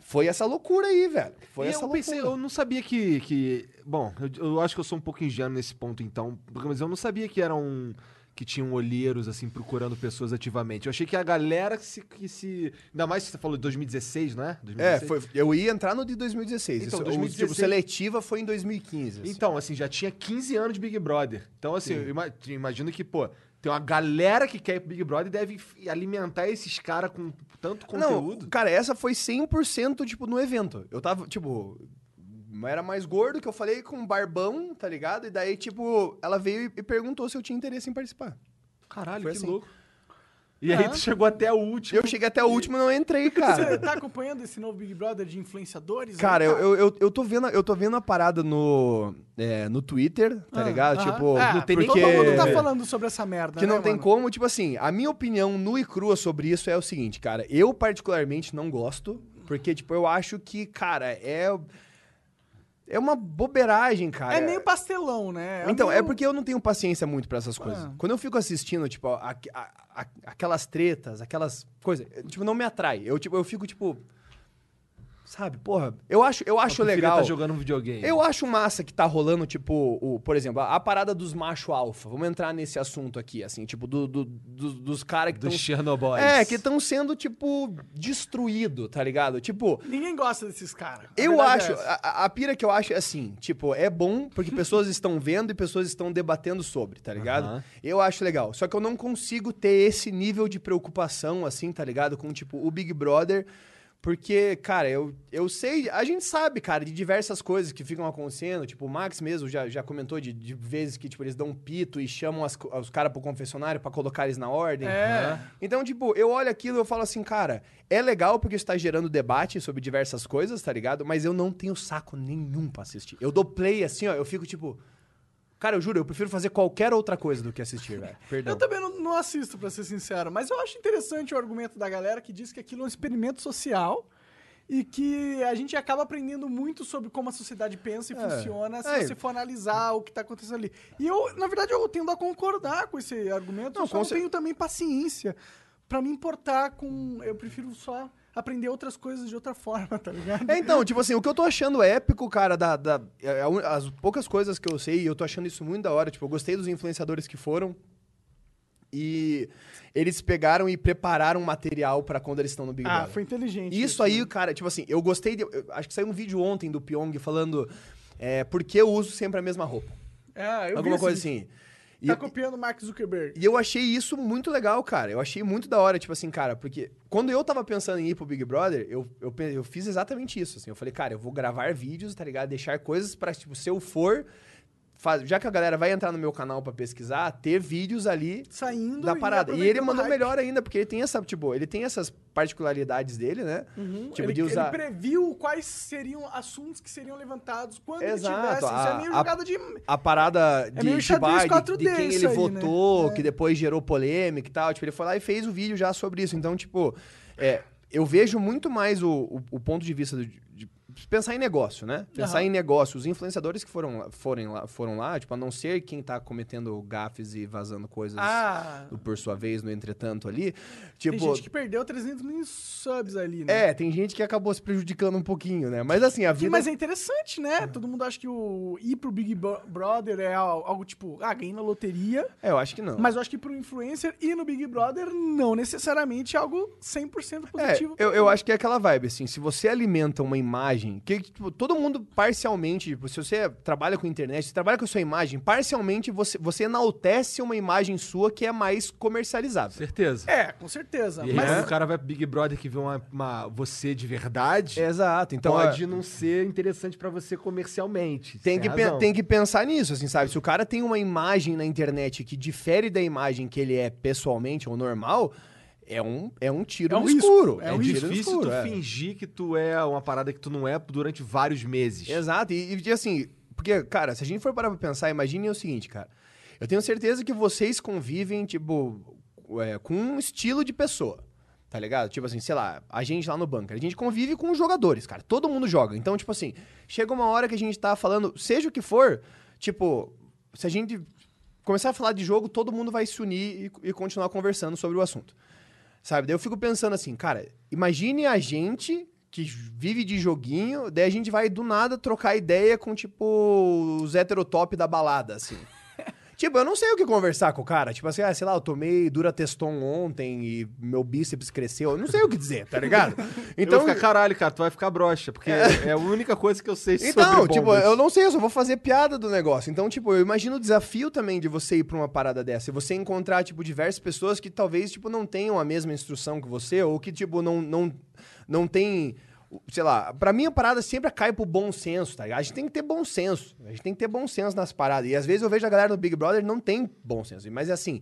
Foi essa loucura aí, velho. Foi E essa eu pensei, loucura. eu não sabia que. que bom, eu, eu acho que eu sou um pouco ingênuo nesse ponto, então. Mas eu não sabia que eram. Que tinham olheiros, assim, procurando pessoas ativamente. Eu achei que a galera que se. Que se ainda mais que você falou de 2016, não é? É, 2016? foi, eu ia entrar no de 2016. Então, Isso, 2016 O, tipo, seletiva foi em 2015. assim. Então, assim, já tinha 15 anos de Big Brother. Então, assim, imagino que, pô, tem uma galera que quer ir pro Big Brother e deve alimentar esses caras com tanto conteúdo. Não, cara, essa foi 100% tipo no evento. Eu tava, tipo, era mais gordo que eu falei com um barbão, tá ligado? E daí, tipo, ela veio e- perguntou se eu tinha interesse em participar. Caralho, Foi que assim. louco. E aí Ah. tu chegou até o último. Eu cheguei até o último e não entrei, Você cara. tá acompanhando esse novo Big Brother de influenciadores? aí, Cara, eu, eu, eu, tô vendo, eu tô vendo a parada no, é, no Twitter, tá Ah, ligado? aham. Tipo, É, não tem porque... Todo mundo tá falando sobre essa merda, Que não né, tem mano? como, tipo assim, a minha opinião nua e crua sobre isso é o seguinte, cara. Eu, particularmente, não gosto, porque, tipo, eu acho que, cara, é. É uma bobeiragem, cara. É meio pastelão, né? Então, é meio- porque eu não tenho paciência muito pra essas coisas. Ah. Quando eu fico assistindo, tipo, a- a- a- aquelas tretas, aquelas coisas, tipo, não me atrai. Eu, tipo, eu fico, tipo. Sabe, porra, eu acho, eu acho legal. tá jogando um videogame. Eu acho massa que tá rolando, tipo, o, por exemplo, a, a parada dos macho alfa. Vamos entrar nesse assunto aqui, assim, tipo, do, do- do- dos caras que Dos. Chernobyl. É, que estão sendo, tipo, destruído, tá ligado? Tipo, Ninguém gosta desses caras. Eu verdade acho. é. A, a- pira que eu acho é assim, tipo, é bom porque pessoas estão vendo e pessoas estão debatendo sobre, tá ligado? Aham. Eu acho legal. Só que eu não consigo ter esse nível de preocupação, assim, tá ligado? Com, tipo, o Big Brother. Porque, cara, eu, eu sei, a gente sabe, cara, de diversas coisas que ficam acontecendo. Tipo, o Max mesmo já, já comentou de, de vezes que, tipo, eles dão um pito e chamam as os caras pro confessionário pra colocar eles na ordem. É. Então, tipo, eu olho aquilo e eu falo assim, cara, é legal porque isso tá gerando debate sobre diversas coisas, tá ligado? Mas eu não tenho saco nenhum pra assistir. Eu dou play assim, ó, eu fico tipo. Cara, eu juro, eu prefiro fazer qualquer outra coisa do que assistir, velho. (laughs) Perdão. Eu também não, não assisto, pra ser sincero, mas eu acho interessante o argumento da galera que diz que aquilo é um experimento social e que a gente acaba aprendendo muito sobre como a sociedade pensa e É. funciona se É. você for analisar o que tá acontecendo ali. E eu, na verdade, eu tendo a concordar com esse argumento, Não, eu só não tenho também paciência pra me importar com... Eu prefiro só aprender outras coisas de outra (laughs) forma, tá ligado? É, então, tipo assim, o que eu tô achando épico, cara, da, da- é as poucas coisas que eu sei, e eu tô achando isso muito da hora. Tipo, eu gostei dos influenciadores que foram. e eles pegaram e prepararam material pra quando eles estão no Big Ah, Brother. foi inteligente. Isso aí, cara, tipo assim, eu gostei de. eu acho que saiu um vídeo ontem do Pyong falando é, por que eu uso sempre a mesma roupa. É, eu Alguma coisa vídeo. assim. E, Tá copiando o Mark Zuckerberg. e eu achei isso muito legal, cara. Eu achei muito da hora, tipo assim, cara, porque quando eu tava pensando em ir pro Big Brother, eu, eu, eu fiz exatamente isso, assim. Eu falei, cara, eu vou gravar vídeos, tá ligado? Deixar coisas pra, tipo, se eu for. Faz- já que a galera vai entrar no meu canal pra pesquisar, ter vídeos ali Saindo da e parada. E ele aproveitando o mandou hype. melhor ainda, porque ele tem essa, tipo, ele tem essas particularidades dele, né? Tipo, ele, de usar. ele previu quais seriam assuntos que seriam levantados quando Exato, ele tivesse. Isso é a- meio a- jogada de. a parada de, meio xadrez ah, de- 4D de, quem ele aí, né? votou, É. que depois gerou polêmica e tal. Tipo, ele foi lá e fez o vídeo já sobre isso. Então, tipo, é, eu vejo muito mais o, o, o ponto de vista do- pensar em negócio, né? Pensar Aham. em negócio. Os influenciadores que foram, lá- forem lá, foram lá, tipo, a não ser quem tá cometendo gafes e vazando coisas Ah. do por sua vez, no entretanto ali. Tem Tipo, gente que perdeu 300 mil subs ali, né? é, tem gente que acabou se prejudicando um pouquinho, né? Mas assim, a Que- vida. mas é interessante, né? Todo mundo acha que o ir pro Big Bro- Brother é al- algo tipo, ah, ganhei na loteria. É, eu acho que não. Mas eu acho que pro influencer ir no Big Brother não necessariamente é algo 100% É, positivo. eu, eu acho que é aquela vibe, assim, se você alimenta uma imagem, que tipo, todo mundo parcialmente, tipo, se você trabalha com internet, se trabalha com a sua imagem, parcialmente você, você enaltece uma imagem sua que é mais comercializável. Certeza. É, com certeza. E aí, mas quando o cara vai pro Big Brother que vê uma, uma- você de verdade, Exato, então pode é, não ser interessante pra você comercialmente. tem, que, razão. tem que pensar nisso, assim, sabe? Se o cara tem uma imagem na internet que difere da imagem que ele é pessoalmente ou normal, é um, é um tiro É um escuro. é É um tiro no difícil escuro, tu é. fingir que tu é uma parada que tu não é durante vários meses. Exato, e, e, assim, porque, cara, se a gente for parar pra pensar, imagine o seguinte, cara. Eu tenho certeza que vocês convivem, tipo, é, com um estilo de pessoa. Tá ligado? Tipo assim, sei lá, a gente lá no bunker, a gente convive com os jogadores, cara. Todo mundo joga. Então, tipo assim, chega uma hora que a gente tá falando, seja o que for, tipo, se a gente começar a falar de jogo, todo mundo vai se unir e, e continuar conversando sobre o assunto. Sabe? Daí eu fico pensando assim, cara, imagine a gente que vive de joguinho, daí a gente vai do nada trocar ideia com, tipo, os heterotop da balada, assim. Tipo, eu não sei o que conversar com o cara. Tipo assim, ah, sei lá, eu tomei Durateston ontem e meu bíceps cresceu. Eu não sei o que dizer, tá ligado? Então, (laughs) Então, eu vou ficar, caralho, cara, tu vai ficar broxa, porque é a única coisa que eu sei sobre então, tipo, eu não sei, eu só vou fazer piada do negócio. Então, tipo, eu imagino o desafio também de você ir pra uma parada dessa. E você encontrar, tipo, diversas pessoas que talvez, tipo, não tenham a mesma instrução que você, ou que, tipo, não, não, não tem. Sei lá, pra mim a parada sempre cai pro bom senso, tá ligado? A gente tem que ter bom senso. A gente tem que ter bom senso nas paradas. E às vezes eu vejo a galera do Big Brother não tem bom senso. Mas assim,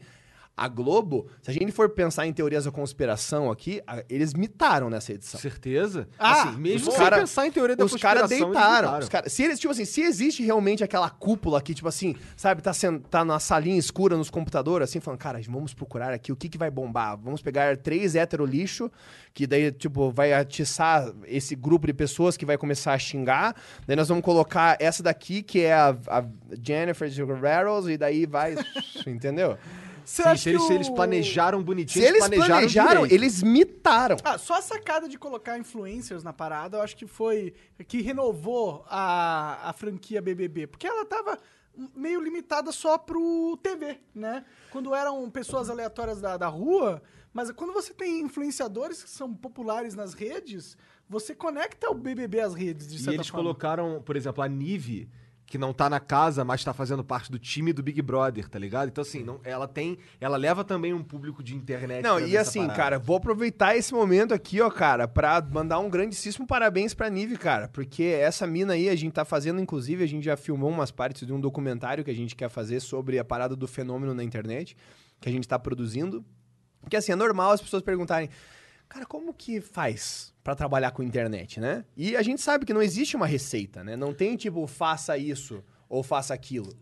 a Globo, se a gente for pensar em teorias da conspiração aqui, a- eles mitaram nessa edição. Certeza? Ah, assim, mesmo os sem cara- pensar em teoria da Os caras conspiração, eles deitaram. deitaram. Os cara, se eles, tipo assim, se existe realmente aquela cúpula aqui, tipo assim, sabe, tá, sen- tá na salinha escura nos computadores, assim, falando, cara, vamos procurar aqui o que, que vai bombar. Vamos pegar três hétero lixo, que daí, tipo, vai atiçar esse grupo de pessoas que vai começar a xingar. Daí nós vamos colocar essa daqui, que é a, a Jennifer Rattles, e daí vai. (laughs) entendeu? Você Sim, acha se eles, que se eles o- planejaram bonitinho, Se eles planejaram, planejaram, eles mitaram. Ah, só a sacada de colocar influencers na parada, eu acho que foi que renovou a, a franquia BBB, porque ela tava meio limitada só pro TV, né? Quando eram pessoas aleatórias da, da rua, mas quando você tem influenciadores que são populares nas redes, você conecta o BBB às redes, de E certa eles forma. colocaram, por exemplo, a Nive, que não tá na casa, mas tá fazendo parte do time do Big Brother, tá ligado? Então, assim, não, ela tem. Ela leva também um público de internet. Não, e assim, parada. cara, vou aproveitar esse momento aqui, ó, cara, pra mandar um grandíssimo parabéns pra Nive, cara, porque essa mina aí a gente tá fazendo, inclusive, a gente já filmou umas partes de um documentário que a gente quer fazer sobre a parada do fenômeno na internet, que a gente tá produzindo. Porque assim, é normal as pessoas perguntarem, cara, como que faz pra trabalhar com internet, né? E a gente sabe que não existe uma receita, né? Não tem tipo, faça isso ou faça aquilo.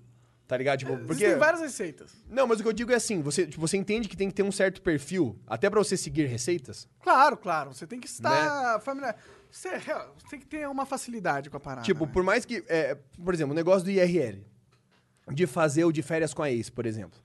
Tá ligado? Tipo, porque... Existem várias receitas. Não, mas o que eu digo é assim, você, tipo, você entende que tem que ter um certo perfil, até pra você seguir receitas? Claro, claro, você tem que estar Né? familiar. Você, você tem que ter uma facilidade com a parada. tipo, né? por mais que, é, por exemplo, o negócio do IRL, de fazer o de férias com a ex, por exemplo.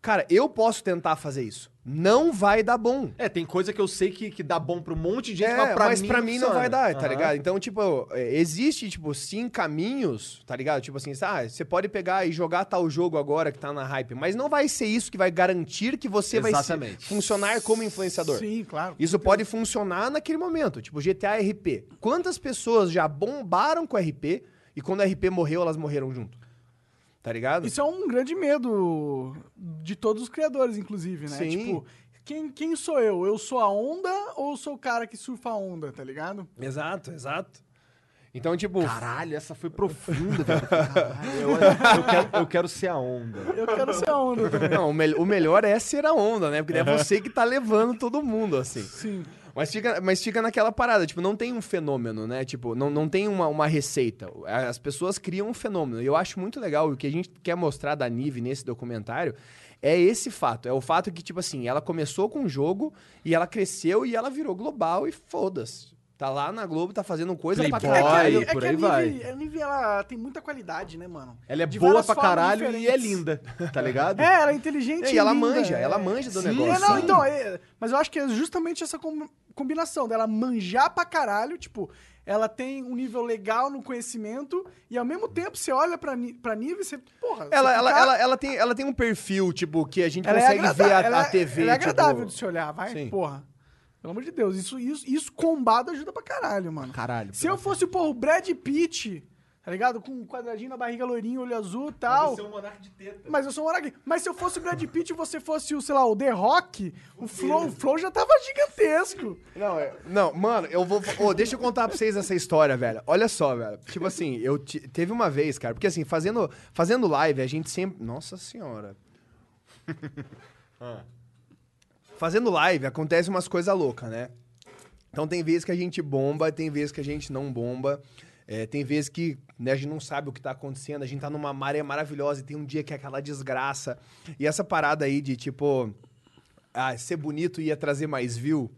Cara, eu posso tentar fazer isso. Não vai dar bom. É, tem coisa que eu sei que, que dá bom pra um monte de gente, É, mas pra mas mim, pra mim não vai dar, tá Aham. ligado? Então, tipo, é, existe, tipo, sim caminhos, tá ligado? Tipo assim, ah, você pode pegar e jogar tal jogo agora que tá na hype, mas não vai ser isso que vai garantir que você vai Exatamente. se- funcionar como influenciador. Sim, claro. Isso pode funcionar naquele momento, tipo GTA RP. Quantas pessoas já bombaram com RP e quando o RP morreu, elas morreram junto? Tá ligado? Isso é um grande medo de todos os criadores, inclusive, né? Sim. Tipo, quem, quem sou eu? Eu sou a onda ou eu sou o cara que surfa a onda, tá ligado? Exato, exato. Então, tipo, Caralho, essa foi profunda, velho. (laughs) Eu, eu quero, eu quero ser a onda. Eu quero ser a onda (laughs) também. não, o, mel- o melhor é ser a onda, né? Porque é você que tá levando todo mundo, assim. Sim. Mas fica, mas fica naquela parada, tipo, não tem um fenômeno, né? Tipo, não, não tem uma, uma receita. As pessoas criam um fenômeno. E eu acho muito legal, o que a gente quer mostrar da Nive nesse documentário é esse fato. É o fato que, tipo assim, ela começou com um jogo e ela cresceu e ela virou global e foda-se. Tá lá na Globo, tá fazendo coisa pra Playboy. caralho. por aí a Nive, vai. a Nive, ela tem muita qualidade, né, mano? Ela é De boa pra caralho e é diferentes. linda, tá ligado? (laughs) É, ela é inteligente E ela linda, manja, é. ela manja do Sim, negócio. É, não, Sim. então, é, mas eu acho que é justamente essa com- combinação dela manjar pra caralho, tipo, ela tem um nível legal no conhecimento e ao mesmo tempo você olha pra, pra Nive e você, porra... Ela, você ela, fica- ela, ela, tem, ela tem um perfil, tipo, que a gente ela é consegue ver a, ela a é- TV. Ela é agradável tipo... de se olhar, vai, Sim. porra. Pelo amor de Deus, isso, isso, isso combado ajuda pra caralho, mano. Caralho. Se eu fosse, porra, o Brad Pitt, tá ligado? Com um quadradinho na barriga loirinho, olho azul e tal... um monarca de teta. Mas eu sou um Monark. Mas se eu fosse o Brad Pitt e você fosse o, sei lá, o The Rock, o Flow, o Flow já tava gigantesco. Não, é- não, mano, eu vou. Ô, deixa eu contar pra vocês essa história, velho. Olha só, velho. Tipo assim, eu te- teve uma vez, cara, porque assim, fazendo, fazendo live, a gente sempre. Nossa senhora. (laughs) Fazendo live, acontece umas coisas loucas, né? Então tem vezes que a gente bomba, tem vezes que a gente não bomba. é, tem vezes que né, a gente não sabe o que tá acontecendo, a gente tá numa maré maravilhosa e tem um dia que é aquela desgraça. E essa parada aí de tipo. Ah, ser bonito ia trazer mais view.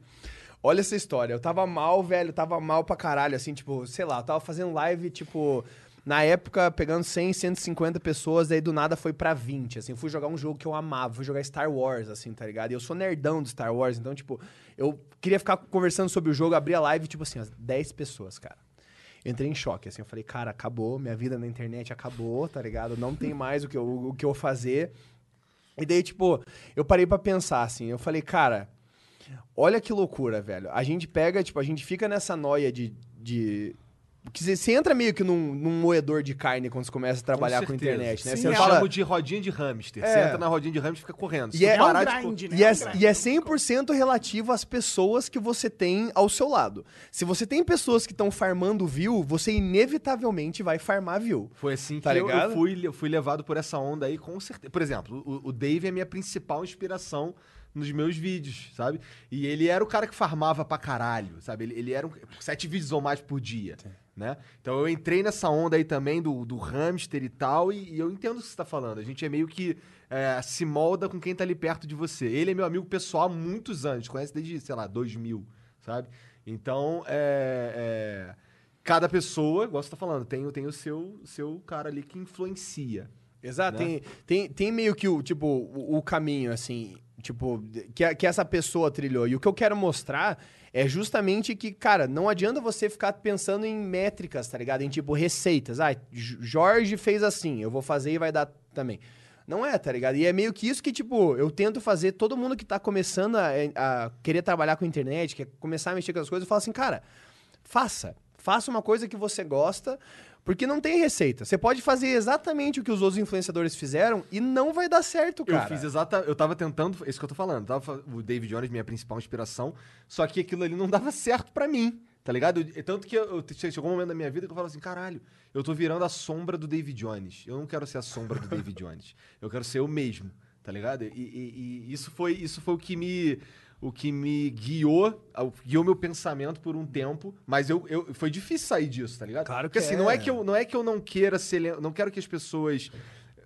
Olha essa história. Eu tava mal, velho. Tava mal pra caralho, assim, tipo, sei lá, eu tava fazendo live, tipo, na época, pegando 100, 150 pessoas, daí do nada foi pra 20, assim. Fui jogar um jogo que eu amava, fui jogar Star Wars, assim, tá ligado? E eu sou nerdão de Star Wars, então, tipo, eu queria ficar conversando sobre o jogo, abri a live, tipo assim, as 10 pessoas, cara. Eu entrei em choque, assim, eu falei, cara, acabou, minha vida na internet acabou, tá ligado? Não tem mais o que eu, o que eu fazer. E daí, tipo, eu parei pra pensar, assim, eu falei, cara, olha que loucura, velho. A gente pega, tipo, a gente fica nessa noia de. de... que você- Você entra meio que num, num moedor de carne quando você começa a trabalhar com, certeza. internet, né? Sim, você é. Eu fala. chamo de rodinha de hamster. Você É. entra na rodinha de hamster e fica correndo. E é- parar é um grind, né? E é, É um grind. e é 100% relativo às pessoas que você tem ao seu lado. Se você tem pessoas que estão farmando view, você inevitavelmente vai farmar view. Foi assim que Tá eu, ligado? eu fui, eu fui levado por essa onda aí, com certeza. Por exemplo, o, o Dave é minha principal inspiração nos meus vídeos, sabe? E ele era o cara que farmava pra caralho, sabe? Ele, ele era um, sete vídeos ou mais por dia, né? Então eu entrei nessa onda aí também do, do hamster e tal, e, e eu entendo o que você tá falando. A gente é meio que é, se molda com quem tá ali perto de você. Ele é meu amigo pessoal há muitos anos, conhece desde, sei lá, 2000, sabe? Então, é... é, Cada pessoa, igual você tá falando, tem, tem o seu, seu cara ali que influencia. Exato. Né? Tem, tem, tem meio que o, tipo, o, o caminho, assim, tipo, que, que essa pessoa trilhou. E o que eu quero mostrar é justamente que, cara, não adianta você ficar pensando em métricas, tá ligado? Em, tipo, receitas. Ah, Jorge fez assim, eu vou fazer e vai dar também. Não é, tá ligado? E é meio que isso que, tipo, eu tento fazer todo mundo que tá começando a, a querer trabalhar com internet, quer começar a mexer com as coisas, eu falo assim, cara, faça. Faça uma coisa que você gosta, porque não tem receita. Você pode fazer exatamente o que os outros influenciadores fizeram e não vai dar certo, cara. Eu fiz exata, eu tava tentando, é isso que eu tô falando, tava, o David Jones minha principal inspiração, só que aquilo ali não dava certo pra mim, tá ligado? Eu- tanto que eu, eu- chegou um momento da minha vida que eu falo assim, caralho, eu tô virando a sombra do David Jones. Eu não quero ser a sombra do David Jones. Eu quero ser eu mesmo, tá ligado? E, e- e isso foi isso foi o que me o que me guiou, guiou meu pensamento por um tempo, mas eu, eu foi difícil sair disso, tá ligado? Claro Porque que assim, é. não é que eu não é que eu não queira ser, não quero que as pessoas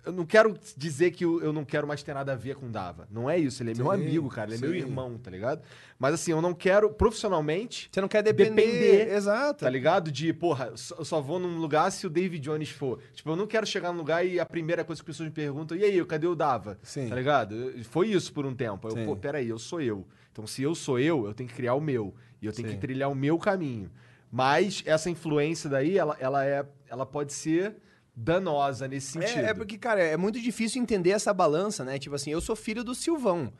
eu não quero dizer que eu, eu não quero mais ter nada a ver com o Dava. Não é isso. Ele é meu Sim, amigo, cara. Ele é meu sim. irmão, tá ligado? Mas assim, eu não quero profissionalmente. Você não quer depender. Depender, Exato. Tá ligado? De, porra, eu só- vou num lugar se o David Jones for. Tipo, eu não quero chegar num lugar e a primeira coisa que as pessoas me perguntam, e aí, cadê o Dava? Sim. Tá ligado? Foi isso por um tempo. Eu, Sim. pô, peraí, eu sou eu. Então, se eu sou eu, eu tenho que criar o meu. E eu tenho Sim. que trilhar o meu caminho. Mas essa influência daí, ela, ela, é, ela pode ser danosa nesse sentido. É, é porque, cara, é muito difícil entender essa balança, né? Tipo assim, eu sou filho do Silvão,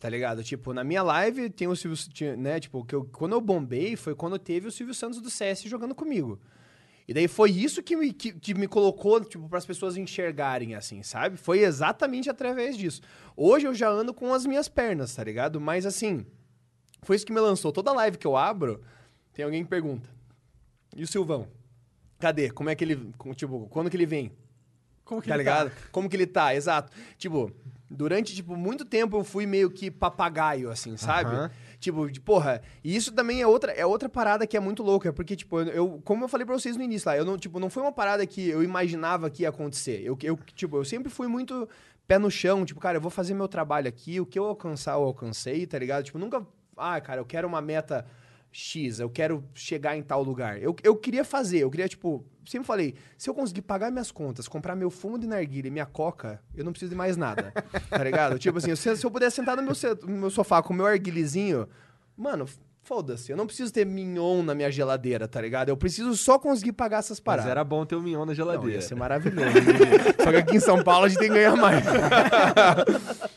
tá ligado? Tipo, na minha live tem o Silvio, né? Tipo, que eu, quando eu bombei foi quando teve o Silvio Santos do CS jogando comigo. E daí foi isso que me, que, que me colocou, tipo, para as pessoas enxergarem, assim, sabe? Foi exatamente através disso. Hoje eu já ando com as minhas pernas, tá ligado? Mas, assim, foi isso que me lançou. Toda live que eu abro, tem alguém que pergunta. E o Silvão? Cadê? Como é que ele. Tipo, quando que ele vem? Como que tá ele ligado? Como que ele tá, exato. Tipo, durante, tipo, muito tempo eu fui meio que papagaio, assim, sabe? Aham. Tipo, de, porra, e isso também é outra, é outra parada que é muito louca, porque, tipo, eu, como eu falei pra vocês no início lá, eu não, tipo, não foi uma parada que eu imaginava que ia acontecer. Eu, eu, tipo, eu sempre fui muito pé no chão, tipo, cara, eu vou fazer meu trabalho aqui, o que eu alcançar, eu alcancei, tá ligado? Tipo, nunca, ah, cara, eu quero uma meta X, eu quero chegar em tal lugar. Eu, eu queria fazer, eu queria, tipo, sempre falei, se eu conseguir pagar minhas contas, comprar meu fumo de narguilha e minha coca, eu não preciso de mais nada, tá ligado? Tipo assim, se, se eu puder sentar no meu, no meu sofá com o meu arguilizinho, mano, foda-se, eu não preciso ter mignon na minha geladeira, tá ligado? Eu preciso só conseguir pagar essas Mas paradas. era bom ter um mignon na Não, geladeira. ia ser maravilhoso. né? Só que aqui em São Paulo a gente tem que ganhar mais. (laughs)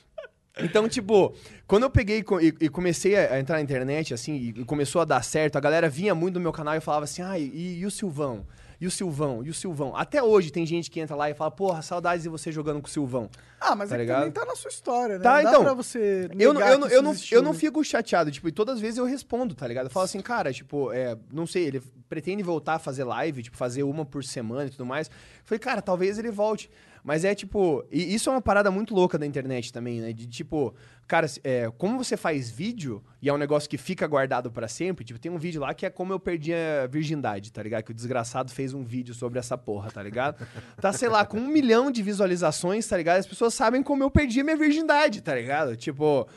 Então, tipo, quando eu peguei e, comecei a, entrar na internet, assim, e, e começou a dar certo, a galera vinha muito no meu canal e falava assim, ah, e, e o Silvão? E o Silvão? E o Silvão? Até hoje tem gente que entra lá e fala, porra, saudades de você jogando com o Silvão. Ah, mas Tá é que ligado? também tá na sua história, né? Tá, Não dá então, pra você Eu, não- eu, não- que eu, não, eu não fico chateado, tipo, e todas as vezes eu respondo, tá ligado? Eu falo assim, cara, tipo, é, não sei, ele pretende voltar a fazer live, tipo, fazer uma por semana e tudo mais. Eu falei, cara, talvez ele volte. Mas é tipo, e isso é uma parada muito louca da internet também, né? De tipo, cara, é, como você faz vídeo e é um negócio que fica guardado pra sempre, tipo, tem um vídeo lá que é como eu perdi a virgindade, tá ligado? Que o desgraçado fez um vídeo sobre essa porra, tá ligado? (laughs) Tá, sei lá, com um milhão de visualizações, tá ligado? As pessoas sabem como eu perdi a minha virgindade, tá ligado? Tipo.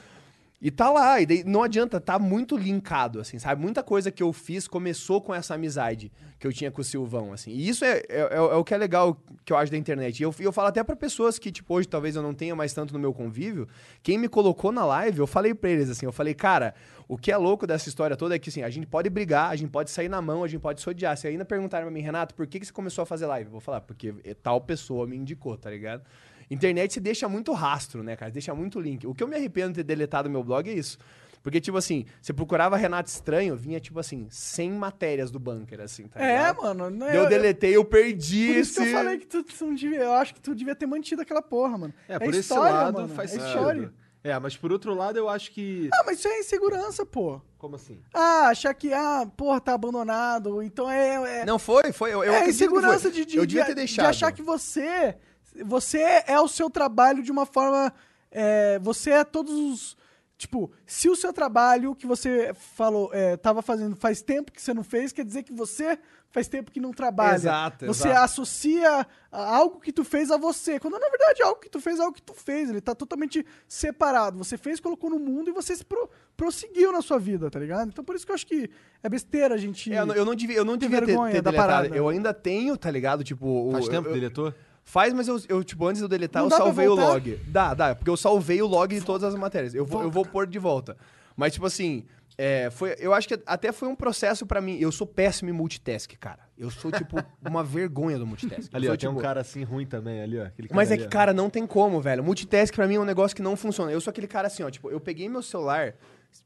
E tá lá, e daí não adianta, tá muito linkado, assim, sabe? Muita coisa que eu fiz começou com essa amizade que eu tinha com o Silvão, assim. E isso é, é, é- é o que é legal que eu acho da internet. E eu, eu falo até pra pessoas que, tipo, hoje talvez eu não tenha mais tanto no meu convívio, quem me colocou na live, eu falei pra eles, assim, eu falei, cara, o que é louco dessa história toda é que, assim, a gente pode brigar, a gente pode sair na mão, a gente pode se odiar. Se ainda perguntaram pra mim, Renato, por que, que você começou a fazer live? Eu vou falar, porque tal pessoa me indicou, tá ligado? Internet se deixa muito rastro, né, cara? Deixa muito link. O que eu me arrependo de ter deletado meu blog é isso. Porque, tipo assim, você procurava Renato Estranho, vinha, tipo assim, 100 matérias do bunker, assim, tá É, ligado? mano. Né, Daí Eu deletei, eu perdi Por isso que eu esse- falei que tu, tu não devia. Eu acho que tu devia ter mantido aquela porra, mano. É, por esse história, lado mano, faz é sentido. história. É, mas por outro lado eu acho que... Ah, mas isso é insegurança, pô. Como assim? Ah, achar que, ah, porra, tá abandonado. Então é. é Não foi, foi. Eu, eu é insegurança foi. de, de, Eu devia de- ter de deixado. achar que você. Você é o seu trabalho de uma forma. é, você é todos os. Tipo, se o seu trabalho que você falou, é, tava fazendo faz tempo que você não fez, quer dizer que você faz tempo que não trabalha. Exato, Você exato. associa a- algo que tu fez a você. Quando na verdade algo que tu fez é algo que tu fez. Ele tá totalmente separado. Você fez, colocou no mundo e você se pro- prosseguiu na sua vida, tá ligado? Então por isso que eu acho que é besteira a gente. É, eu, não- eu não devia, eu não Ter devia ter, vergonha ter da deletado. parada. Eu ainda tenho, tá ligado? Tipo. o- Faz tempo eu, deletou? Faz, mas eu, eu, tipo, antes de eu deletar, Não eu salvei o log. Dá, dá, porque eu salvei o log de todas as matérias. Eu vou, eu vou pôr de volta. Mas, tipo assim, é, foi, eu acho que até foi um processo pra mim. Eu sou péssimo em multitask, cara. Eu sou, tipo, (laughs) uma vergonha do multitask. Eu Ali, sou, ó, tem um tipo, cara assim ruim também ali, ó. Aquele Mas é que, ó. cara, não tem como, velho. Multitask pra mim é um negócio que não funciona. Eu sou aquele cara assim, ó, tipo, eu peguei meu celular,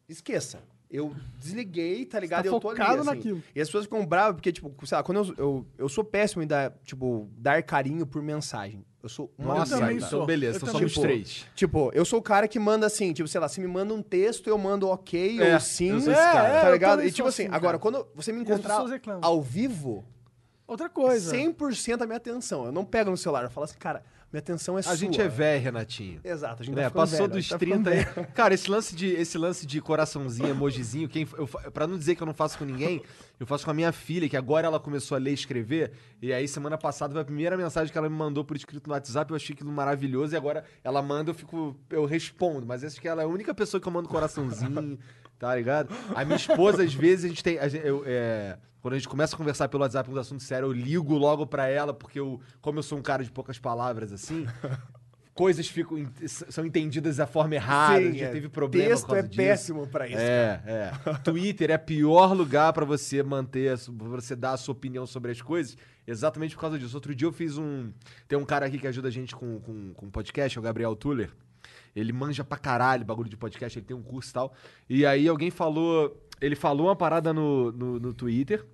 esqueça. Eu desliguei, tá ligado? tá eu tô ali, focado assim. naquilo. E as pessoas ficam bravas porque, tipo, sei lá, quando eu, eu, eu sou péssimo em dar, tipo, dar carinho por mensagem. Eu sou uma Nossa, então sou. beleza, Eu então somos sou. três. Tipo, eu sou o cara que manda assim, tipo, sei lá, se me manda um texto, eu mando ok É, ou sim. eu sou esse cara. Tá É, eu ligado? E tipo assim, assim, agora, quando você me encontrar ao vivo, Outra coisa. 100% a minha atenção. Eu não pego no celular, eu falo assim, cara, Minha atenção é A sua. gente é velho, Renatinho. Exato, a gente ficando passou velho, dos tá 30 ficando aí. Cara, esse lance de, esse lance de coraçãozinho, emojizinho, quem, eu, pra não dizer que eu não faço com ninguém, eu faço com a minha filha, que agora ela começou a ler e escrever. E aí, semana passada, foi a primeira mensagem que ela me mandou por escrito no WhatsApp. Eu achei aquilo maravilhoso. E agora ela manda, eu fico. Eu respondo. Mas acho que ela é a única pessoa que eu mando coraçãozinho, (laughs) tá ligado? A minha esposa, às vezes, a gente tem. a gente- eu, é, quando a gente começa a conversar pelo WhatsApp uns assuntos sérios, eu ligo logo pra ela, porque eu, como eu sou um cara de poucas palavras assim, coisas ficam, são entendidas da forma errada, Sim, já é. teve problema Texto por é disso. péssimo pra isso. É, é. (laughs) Twitter é pior lugar pra você manter, pra você dar a sua opinião sobre as coisas, exatamente por causa disso. Outro dia eu fiz um. Tem um cara aqui que ajuda a gente com, com, com podcast, é o Gabriel Tuller. Ele manja pra caralho bagulho de podcast, ele tem um curso e tal. E aí alguém falou. Ele falou uma parada no, no, no Twitter.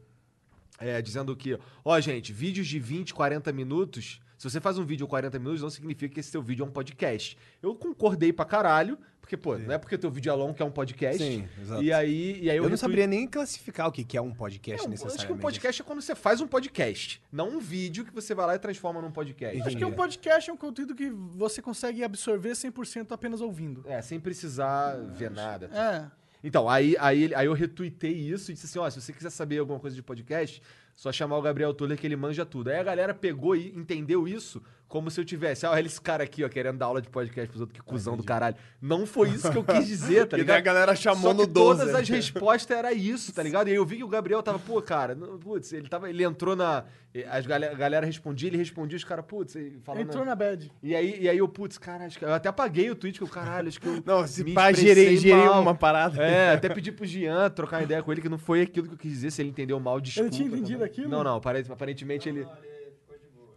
É, dizendo que, ó, gente, vídeos de 20, 40 minutos. Se você faz um vídeo de 40 minutos, não significa que esse seu vídeo é um podcast. Eu concordei pra caralho, porque, pô, não é porque teu vídeo é longo que é um podcast. Sim, exato. E aí, e aí Eu, eu, não retweet- saberia nem classificar o que que é um É, podcast um- necessariamente. acho que um podcast é quando você faz um podcast, não um vídeo que você vai lá e transforma num podcast. Acho que um podcast é um conteúdo que você consegue absorver 100% apenas ouvindo. É, sem precisar ver nada. É. Então, aí, aí, aí eu retuitei isso e disse assim: ó, se você quiser saber alguma coisa de podcast, só chamar o Gabriel Tuller que ele manja tudo. Aí a galera pegou e entendeu isso como se eu tivesse, ah, olha esse cara aqui, ó, querendo dar aula de podcast pros outros, que cuzão do caralho. Não foi isso que eu quis dizer, tá (laughs) E daí ligado? a galera chamou Só que no 12. todas as respostas era isso, tá ligado? E aí eu vi que o Gabriel tava, pô, cara, não- putz, ele tava, ele entrou na. As galera, a galera respondia, ele respondia, os caras, putz, ele falando. Entrou na bad. E aí, e aí eu, putz, cara, acho que, eu até apaguei o tweet, que eu, caralho, acho que eu. (laughs) Não, se me pá, gerei, gerei mal. uma parada. É, até pedi pro Jean trocar ideia com ele, que não foi aquilo que eu quis dizer, se ele entendeu mal, desculpa. tinha entendido também. aquilo? Não, não, aparentemente, aparentemente ele...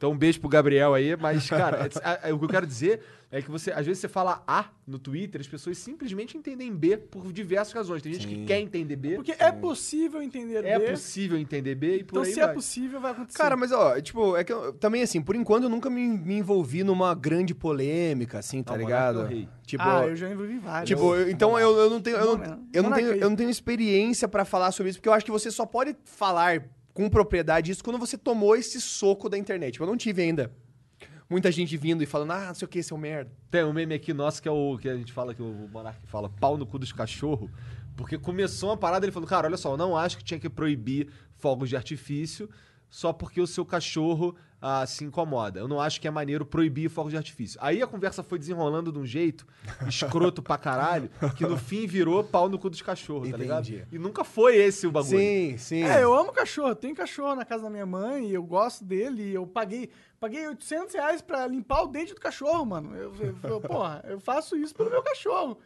Então um beijo pro Gabriel aí, mas, cara, é- é- o que eu quero dizer é que você, às vezes você fala A no Twitter, as pessoas simplesmente entendem B por diversas razões. Tem gente que quer entender B, Porque é possível entender é B. possível entender B e por Então, aí se vai. é possível, vai acontecer. Cara, mas ó, tipo, é que eu- também assim, por enquanto eu nunca me, me envolvi numa grande polêmica, assim, tá Ah, o ligado? É. Tipo, ah, eu já envolvi vários. Tipo, eu- então eu, eu não tenho, eu não, eu não tenho, eu não tenho experiência pra falar sobre isso, porque eu acho que você só pode falar com propriedade isso quando você tomou esse soco da internet. Eu não tive ainda muita gente vindo e falando, ah, não sei o que, seu merda. Tem um meme aqui nosso que é o que a gente fala, que o Monark fala, pau no cu dos cachorros. Porque começou uma parada, ele falou, cara, olha só, eu não acho que tinha que proibir fogos de artifício só porque o seu cachorro ah, se incomoda. Eu não acho que é maneiro proibir fogos de artifício. Aí a conversa foi desenrolando de um jeito escroto pra caralho, que no fim virou pau no cu dos cachorros, tá ligado? E nunca foi esse o bagulho. Sim, sim. É, eu amo cachorro. Tem cachorro na casa da minha mãe e eu gosto dele. E eu paguei, paguei 800 reais pra limpar o dente do cachorro, mano. Eu, eu, eu- porra, eu faço isso pelo meu cachorro.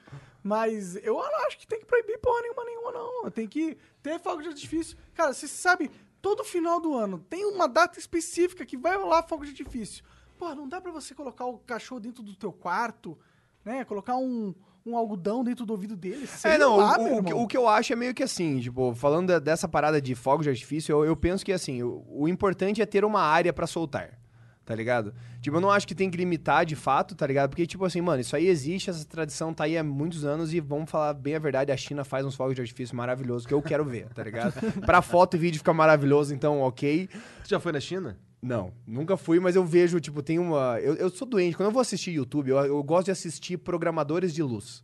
Mas eu não acho que tem que proibir porra nenhuma, nenhuma, não. Tem que ter fogo de artifício. Cara, você sabe, todo final do ano tem uma data específica que vai rolar fogo de artifício. Porra, não dá pra você colocar o cachorro dentro do teu quarto, né? Colocar um, um algodão dentro do ouvido dele. É, não, lá, o, o o que eu acho é meio que assim, tipo, falando dessa parada de fogos de artifício, eu, eu penso que assim, o, o importante é ter uma área pra soltar, tá ligado? Tipo, eu não acho que tem que limitar de fato, tá ligado? Porque, tipo assim, mano, isso aí existe, essa tradição tá aí há muitos anos e vamos falar bem a verdade, a China faz uns fogos de artifício maravilhosos que eu quero ver, tá ligado? (laughs) pra foto e vídeo fica maravilhoso, então, ok. Você já foi na China? Não, nunca fui, mas eu vejo, tipo, tem uma. Eu, eu sou doente. Quando eu vou assistir YouTube, eu, eu gosto de assistir programadores de luz.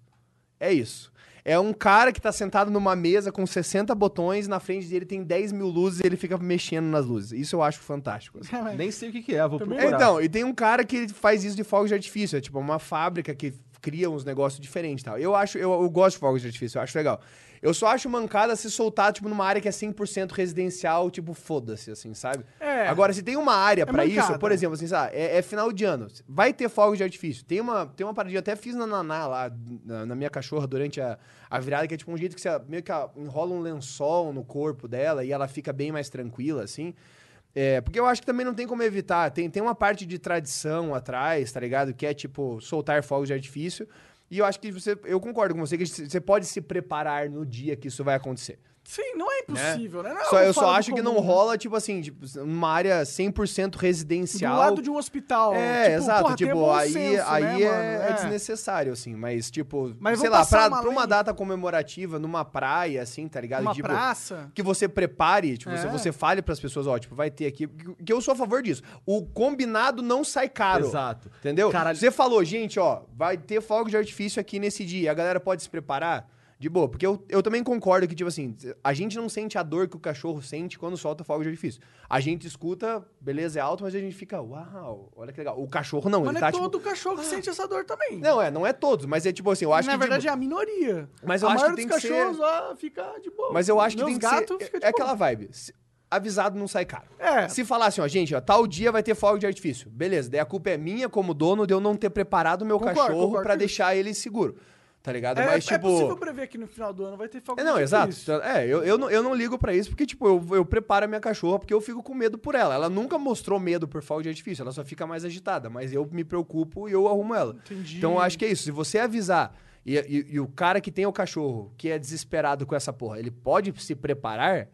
É isso. É um cara que tá sentado numa mesa com 60 botões, na frente dele tem 10 mil luzes e ele fica mexendo nas luzes. Isso eu acho fantástico. (laughs) assim. Nem sei o que, que é, vou procurar. então, e tem um cara que faz isso de fogos de artifício. É tipo uma fábrica que cria uns negócios diferentes e tal. Eu acho, eu, eu gosto de fogos de artifício, eu acho legal. Eu só acho mancada se soltar, tipo, numa área que é 100% residencial, tipo, foda-se, assim, sabe? É. Agora, se tem uma área pra isso, mancada. por exemplo, assim, sabe, é, é final de ano, vai ter fogos de artifício. Tem uma, tem uma paradinha, eu até fiz na Naná lá, na, na minha cachorra, durante a, a virada, que é tipo um jeito que você meio que enrola um lençol no corpo dela e ela fica bem mais tranquila, assim. É, porque eu acho que também não tem como evitar. Tem, tem uma parte de tradição atrás, tá ligado? Que é, tipo, soltar fogos de artifício. E eu acho que você. Eu concordo com você que você pode se preparar no dia que isso vai acontecer. Sim, não é impossível, né? Não é Só, eu só do acho que não né? rola, tipo assim, tipo, numa área 100% Do residencial. lado de um hospital. É, tipo, exato. porra, tipo, aí, senso, aí né, é, é desnecessário, assim. Mas, tipo, Mas sei lá, passar pra, uma pra uma data comemorativa, numa praia, assim, tá ligado? Uma tipo, praça. que você prepare, tipo, você, É. você fale pras pessoas, ó, tipo, vai ter aqui. Que eu sou a favor disso. O combinado não sai caro. Exato. Entendeu? Caralho. Você falou, gente, ó, vai ter fogo de artifício aqui nesse dia. A galera pode se preparar? De boa, porque eu, eu também concordo que, tipo assim, a gente não sente a dor que o cachorro sente quando solta fogo de artifício. A gente escuta, beleza, é alto, mas a gente fica, uau, olha que legal. O cachorro não, Mas ele não tá é tipo. todo cachorro que sente essa dor também. Não, é, não é todos, mas é tipo assim, eu acho Na que. verdade, tipo, é a minoria. Mas eu a acho que maioria tem que ser- cachorros ó, fica de boa. Mas eu acho que Meus tem que ser. fica de É boa. aquela vibe. Se- Avisado não sai caro. É. Se falar assim, ó, gente, ó, tal dia vai ter fogo de artifício. Beleza, daí a culpa é minha como dono de eu não ter preparado o meu Concordo, cachorro isso. deixar ele seguro. Tá ligado? É, Mas, é tipo. possível prever que no final do ano vai ter fogo É, não, exato. artifício. É, eu, eu, não, eu não ligo pra isso porque, tipo, eu, eu preparo a minha cachorra porque eu fico com medo por ela. Ela nunca mostrou medo por fogo de artifício, ela só fica mais agitada, mas eu me preocupo e eu arrumo ela. Entendi. Então eu acho que é isso. Se você avisar e, e- e o cara que tem o cachorro, que é desesperado com essa porra, ele pode se preparar,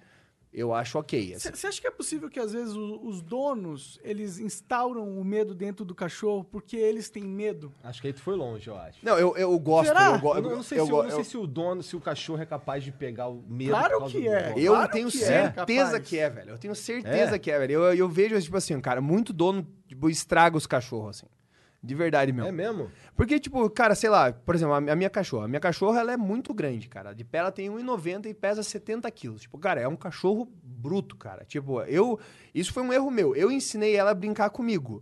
eu acho ok. assim. Você acha que é possível que às vezes o- os donos eles instauram o medo dentro do cachorro porque eles têm medo? Acho que aí tu foi longe, eu acho. Não, eu, eu gosto. Será? Eu, go- Eu não, eu não sei, eu se, eu não eu- sei se o dono, se o cachorro é capaz de pegar o medo. Claro por causa que do é. dono. Eu Claro tenho que é certeza capaz. que é, velho. Eu tenho certeza É? que é, velho. Eu, eu vejo, tipo assim, cara, muito dono tipo, estraga os cachorros, assim. De verdade mesmo. É mesmo? Porque, tipo, cara, sei lá, por exemplo, a a minha cachorra. A minha cachorra, ela é muito grande, cara. De pé, ela tem 1,90 e pesa 70 quilos. Tipo, cara, é um cachorro bruto, cara. Tipo, eu... Isso foi um erro meu. Eu ensinei ela a brincar comigo,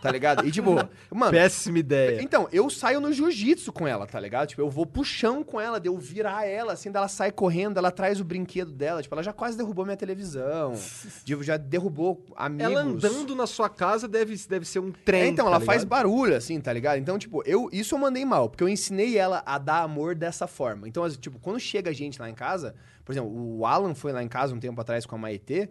tá ligado? E, tipo, (laughs) mano... Péssima ideia. Então, eu saio no jiu-jitsu com ela, tá ligado? Tipo, eu vou pro chão com ela, de eu virar ela, assim, daí ela sai correndo, ela traz o brinquedo dela. Tipo, ela já quase derrubou minha televisão. (laughs) tipo, já derrubou amigos. Ela andando na sua casa deve, deve ser um trem. É, então, tá ela faz ligado? barulho, assim, tá ligado? Então, tipo, eu, isso eu mandei mal, porque eu ensinei ela a dar amor dessa forma. Então, tipo, quando chega gente lá em casa, por exemplo, o Alan foi lá em casa um tempo atrás com a Maitê,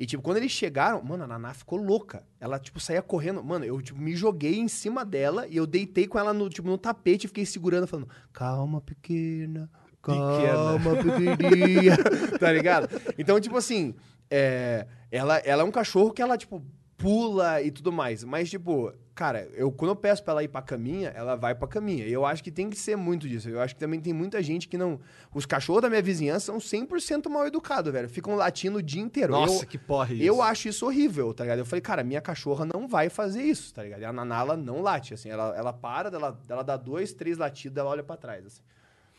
e, tipo, quando eles chegaram, mano, a Naná ficou louca. Ela, tipo, saía correndo. Mano, eu, tipo, me joguei em cima dela e eu deitei com ela no, tipo, no tapete e fiquei segurando, falando, calma, pequena, calma, pequenininha, (laughs) tá ligado? Então, tipo assim, é, ela, ela é um cachorro que ela, tipo, pula e tudo mais. Mas, tipo, cara, eu, quando eu peço pra ela ir pra caminha, ela vai pra caminha. E eu acho que tem que ser muito disso. Eu acho que também tem muita gente que não. Os cachorros da minha vizinhança são 100% mal educados, velho. Ficam latindo o dia inteiro. Nossa, eu, que porra é isso. eu acho isso horrível, tá ligado? Eu falei, cara, minha cachorra não vai fazer isso, tá ligado? E a Naná, ela não late, assim. Ela, ela para, ela, ela dá dois, três latidos, ela olha pra trás, assim.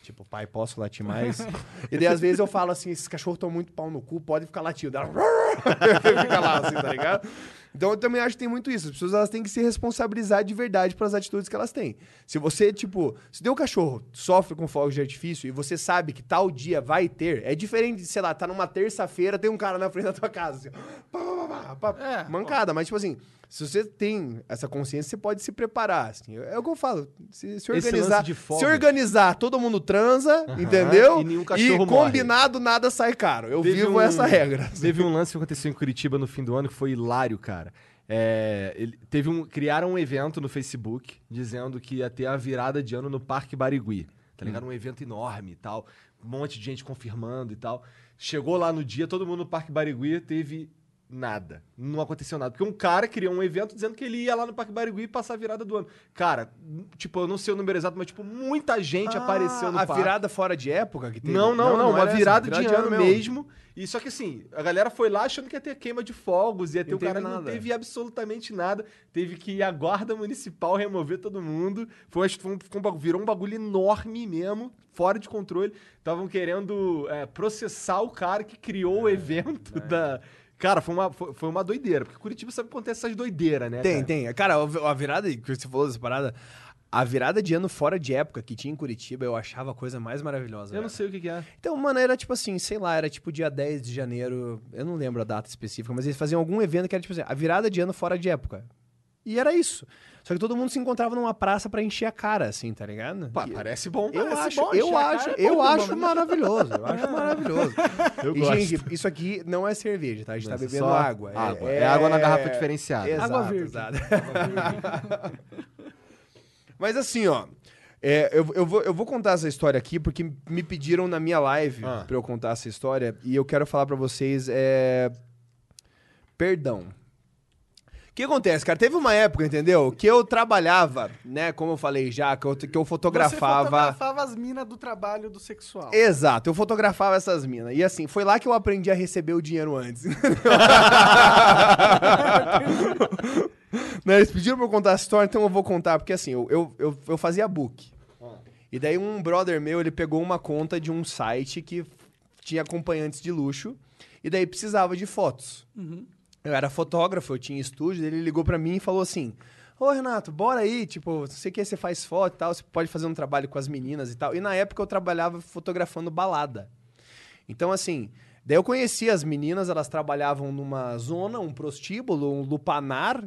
Tipo, pai, posso latir mais? (laughs) e daí, às vezes, eu falo assim, esses cachorros estão muito pau no cu, pode ficar latindo. Ela (laughs) fica lá, assim, tá ligado? Então, eu também acho que tem muito isso. As pessoas, elas têm que se responsabilizar de verdade pelas atitudes que elas têm. Se você, tipo, se teu cachorro sofre com fogos de artifício e você sabe que tal dia vai ter, é diferente de, sei lá, tá numa terça-feira, tem um cara na frente da tua casa, assim, ó, pá, pá, pá, pá, É. mancada. Mas, tipo assim, se você tem essa consciência, você pode se preparar, assim. É o que eu falo. Se, se organizar, se organizar, todo mundo transa, entendeu? e nenhum cachorro morre. combinado, nada sai caro. Eu Teve vivo um- essa regra. Teve um lance que aconteceu em Curitiba no fim do ano que foi hilário, cara. É, ele, teve um, criaram um evento no Facebook dizendo que ia ter a virada de ano no Parque Barigui. Tá ligado? Um evento enorme e tal. Um monte de gente confirmando e tal. Chegou lá no dia, todo mundo no Parque Barigui teve nada. Não aconteceu nada. Porque um cara criou um evento dizendo que ele ia lá no Parque Barigui passar a virada do ano. Cara, tipo, eu não sei o número exato, mas tipo, muita gente apareceu no Ah, a parque. virada fora de época que teve? Não, não, não, uma era essa, virada, de, ano, mesmo. E só que assim, a galera foi lá achando que ia ter queima de fogos, ia ter Não o cara teve não nada. teve absolutamente nada. Teve que ir a guarda municipal remover todo mundo. Foi, foi um- virou um bagulho enorme mesmo, fora de controle. Estavam querendo é, processar o cara que criou o É, evento da. Cara, foi uma, foi, foi uma doideira, porque Curitiba sabe que acontece essas doideiras, né? Tem, cara? tem. Cara, a virada que você falou dessa parada, a virada de ano fora de época que tinha em Curitiba, eu achava a coisa mais maravilhosa. Eu não sei o que, que é. Então, mano, era tipo assim, sei lá, era tipo dia 10 de janeiro, eu não lembro a data específica, mas eles faziam algum evento que era tipo assim, a virada de ano fora de época. E era isso. Só que todo mundo se encontrava numa praça pra encher a cara, assim, tá ligado? Pá, parece bom. Eu Parece acho, bom, eu acho, é eu acho maravilhoso. Eu acho (laughs) maravilhoso. Eu e, gosto. gente, isso aqui não é cerveja, tá? A gente tá Mas é bebendo água. água. É água na garrafa diferenciada. Exato, Água verde. exato. (laughs) Mas assim, ó. É, eu, eu, vou, eu vou contar essa história aqui porque me pediram na minha live Ah. pra eu contar essa história e eu quero falar pra vocês é perdão. O que acontece, cara? Teve uma época, entendeu? Que eu trabalhava, né? Como eu falei já, que eu, que eu Você fotografava. fotografava as minas do trabalho do sexual. Exato, eu fotografava essas minas. E assim, foi lá que eu aprendi a receber o dinheiro antes. (laughs) né, eles pediram pra eu contar a história, então eu vou contar, porque assim, eu, eu, eu, eu fazia book. E daí um brother meu, ele pegou uma conta de um site que tinha acompanhantes de luxo, e daí precisava de fotos. Eu era fotógrafo, eu tinha estúdio, ele ligou pra mim e falou assim: Ô Renato, bora aí, tipo, sei que você faz foto e tal, você pode fazer um trabalho com as meninas e tal. E na época eu trabalhava fotografando balada. Então, assim, daí eu conhecia as meninas, elas trabalhavam numa zona, um prostíbulo, um lupanar,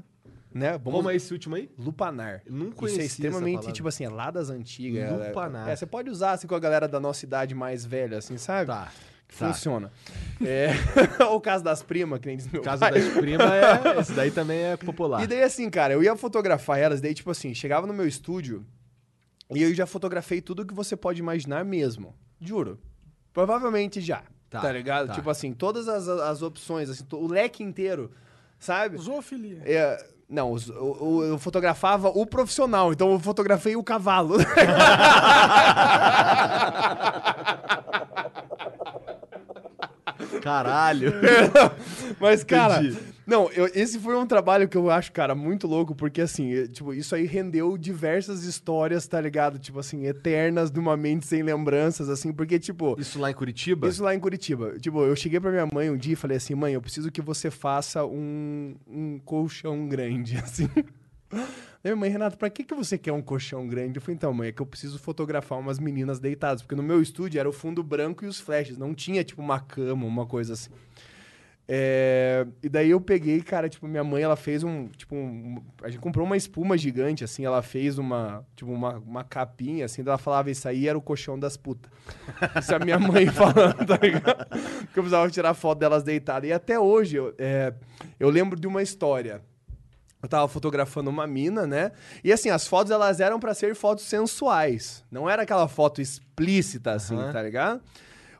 né? Vamos- Como é esse último aí? Lupanar. Eu não Isso é extremamente, tipo assim, é lá das antigas. Lupanar. É, você pode usar assim com a galera da nossa idade mais velha, assim, sabe? Tá. Tá. funciona. (laughs) É... (laughs) o caso das primas, que nem diz meu Casa pai. das primas é. (laughs) Esse daí também é popular. E daí, assim, cara, eu ia fotografar elas, daí, tipo assim, chegava no meu estúdio e eu já fotografei tudo que você pode imaginar mesmo. Juro. Provavelmente já. Tá, Tá, ligado? tá. Tipo assim, todas as, as opções, assim, o leque inteiro, sabe? Zoofilia. É, não, o- o- eu fotografava o profissional, então eu fotografei o cavalo. Caralho. (laughs) Mas, cara, Entendi. não, eu- esse foi um trabalho que eu acho, cara, muito louco, porque assim, eh, tipo, isso aí rendeu diversas histórias, tá ligado? Tipo assim, eternas de uma mente sem lembranças, assim, porque, tipo. Isso lá em Curitiba? Isso lá em Curitiba. Tipo, eu cheguei pra minha mãe um dia e falei assim, mãe, eu preciso que você faça um, um colchão grande, (laughs) assim. Minha mãe, Renato, pra que, que você quer um colchão grande? Eu falei, então, mãe, é que eu preciso fotografar umas meninas deitadas, porque no meu estúdio era o fundo branco e os flashes, não tinha, tipo, uma cama, uma coisa assim. É, E daí eu peguei, cara, tipo, minha mãe, ela fez um, tipo, um- a gente comprou uma espuma gigante, assim, ela fez uma, tipo, uma, uma capinha, assim, ela falava, isso aí era o colchão das putas. Isso é a minha mãe (laughs) falando, tá ligado? Que eu precisava tirar foto delas deitadas. E até hoje, eu, é, eu lembro de uma história. Eu tava fotografando uma mina, né? E assim, as fotos elas eram pra ser fotos sensuais. Não era aquela foto explícita, assim, Aham. tá ligado?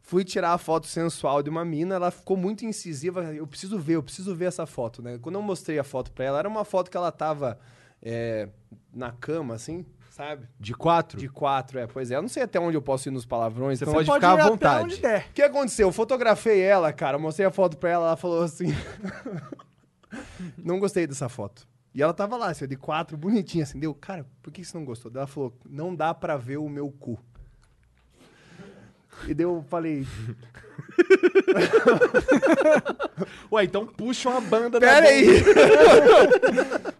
Fui tirar a foto sensual de uma mina, ela ficou muito incisiva. Eu preciso ver, eu preciso ver essa foto, né? Quando eu mostrei a foto pra ela, era uma foto que ela tava é, na cama, assim, sabe? De quatro? De quatro, é. Pois é, eu não sei até onde eu posso ir nos palavrões. Você então- pode Pode ficar à vontade. o que aconteceu? Eu fotografei ela, cara, mostrei a foto pra ela, ela falou assim. (laughs) não gostei dessa foto. E ela tava lá, assim, de quatro, bonitinha, assim, deu, cara, por que você não gostou? Ela falou, não dá pra ver o meu cu. E daí eu falei, Ué, então puxa uma banda da pera aí! (laughs)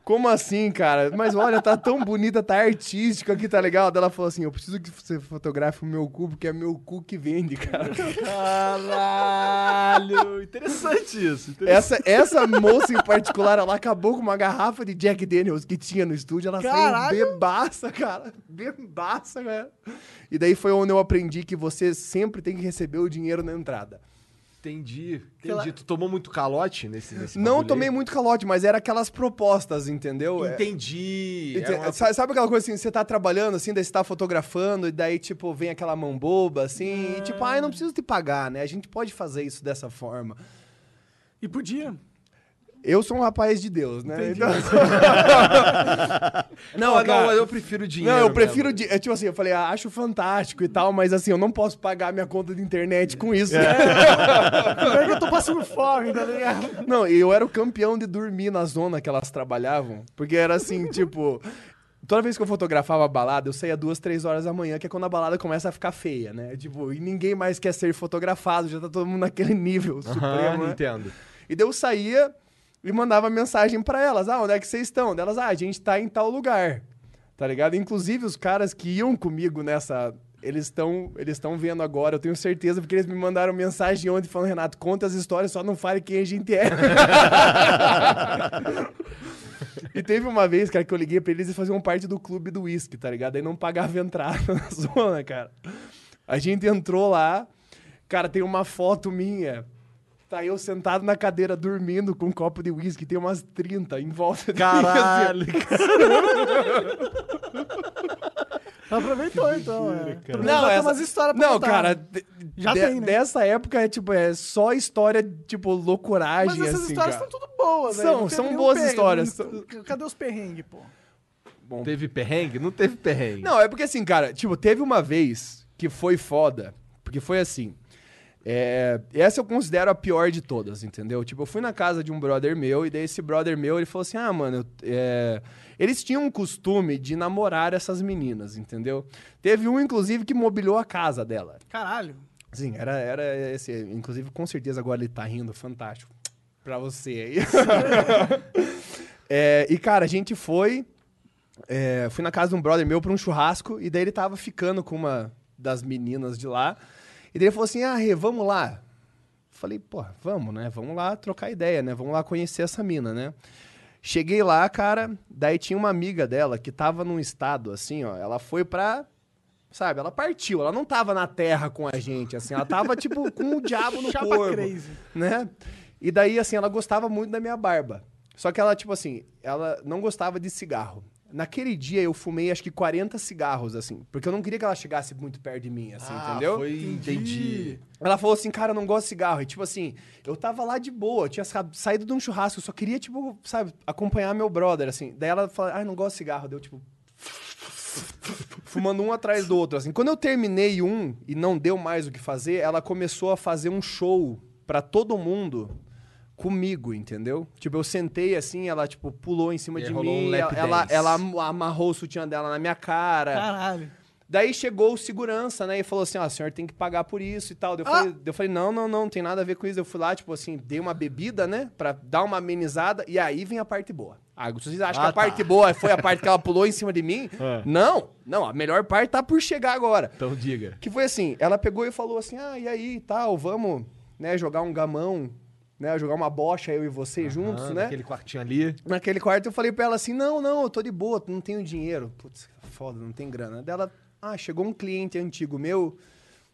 Como assim, cara? Mas olha, tá tão bonita, tá artística aqui, tá legal? Daí ela falou assim, eu preciso que você fotografe o meu cu, porque é meu cu que vende, cara. Caralho! Interessante isso. interessante. Essa, essa moça em particular, ela acabou com uma garrafa de Jack Daniels que tinha no estúdio. Ela Caralho! saiu bebaça, cara. Bebaça, cara. E daí foi onde eu aprendi que você sempre tem que receber o dinheiro na entrada. Entendi. Entendi. Tu tomou muito calote nesse, nesse Não tomei muito calote, mas era aquelas propostas, entendeu? É- Entendi. Ente- Era uma- Sabe, aquela coisa assim, você tá trabalhando assim, daí você tá fotografando, e daí, tipo, vem aquela mão boba, assim, e tipo, ah, eu não preciso te pagar, né? A gente pode fazer isso dessa forma. E podia. Eu sou um rapaz de Deus, né? Então- (laughs) Não, cara. não, eu prefiro dinheiro. Não, eu prefiro. di- É, tipo assim, eu falei, ah, acho fantástico e tal, mas assim, eu não posso pagar minha conta de internet com isso. Primeiro (laughs) que eu tô passando fome, tá ligado? Não, e eu era o campeão de dormir na zona que elas trabalhavam. Porque era assim, (laughs) tipo. Toda vez que eu fotografava a balada, eu saía duas, três horas da manhã, que é quando a balada começa a ficar feia, né? Tipo, e ninguém mais quer ser fotografado, já tá todo mundo naquele nível Aham, supremo, né? Nintendo. E daí eu saía e mandava mensagem pra elas. Ah, onde é que vocês estão? Delas, ah, a gente tá em tal lugar. Tá ligado? Inclusive, os caras que iam comigo nessa. Eles estão eles vendo agora, eu tenho certeza, porque eles me mandaram mensagem ontem falando, Renato, conta as histórias, só não fale quem a gente é. (laughs) e teve uma vez, cara, que eu liguei pra eles e faziam parte do clube do uísque, tá ligado? Aí não pagava entrada (laughs) na zona, cara. A gente entrou lá, cara, tem uma foto minha. Tá eu sentado na cadeira dormindo com um copo de uísque, tem umas 30 em volta de assim. Caralho. (laughs) Aproveitou, então. É. Não, essa- umas histórias pra Não, contar, cara, né? Já de- tem, né? dessa época é tipo, é só história, tipo, loucuragem, Mas essas assim, histórias cara. estão tudo boas, velho. São, são boas perrengue, histórias. não- Cadê os perrengues, pô? Teve perrengue? Não teve perrengue. Não, é porque assim, cara, tipo, teve uma vez que foi foda, porque foi assim. É, essa eu considero a pior de todas, entendeu? Tipo, eu fui na casa de um brother meu, e daí esse brother meu, ele falou assim: ah, mano, é, eles tinham um costume de namorar essas meninas, entendeu? Teve um, inclusive, que mobiliou a casa dela. Caralho. Sim, era, era esse. Inclusive, com certeza agora ele tá rindo, fantástico. Pra você aí. (laughs) É, e, cara, a gente foi. é, fui na casa de um brother meu pra um churrasco, e daí ele tava ficando com uma das meninas de lá. E daí ele falou assim: ah, Rê, vamos lá. Falei, pô, vamos, né? Vamos lá trocar ideia, né? Vamos lá conhecer essa mina, né? Cheguei lá, cara, daí tinha uma amiga dela que tava num estado assim, ó. Ela foi pra. Sabe, ela partiu, ela não tava na terra com a gente, assim, ela tava, tipo, (laughs) com o diabo no Chapa corpo crazy. né? E daí, assim, ela gostava muito da minha barba. Só que ela, tipo assim, ela não gostava de cigarro. Naquele dia eu fumei acho que 40 cigarros, assim, porque eu não queria que ela chegasse muito perto de mim, assim, Ah, entendeu? Foi, entendi. Ela falou assim, cara, eu não gosto de cigarro. E tipo assim, eu tava lá de boa, eu tinha sa- saído de um churrasco, eu só queria, tipo, sabe, acompanhar meu brother, assim. Daí ela falou, ai, não gosto de cigarro. Deu, tipo, fumando um atrás do outro, assim. Quando eu terminei um e não deu mais o que fazer, ela começou a fazer um show pra todo mundo comigo, entendeu? Tipo, eu sentei assim, ela, tipo, pulou em cima E de rolou um mim, lap ela, ela, dance. ela am- amarrou o sutiã dela na minha cara. Caralho. Daí chegou o segurança, né? E falou assim: ó, a senhora tem que pagar por isso e tal. Eu, Ah! falei, eu falei: não, não, não, não tem nada a ver com isso. Eu fui lá, tipo assim, dei uma bebida, né? Pra dar uma amenizada. E aí vem a parte boa. Ah, vocês acham Ah, que a parte tá. boa foi a parte que ela pulou em cima de mim? (laughs) É. Não, não, a melhor parte tá por chegar agora. Então diga. Que foi assim: ela pegou e falou assim: ah, e aí e tal, vamos, né, jogar um gamão, né? Jogar uma bocha, eu e você juntos, né? Naquele quartinho ali. Naquele quarto eu falei pra ela assim: não, não, eu tô de boa, não tenho dinheiro. Putz, foda, não tem grana. Dela, ah, chegou um cliente antigo meu,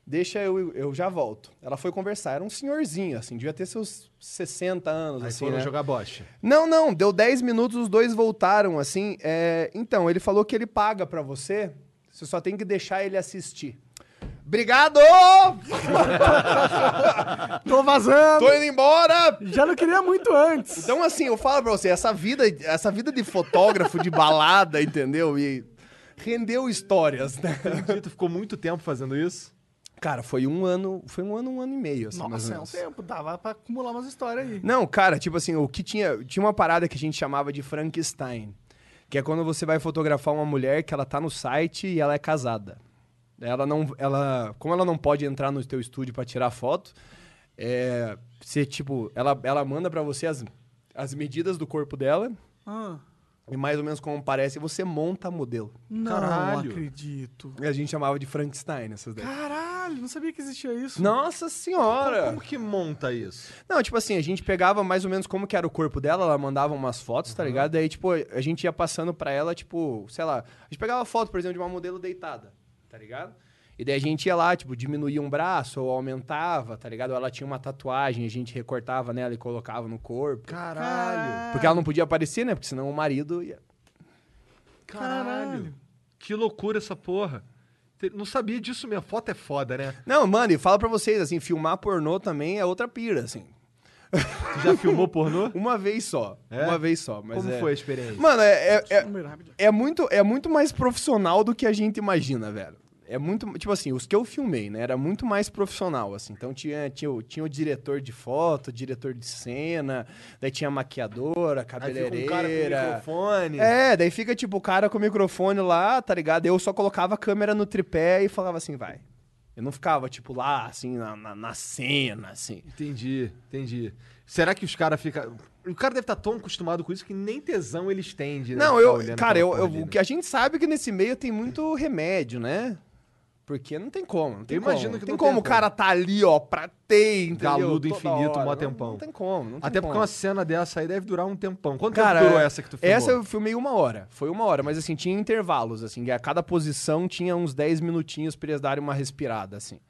deixa eu, eu já volto. Ela foi conversar, era um senhorzinho, assim, devia ter seus 60 anos, Aí assim. foram né? jogar bocha. Não, não, deu 10 minutos, os dois voltaram, assim. é, Então, ele falou que ele paga pra você, você só tem que deixar ele assistir. Obrigado! (laughs) Tô vazando. Tô indo embora! Já não queria muito antes. Então, assim, eu falo pra você, essa vida, essa vida de fotógrafo de balada, entendeu? E rendeu histórias, né? Entendi, tu ficou muito tempo fazendo isso? Cara, foi um ano, foi um ano, um ano e meio, assim, mais ou Nossa, é um tempo. Dava pra acumular umas histórias aí. Não, cara, tipo assim, o que tinha, tinha uma parada que a gente chamava de Frankenstein, que é quando você vai fotografar uma mulher que ela tá no site e ela é casada. Ela não, ela, como ela não pode entrar no teu estúdio pra tirar foto, é, você tipo, ela, ela manda pra você as, as medidas do corpo dela Ah, e mais ou menos como parece, você monta a modelo. não Caralho. acredito. E a gente chamava de Frankenstein essas daí. Caralho, não sabia que existia isso. Nossa senhora! Como que monta isso? Não, tipo assim, a gente pegava mais ou menos como que era o corpo dela, ela mandava umas fotos, tá ligado? Daí, tipo, a gente ia passando pra ela, tipo, sei lá, a gente pegava foto, por exemplo, de uma modelo deitada, tá ligado? E daí a gente ia lá, tipo, diminuía um braço ou aumentava, tá ligado? Ou ela tinha uma tatuagem, a gente recortava nela e colocava no corpo. Caralho. Porque ela não podia aparecer, né? Porque senão o marido ia... Caralho. Que loucura essa porra. Não sabia disso mesmo. Foto é foda, né? Não, mano, e fala pra vocês, assim, filmar pornô também é outra pira, assim. Tu já filmou pornô? (laughs) Uma vez só. É? Uma vez só. Mas Como é- foi a experiência? Mano, é, é- é- é muito, é muito mais profissional do que a gente imagina, velho. É muito, tipo assim, os que eu filmei, né, era muito mais profissional, assim. Então tinha, tinha, o- tinha o diretor de foto, diretor de cena, daí tinha a maquiadora, Aí cabeleireira. um cara com microfone. É, daí fica tipo o cara com o microfone lá, tá ligado? Eu só colocava a câmera no tripé e falava assim, vai. Eu não ficava, tipo, lá, assim, na, na, na cena, assim. Entendi, entendi. Será que os caras ficam. O cara deve estar tão acostumado com isso que nem tesão eles têm de. né, Não, eu, olhando cara, eu, eu- o que a gente sabe é que nesse meio tem muito remédio, né? Porque não tem como, não tem Eu como. imagino que tem não como tem o cara tá ali, ó, pra ter, entendeu? Galudo infinito, mó Não- tempão. Não, tem como, não tem Até como. porque uma cena dessa aí deve durar um tempão. Quanto Cara, tempo durou essa que tu filmou? Essa eu filmei uma hora. Foi uma hora, mas assim, tinha intervalos, assim. A cada posição tinha uns 10 minutinhos pra eles darem uma respirada, assim.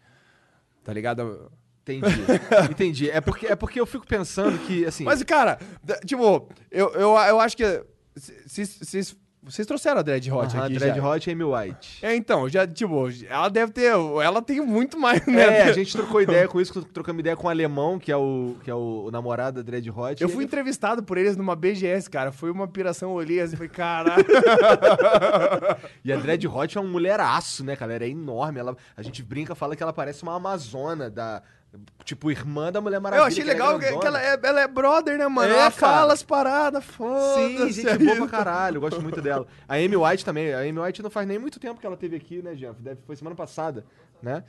Tá ligado? Entendi. (laughs) Entendi. É porque, é porque eu fico pensando que, assim. Mas, cara, tipo, eu, eu, eu acho que. Se, se- se Vocês trouxeram a Dread Hot Aham, aqui Dread já. Hot e Amy White. É, então, já, tipo, ela deve ter. Ela tem muito mais, né? É, a gente trocou ideia com isso, trocamos ideia com o Alemão, que é o, que é o, o namorado da Dread Hot. Eu fui ele- entrevistado por eles numa BGS, cara. Foi uma piração, eu olhei assim e falei, caralho. (laughs) E a Dread Hot é um mulheraço, né, cara? Ela é enorme. Ela, a gente brinca, fala que ela parece uma amazona da. Tipo, irmã da Mulher Maravilha. Eu achei que ela legal que, grandona. que ela, é, ela é brother, né, mano? É, ela cara. fala as paradas, Sim, foda-se. gente boa pra caralho. Eu gosto muito dela. A Amy (laughs) White também. A Amy White não faz nem muito tempo que ela teve aqui, né, Jeff? Deve, foi semana passada, né?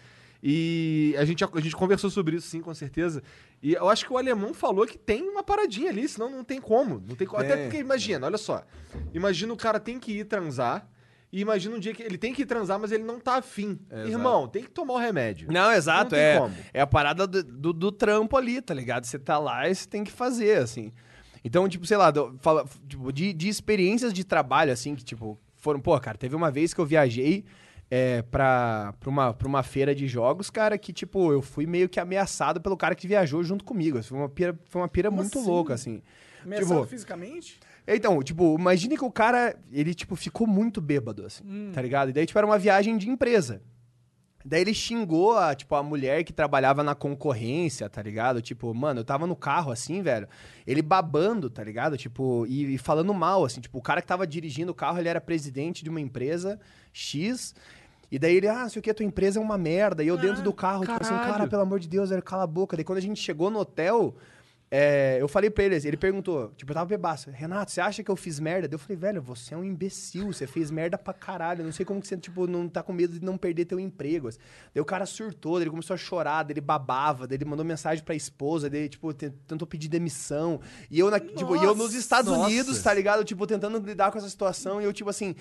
E a gente, a gente conversou sobre isso, sim, com certeza. E eu acho que o alemão falou que tem uma paradinha ali, senão não tem como. Não tem como. Até Tem. porque, imagina, olha só. Imagina o cara tem que ir transar. E imagina um dia que ele tem que transar, mas ele não tá afim. Exato. Irmão, tem que tomar o remédio. Não, exato, Não é, como. é a parada do, do, do trampo ali, tá ligado? Você tá lá e você tem que fazer, assim. Então, tipo, sei lá, do- fala, tipo, de, de experiências de trabalho, assim, que, tipo, foram... Pô, cara, teve uma vez que eu viajei é, pra, pra, uma, pra uma feira de jogos, cara, que, tipo, eu fui meio que ameaçado pelo cara que viajou junto comigo. Foi uma pira, foi uma pira Como muito assim? louca, assim. Ameaçado Tipo, fisicamente? Então, tipo, imagine que o cara, ele, tipo, ficou muito bêbado, assim, Hum. tá ligado? E daí, tipo, era uma viagem de empresa. Daí ele xingou a, tipo, a mulher que trabalhava na concorrência, tá ligado? Tipo, mano, eu tava no carro, assim, velho, ele babando, tá ligado? Tipo, e, e falando mal, assim, tipo, o cara que tava dirigindo o carro, ele era presidente de uma empresa X... E daí ele, ah, sei o que, a tua empresa é uma merda. E eu dentro do carro, tipo assim, caralho. cara, pelo amor de Deus, velho, cala a boca. Daí quando a gente chegou no hotel, é, eu falei pra ele, ele perguntou, tipo, eu tava bebaço. Renato, você acha que eu fiz merda? Eu falei, velho, você é um imbecil, você fez merda pra caralho. Não sei como que você, tipo, não tá com medo de não perder teu emprego. assim. Daí o cara surtou, ele começou a chorar, ele babava, ele mandou mensagem pra esposa, daí, tipo, te- tentou pedir demissão. E eu, na, tipo, e eu nos Estados Nossa. Unidos, tá ligado? Tipo, tentando lidar com essa situação. E eu, tipo assim,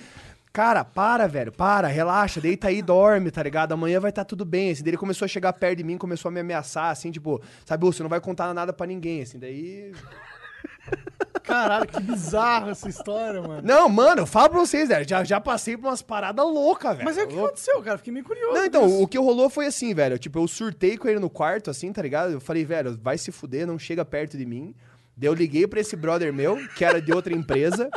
cara, para, velho, para, relaxa, deita aí, dorme, tá ligado? Amanhã vai estar tudo bem. Assim, daí ele começou a chegar perto de mim, começou a me ameaçar, assim, tipo, sabe, "Ô, você não vai contar nada pra ninguém, assim, daí. (laughs) Caralho, que bizarro essa história, mano. Não, mano, eu falo pra vocês, velho, já, já passei por umas paradas loucas, velho. Mas é o que aconteceu, cara? Fiquei meio curioso. Não, então, disso. o que rolou foi assim, velho. Tipo, eu surtei com ele no quarto, assim, tá ligado? Eu falei, velho, vai se fuder, não chega perto de mim. Daí eu liguei pra esse brother meu, que era de outra empresa,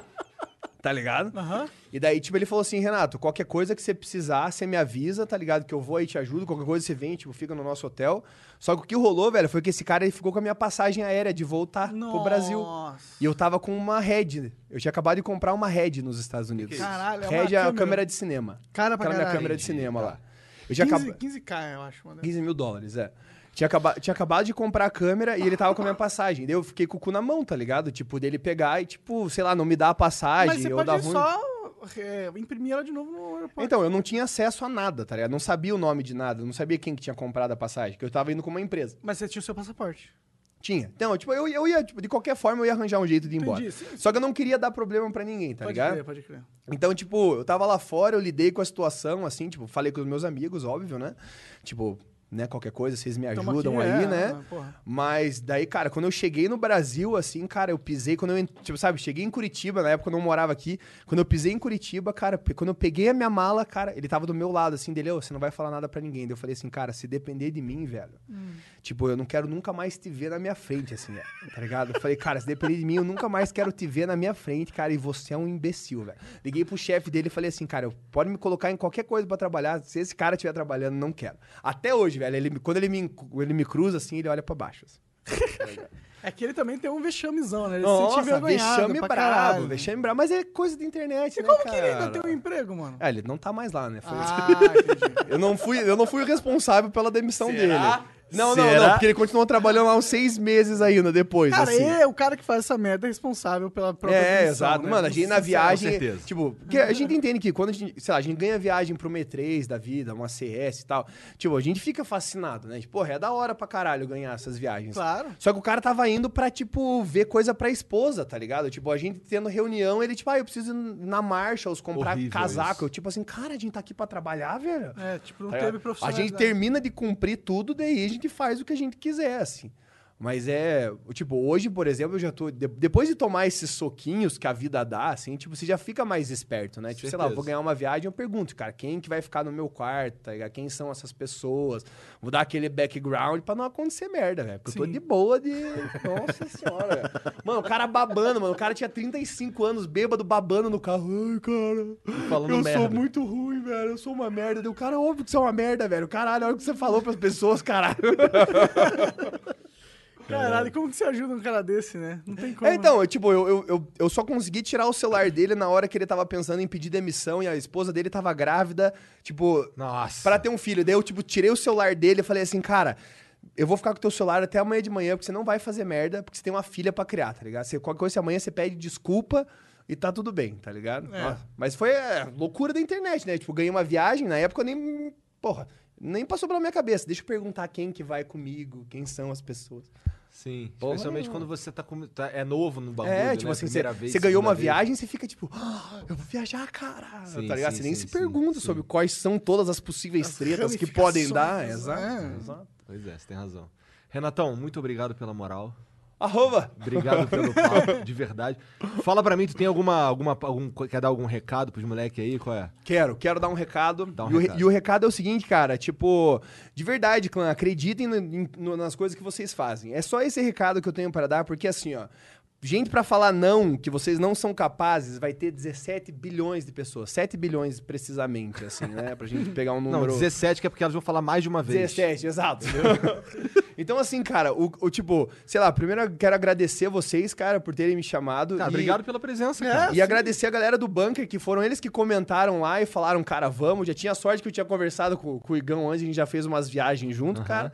tá ligado? Aham. E daí, tipo, ele falou assim, Renato, qualquer coisa que você precisar, você me avisa, tá ligado? Que eu vou aí te ajudo, qualquer coisa você vem, tipo, fica no nosso hotel. Só que o que rolou, velho, foi que esse cara ele ficou com a minha passagem aérea de voltar pro Brasil. Nossa. E eu tava com uma Red. Eu tinha acabado de comprar uma Red nos Estados Unidos. Caralho, é uma Red é a câmera. câmera de cinema. Cara pra Aquela minha câmera de cinema lá. Eu tinha 15, acabado... 15k, eu acho, mano. 15 mil dólares, é. Tinha, acaba... tinha acabado de comprar a câmera e ele tava com a minha passagem. Daí eu fiquei com o cu na mão, tá ligado? Tipo, dele pegar e, tipo, sei lá, não me dar a passagem Mas você ou pode ruim. só é, imprimir ela de novo no aeroporto. Então, eu não tinha acesso a nada, tá ligado? Não sabia o nome de nada, não sabia quem que tinha comprado a passagem, que eu tava indo com uma empresa. Mas você tinha o seu passaporte. Tinha. Então, tipo, eu, eu ia, tipo, de qualquer forma, eu ia arranjar um jeito de ir embora. Entendi, sim, sim. Só que eu não queria dar problema pra ninguém, tá pode ligado? crer, pode crer. Então, tipo, eu tava lá fora, eu lidei com a situação, assim, tipo, falei com os meus amigos, óbvio, né? Tipo, né, qualquer coisa, vocês me ajudam aqui, aí, é, né? porra. Mas daí, cara, quando eu cheguei no Brasil, assim, cara, eu pisei, quando eu, tipo, sabe, cheguei em Curitiba, na época eu não morava aqui, quando eu pisei em Curitiba, cara, quando eu peguei a minha mala, cara, ele tava do meu lado, assim, dele, ô, você não vai falar nada pra ninguém. Daí eu falei assim, cara, se depender de mim, velho, tipo, eu não quero nunca mais te ver na minha frente, assim, velho, tá ligado? Eu falei, cara, se depender de mim, eu nunca mais quero te ver na minha frente, cara, e você é um imbecil, velho. Liguei pro chefe dele e falei assim, cara, pode me colocar em qualquer coisa pra trabalhar, se esse cara estiver trabalhando, não quero. Até hoje, velho, ele, quando ele me, ele me cruza, assim, ele olha pra baixo, assim. (laughs) É que ele também tem um vexamezão, né? Ele se Nossa, sente envergonhado vexame brabo, caralho. vexame brabo. Mas é coisa da internet, E né, como cara? que ele ainda tem um emprego, mano? É, ele não tá mais lá, né? Foi- Ah. (laughs) Eu, não fui, eu não fui o responsável pela demissão Será? dele. Não, não, Será? não, porque ele continuou trabalhando lá uns seis meses ainda depois, Cara, assim. ele é o cara que faz essa merda é responsável pela própria É, exato. né? Mano, a gente na viagem. certeza. Tipo, porque a gente entende que quando a gente, sei lá, a gente ganha viagem pro M3 da vida, uma CS e tal. Tipo, a gente fica fascinado, né? Tipo, porra, é da hora pra caralho ganhar essas viagens. Claro. Só que o cara tava indo pra, tipo, ver coisa pra esposa, tá ligado? Tipo, a gente tendo reunião, ele, tipo, ah, eu preciso ir na Marshalls comprar Horrível casaco. isso. Eu, tipo assim, cara, a gente tá aqui pra trabalhar, velho. É, tipo, não Tá teve ligado? A gente termina de cumprir tudo, daí a gente faz o que a gente quiser, assim. Mas é, tipo, hoje, por exemplo, eu já tô. de- depois de tomar esses soquinhos que a vida dá, assim, tipo, você já fica mais esperto, né? Tipo, sei lá, Certeza. vou ganhar uma viagem, eu pergunto, cara, quem que vai ficar no meu quarto, tá? Quem são essas pessoas? Vou dar aquele background pra não acontecer merda, velho. Porque eu tô Sim. de boa de. Nossa senhora, velho. Mano, o cara babando, mano. O cara tinha 35 anos, bêbado, babando no carro. Ai, cara. Falando eu merda. sou muito ruim, velho. Eu sou uma merda. Deu, cara, óbvio que você é uma merda, velho. Caralho, olha o que você falou pras pessoas, caralho. (laughs) Caralho, como que você ajuda um cara desse, né? Não tem como. É, então, eu, tipo, eu, eu, eu, eu só consegui tirar o celular dele na hora que ele tava pensando em pedir demissão e a esposa dele tava grávida, tipo, Nossa. pra ter um filho. Daí eu, tipo, tirei o celular dele e falei assim, cara, eu vou ficar com o teu celular até amanhã de manhã, porque você não vai fazer merda, porque você tem uma filha pra criar, tá ligado? Você, qualquer coisa amanhã você pede desculpa e tá tudo bem, tá ligado? É. Mas foi é, loucura da internet, né? Tipo, ganhei uma viagem, na época eu nem. Porra, nem passou pela minha cabeça. Deixa eu perguntar quem que vai comigo, quem são as pessoas. Sim. Porra Especialmente nenhuma. quando você tá, com- tá- é novo no bagulho, É, né? tipo assim, você, vez, você ganhou uma vez. viagem, você fica tipo, "Ah, eu vou viajar, cara. Sim, tá ligado? sim, você nem sim, se pergunta sim. sobre quais são todas as possíveis As tretas que podem dar. ramificações, Exato. é. exato. Pois é, você tem razão. Renatão, muito obrigado pela moral. Arroba! Obrigado pelo (laughs) papo, de verdade. Fala pra mim, tu tem alguma, alguma algum, quer dar algum recado pros moleques aí? Qual é? Quero, quero dar um recado. Dá um e, o re- recado. e o recado é o seguinte, cara, tipo, de verdade, clã, acreditem no- no- nas coisas que vocês fazem. É só esse recado que eu tenho pra dar, porque assim, ó, gente pra falar não, que vocês não são capazes, vai ter 17 bilhões de pessoas, 7 bilhões precisamente, assim, né, pra gente pegar um Não, número... 17 que é porque elas vão falar mais de uma vez. 17, exato. (laughs) então, assim, cara, o, o tipo, sei lá, primeiro eu quero agradecer vocês, cara, por terem me chamado. Cara, e- obrigado pela presença, É, cara. E agradecer a galera do bunker, que foram eles que comentaram lá e falaram, cara, vamos. Já tinha sorte que eu tinha conversado com, com o Igão antes, a gente já fez umas viagens junto, cara.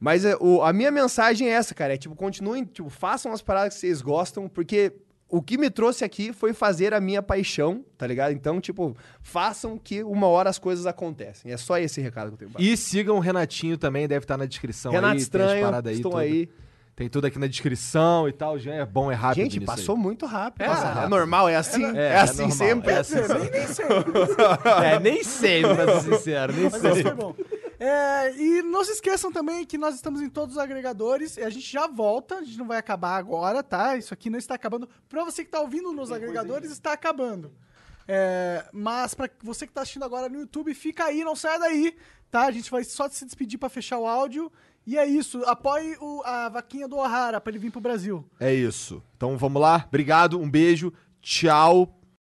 Mas é, o- a minha mensagem é essa, cara. É tipo, continuem, tipo, façam as paradas que vocês gostam, porque o que me trouxe aqui foi fazer a minha paixão, tá ligado? Então, tipo, façam que uma hora as coisas acontecem. É só esse recado que eu tenho pra E sigam o Renatinho também, deve estar na descrição Renato aí. tem as Estranho, paradas estou tudo. aí. Tem tudo aqui na descrição e tal. Já é bom, é rápido. Gente, nisso passou aí. muito rápido. Passa Nossa, é rápido. normal, é assim. É, assim normal, sempre. É, assim (laughs) sempre. nem sempre. é, nem sempre, pra ser sincero, nem Mas sempre. foi bom. É, e não se esqueçam também que nós estamos em todos os agregadores e a gente já volta, a gente não vai acabar agora, tá? Isso aqui não está acabando. Pra você que tá ouvindo nos agregadores, está acabando. É, mas pra você que tá assistindo agora no YouTube, fica aí, não saia daí, tá? A gente vai só se despedir pra fechar o áudio. E é isso, apoie o- a vaquinha do O'Hara pra ele vir pro Brasil. É isso. Então vamos lá. Obrigado, um beijo. Tchau.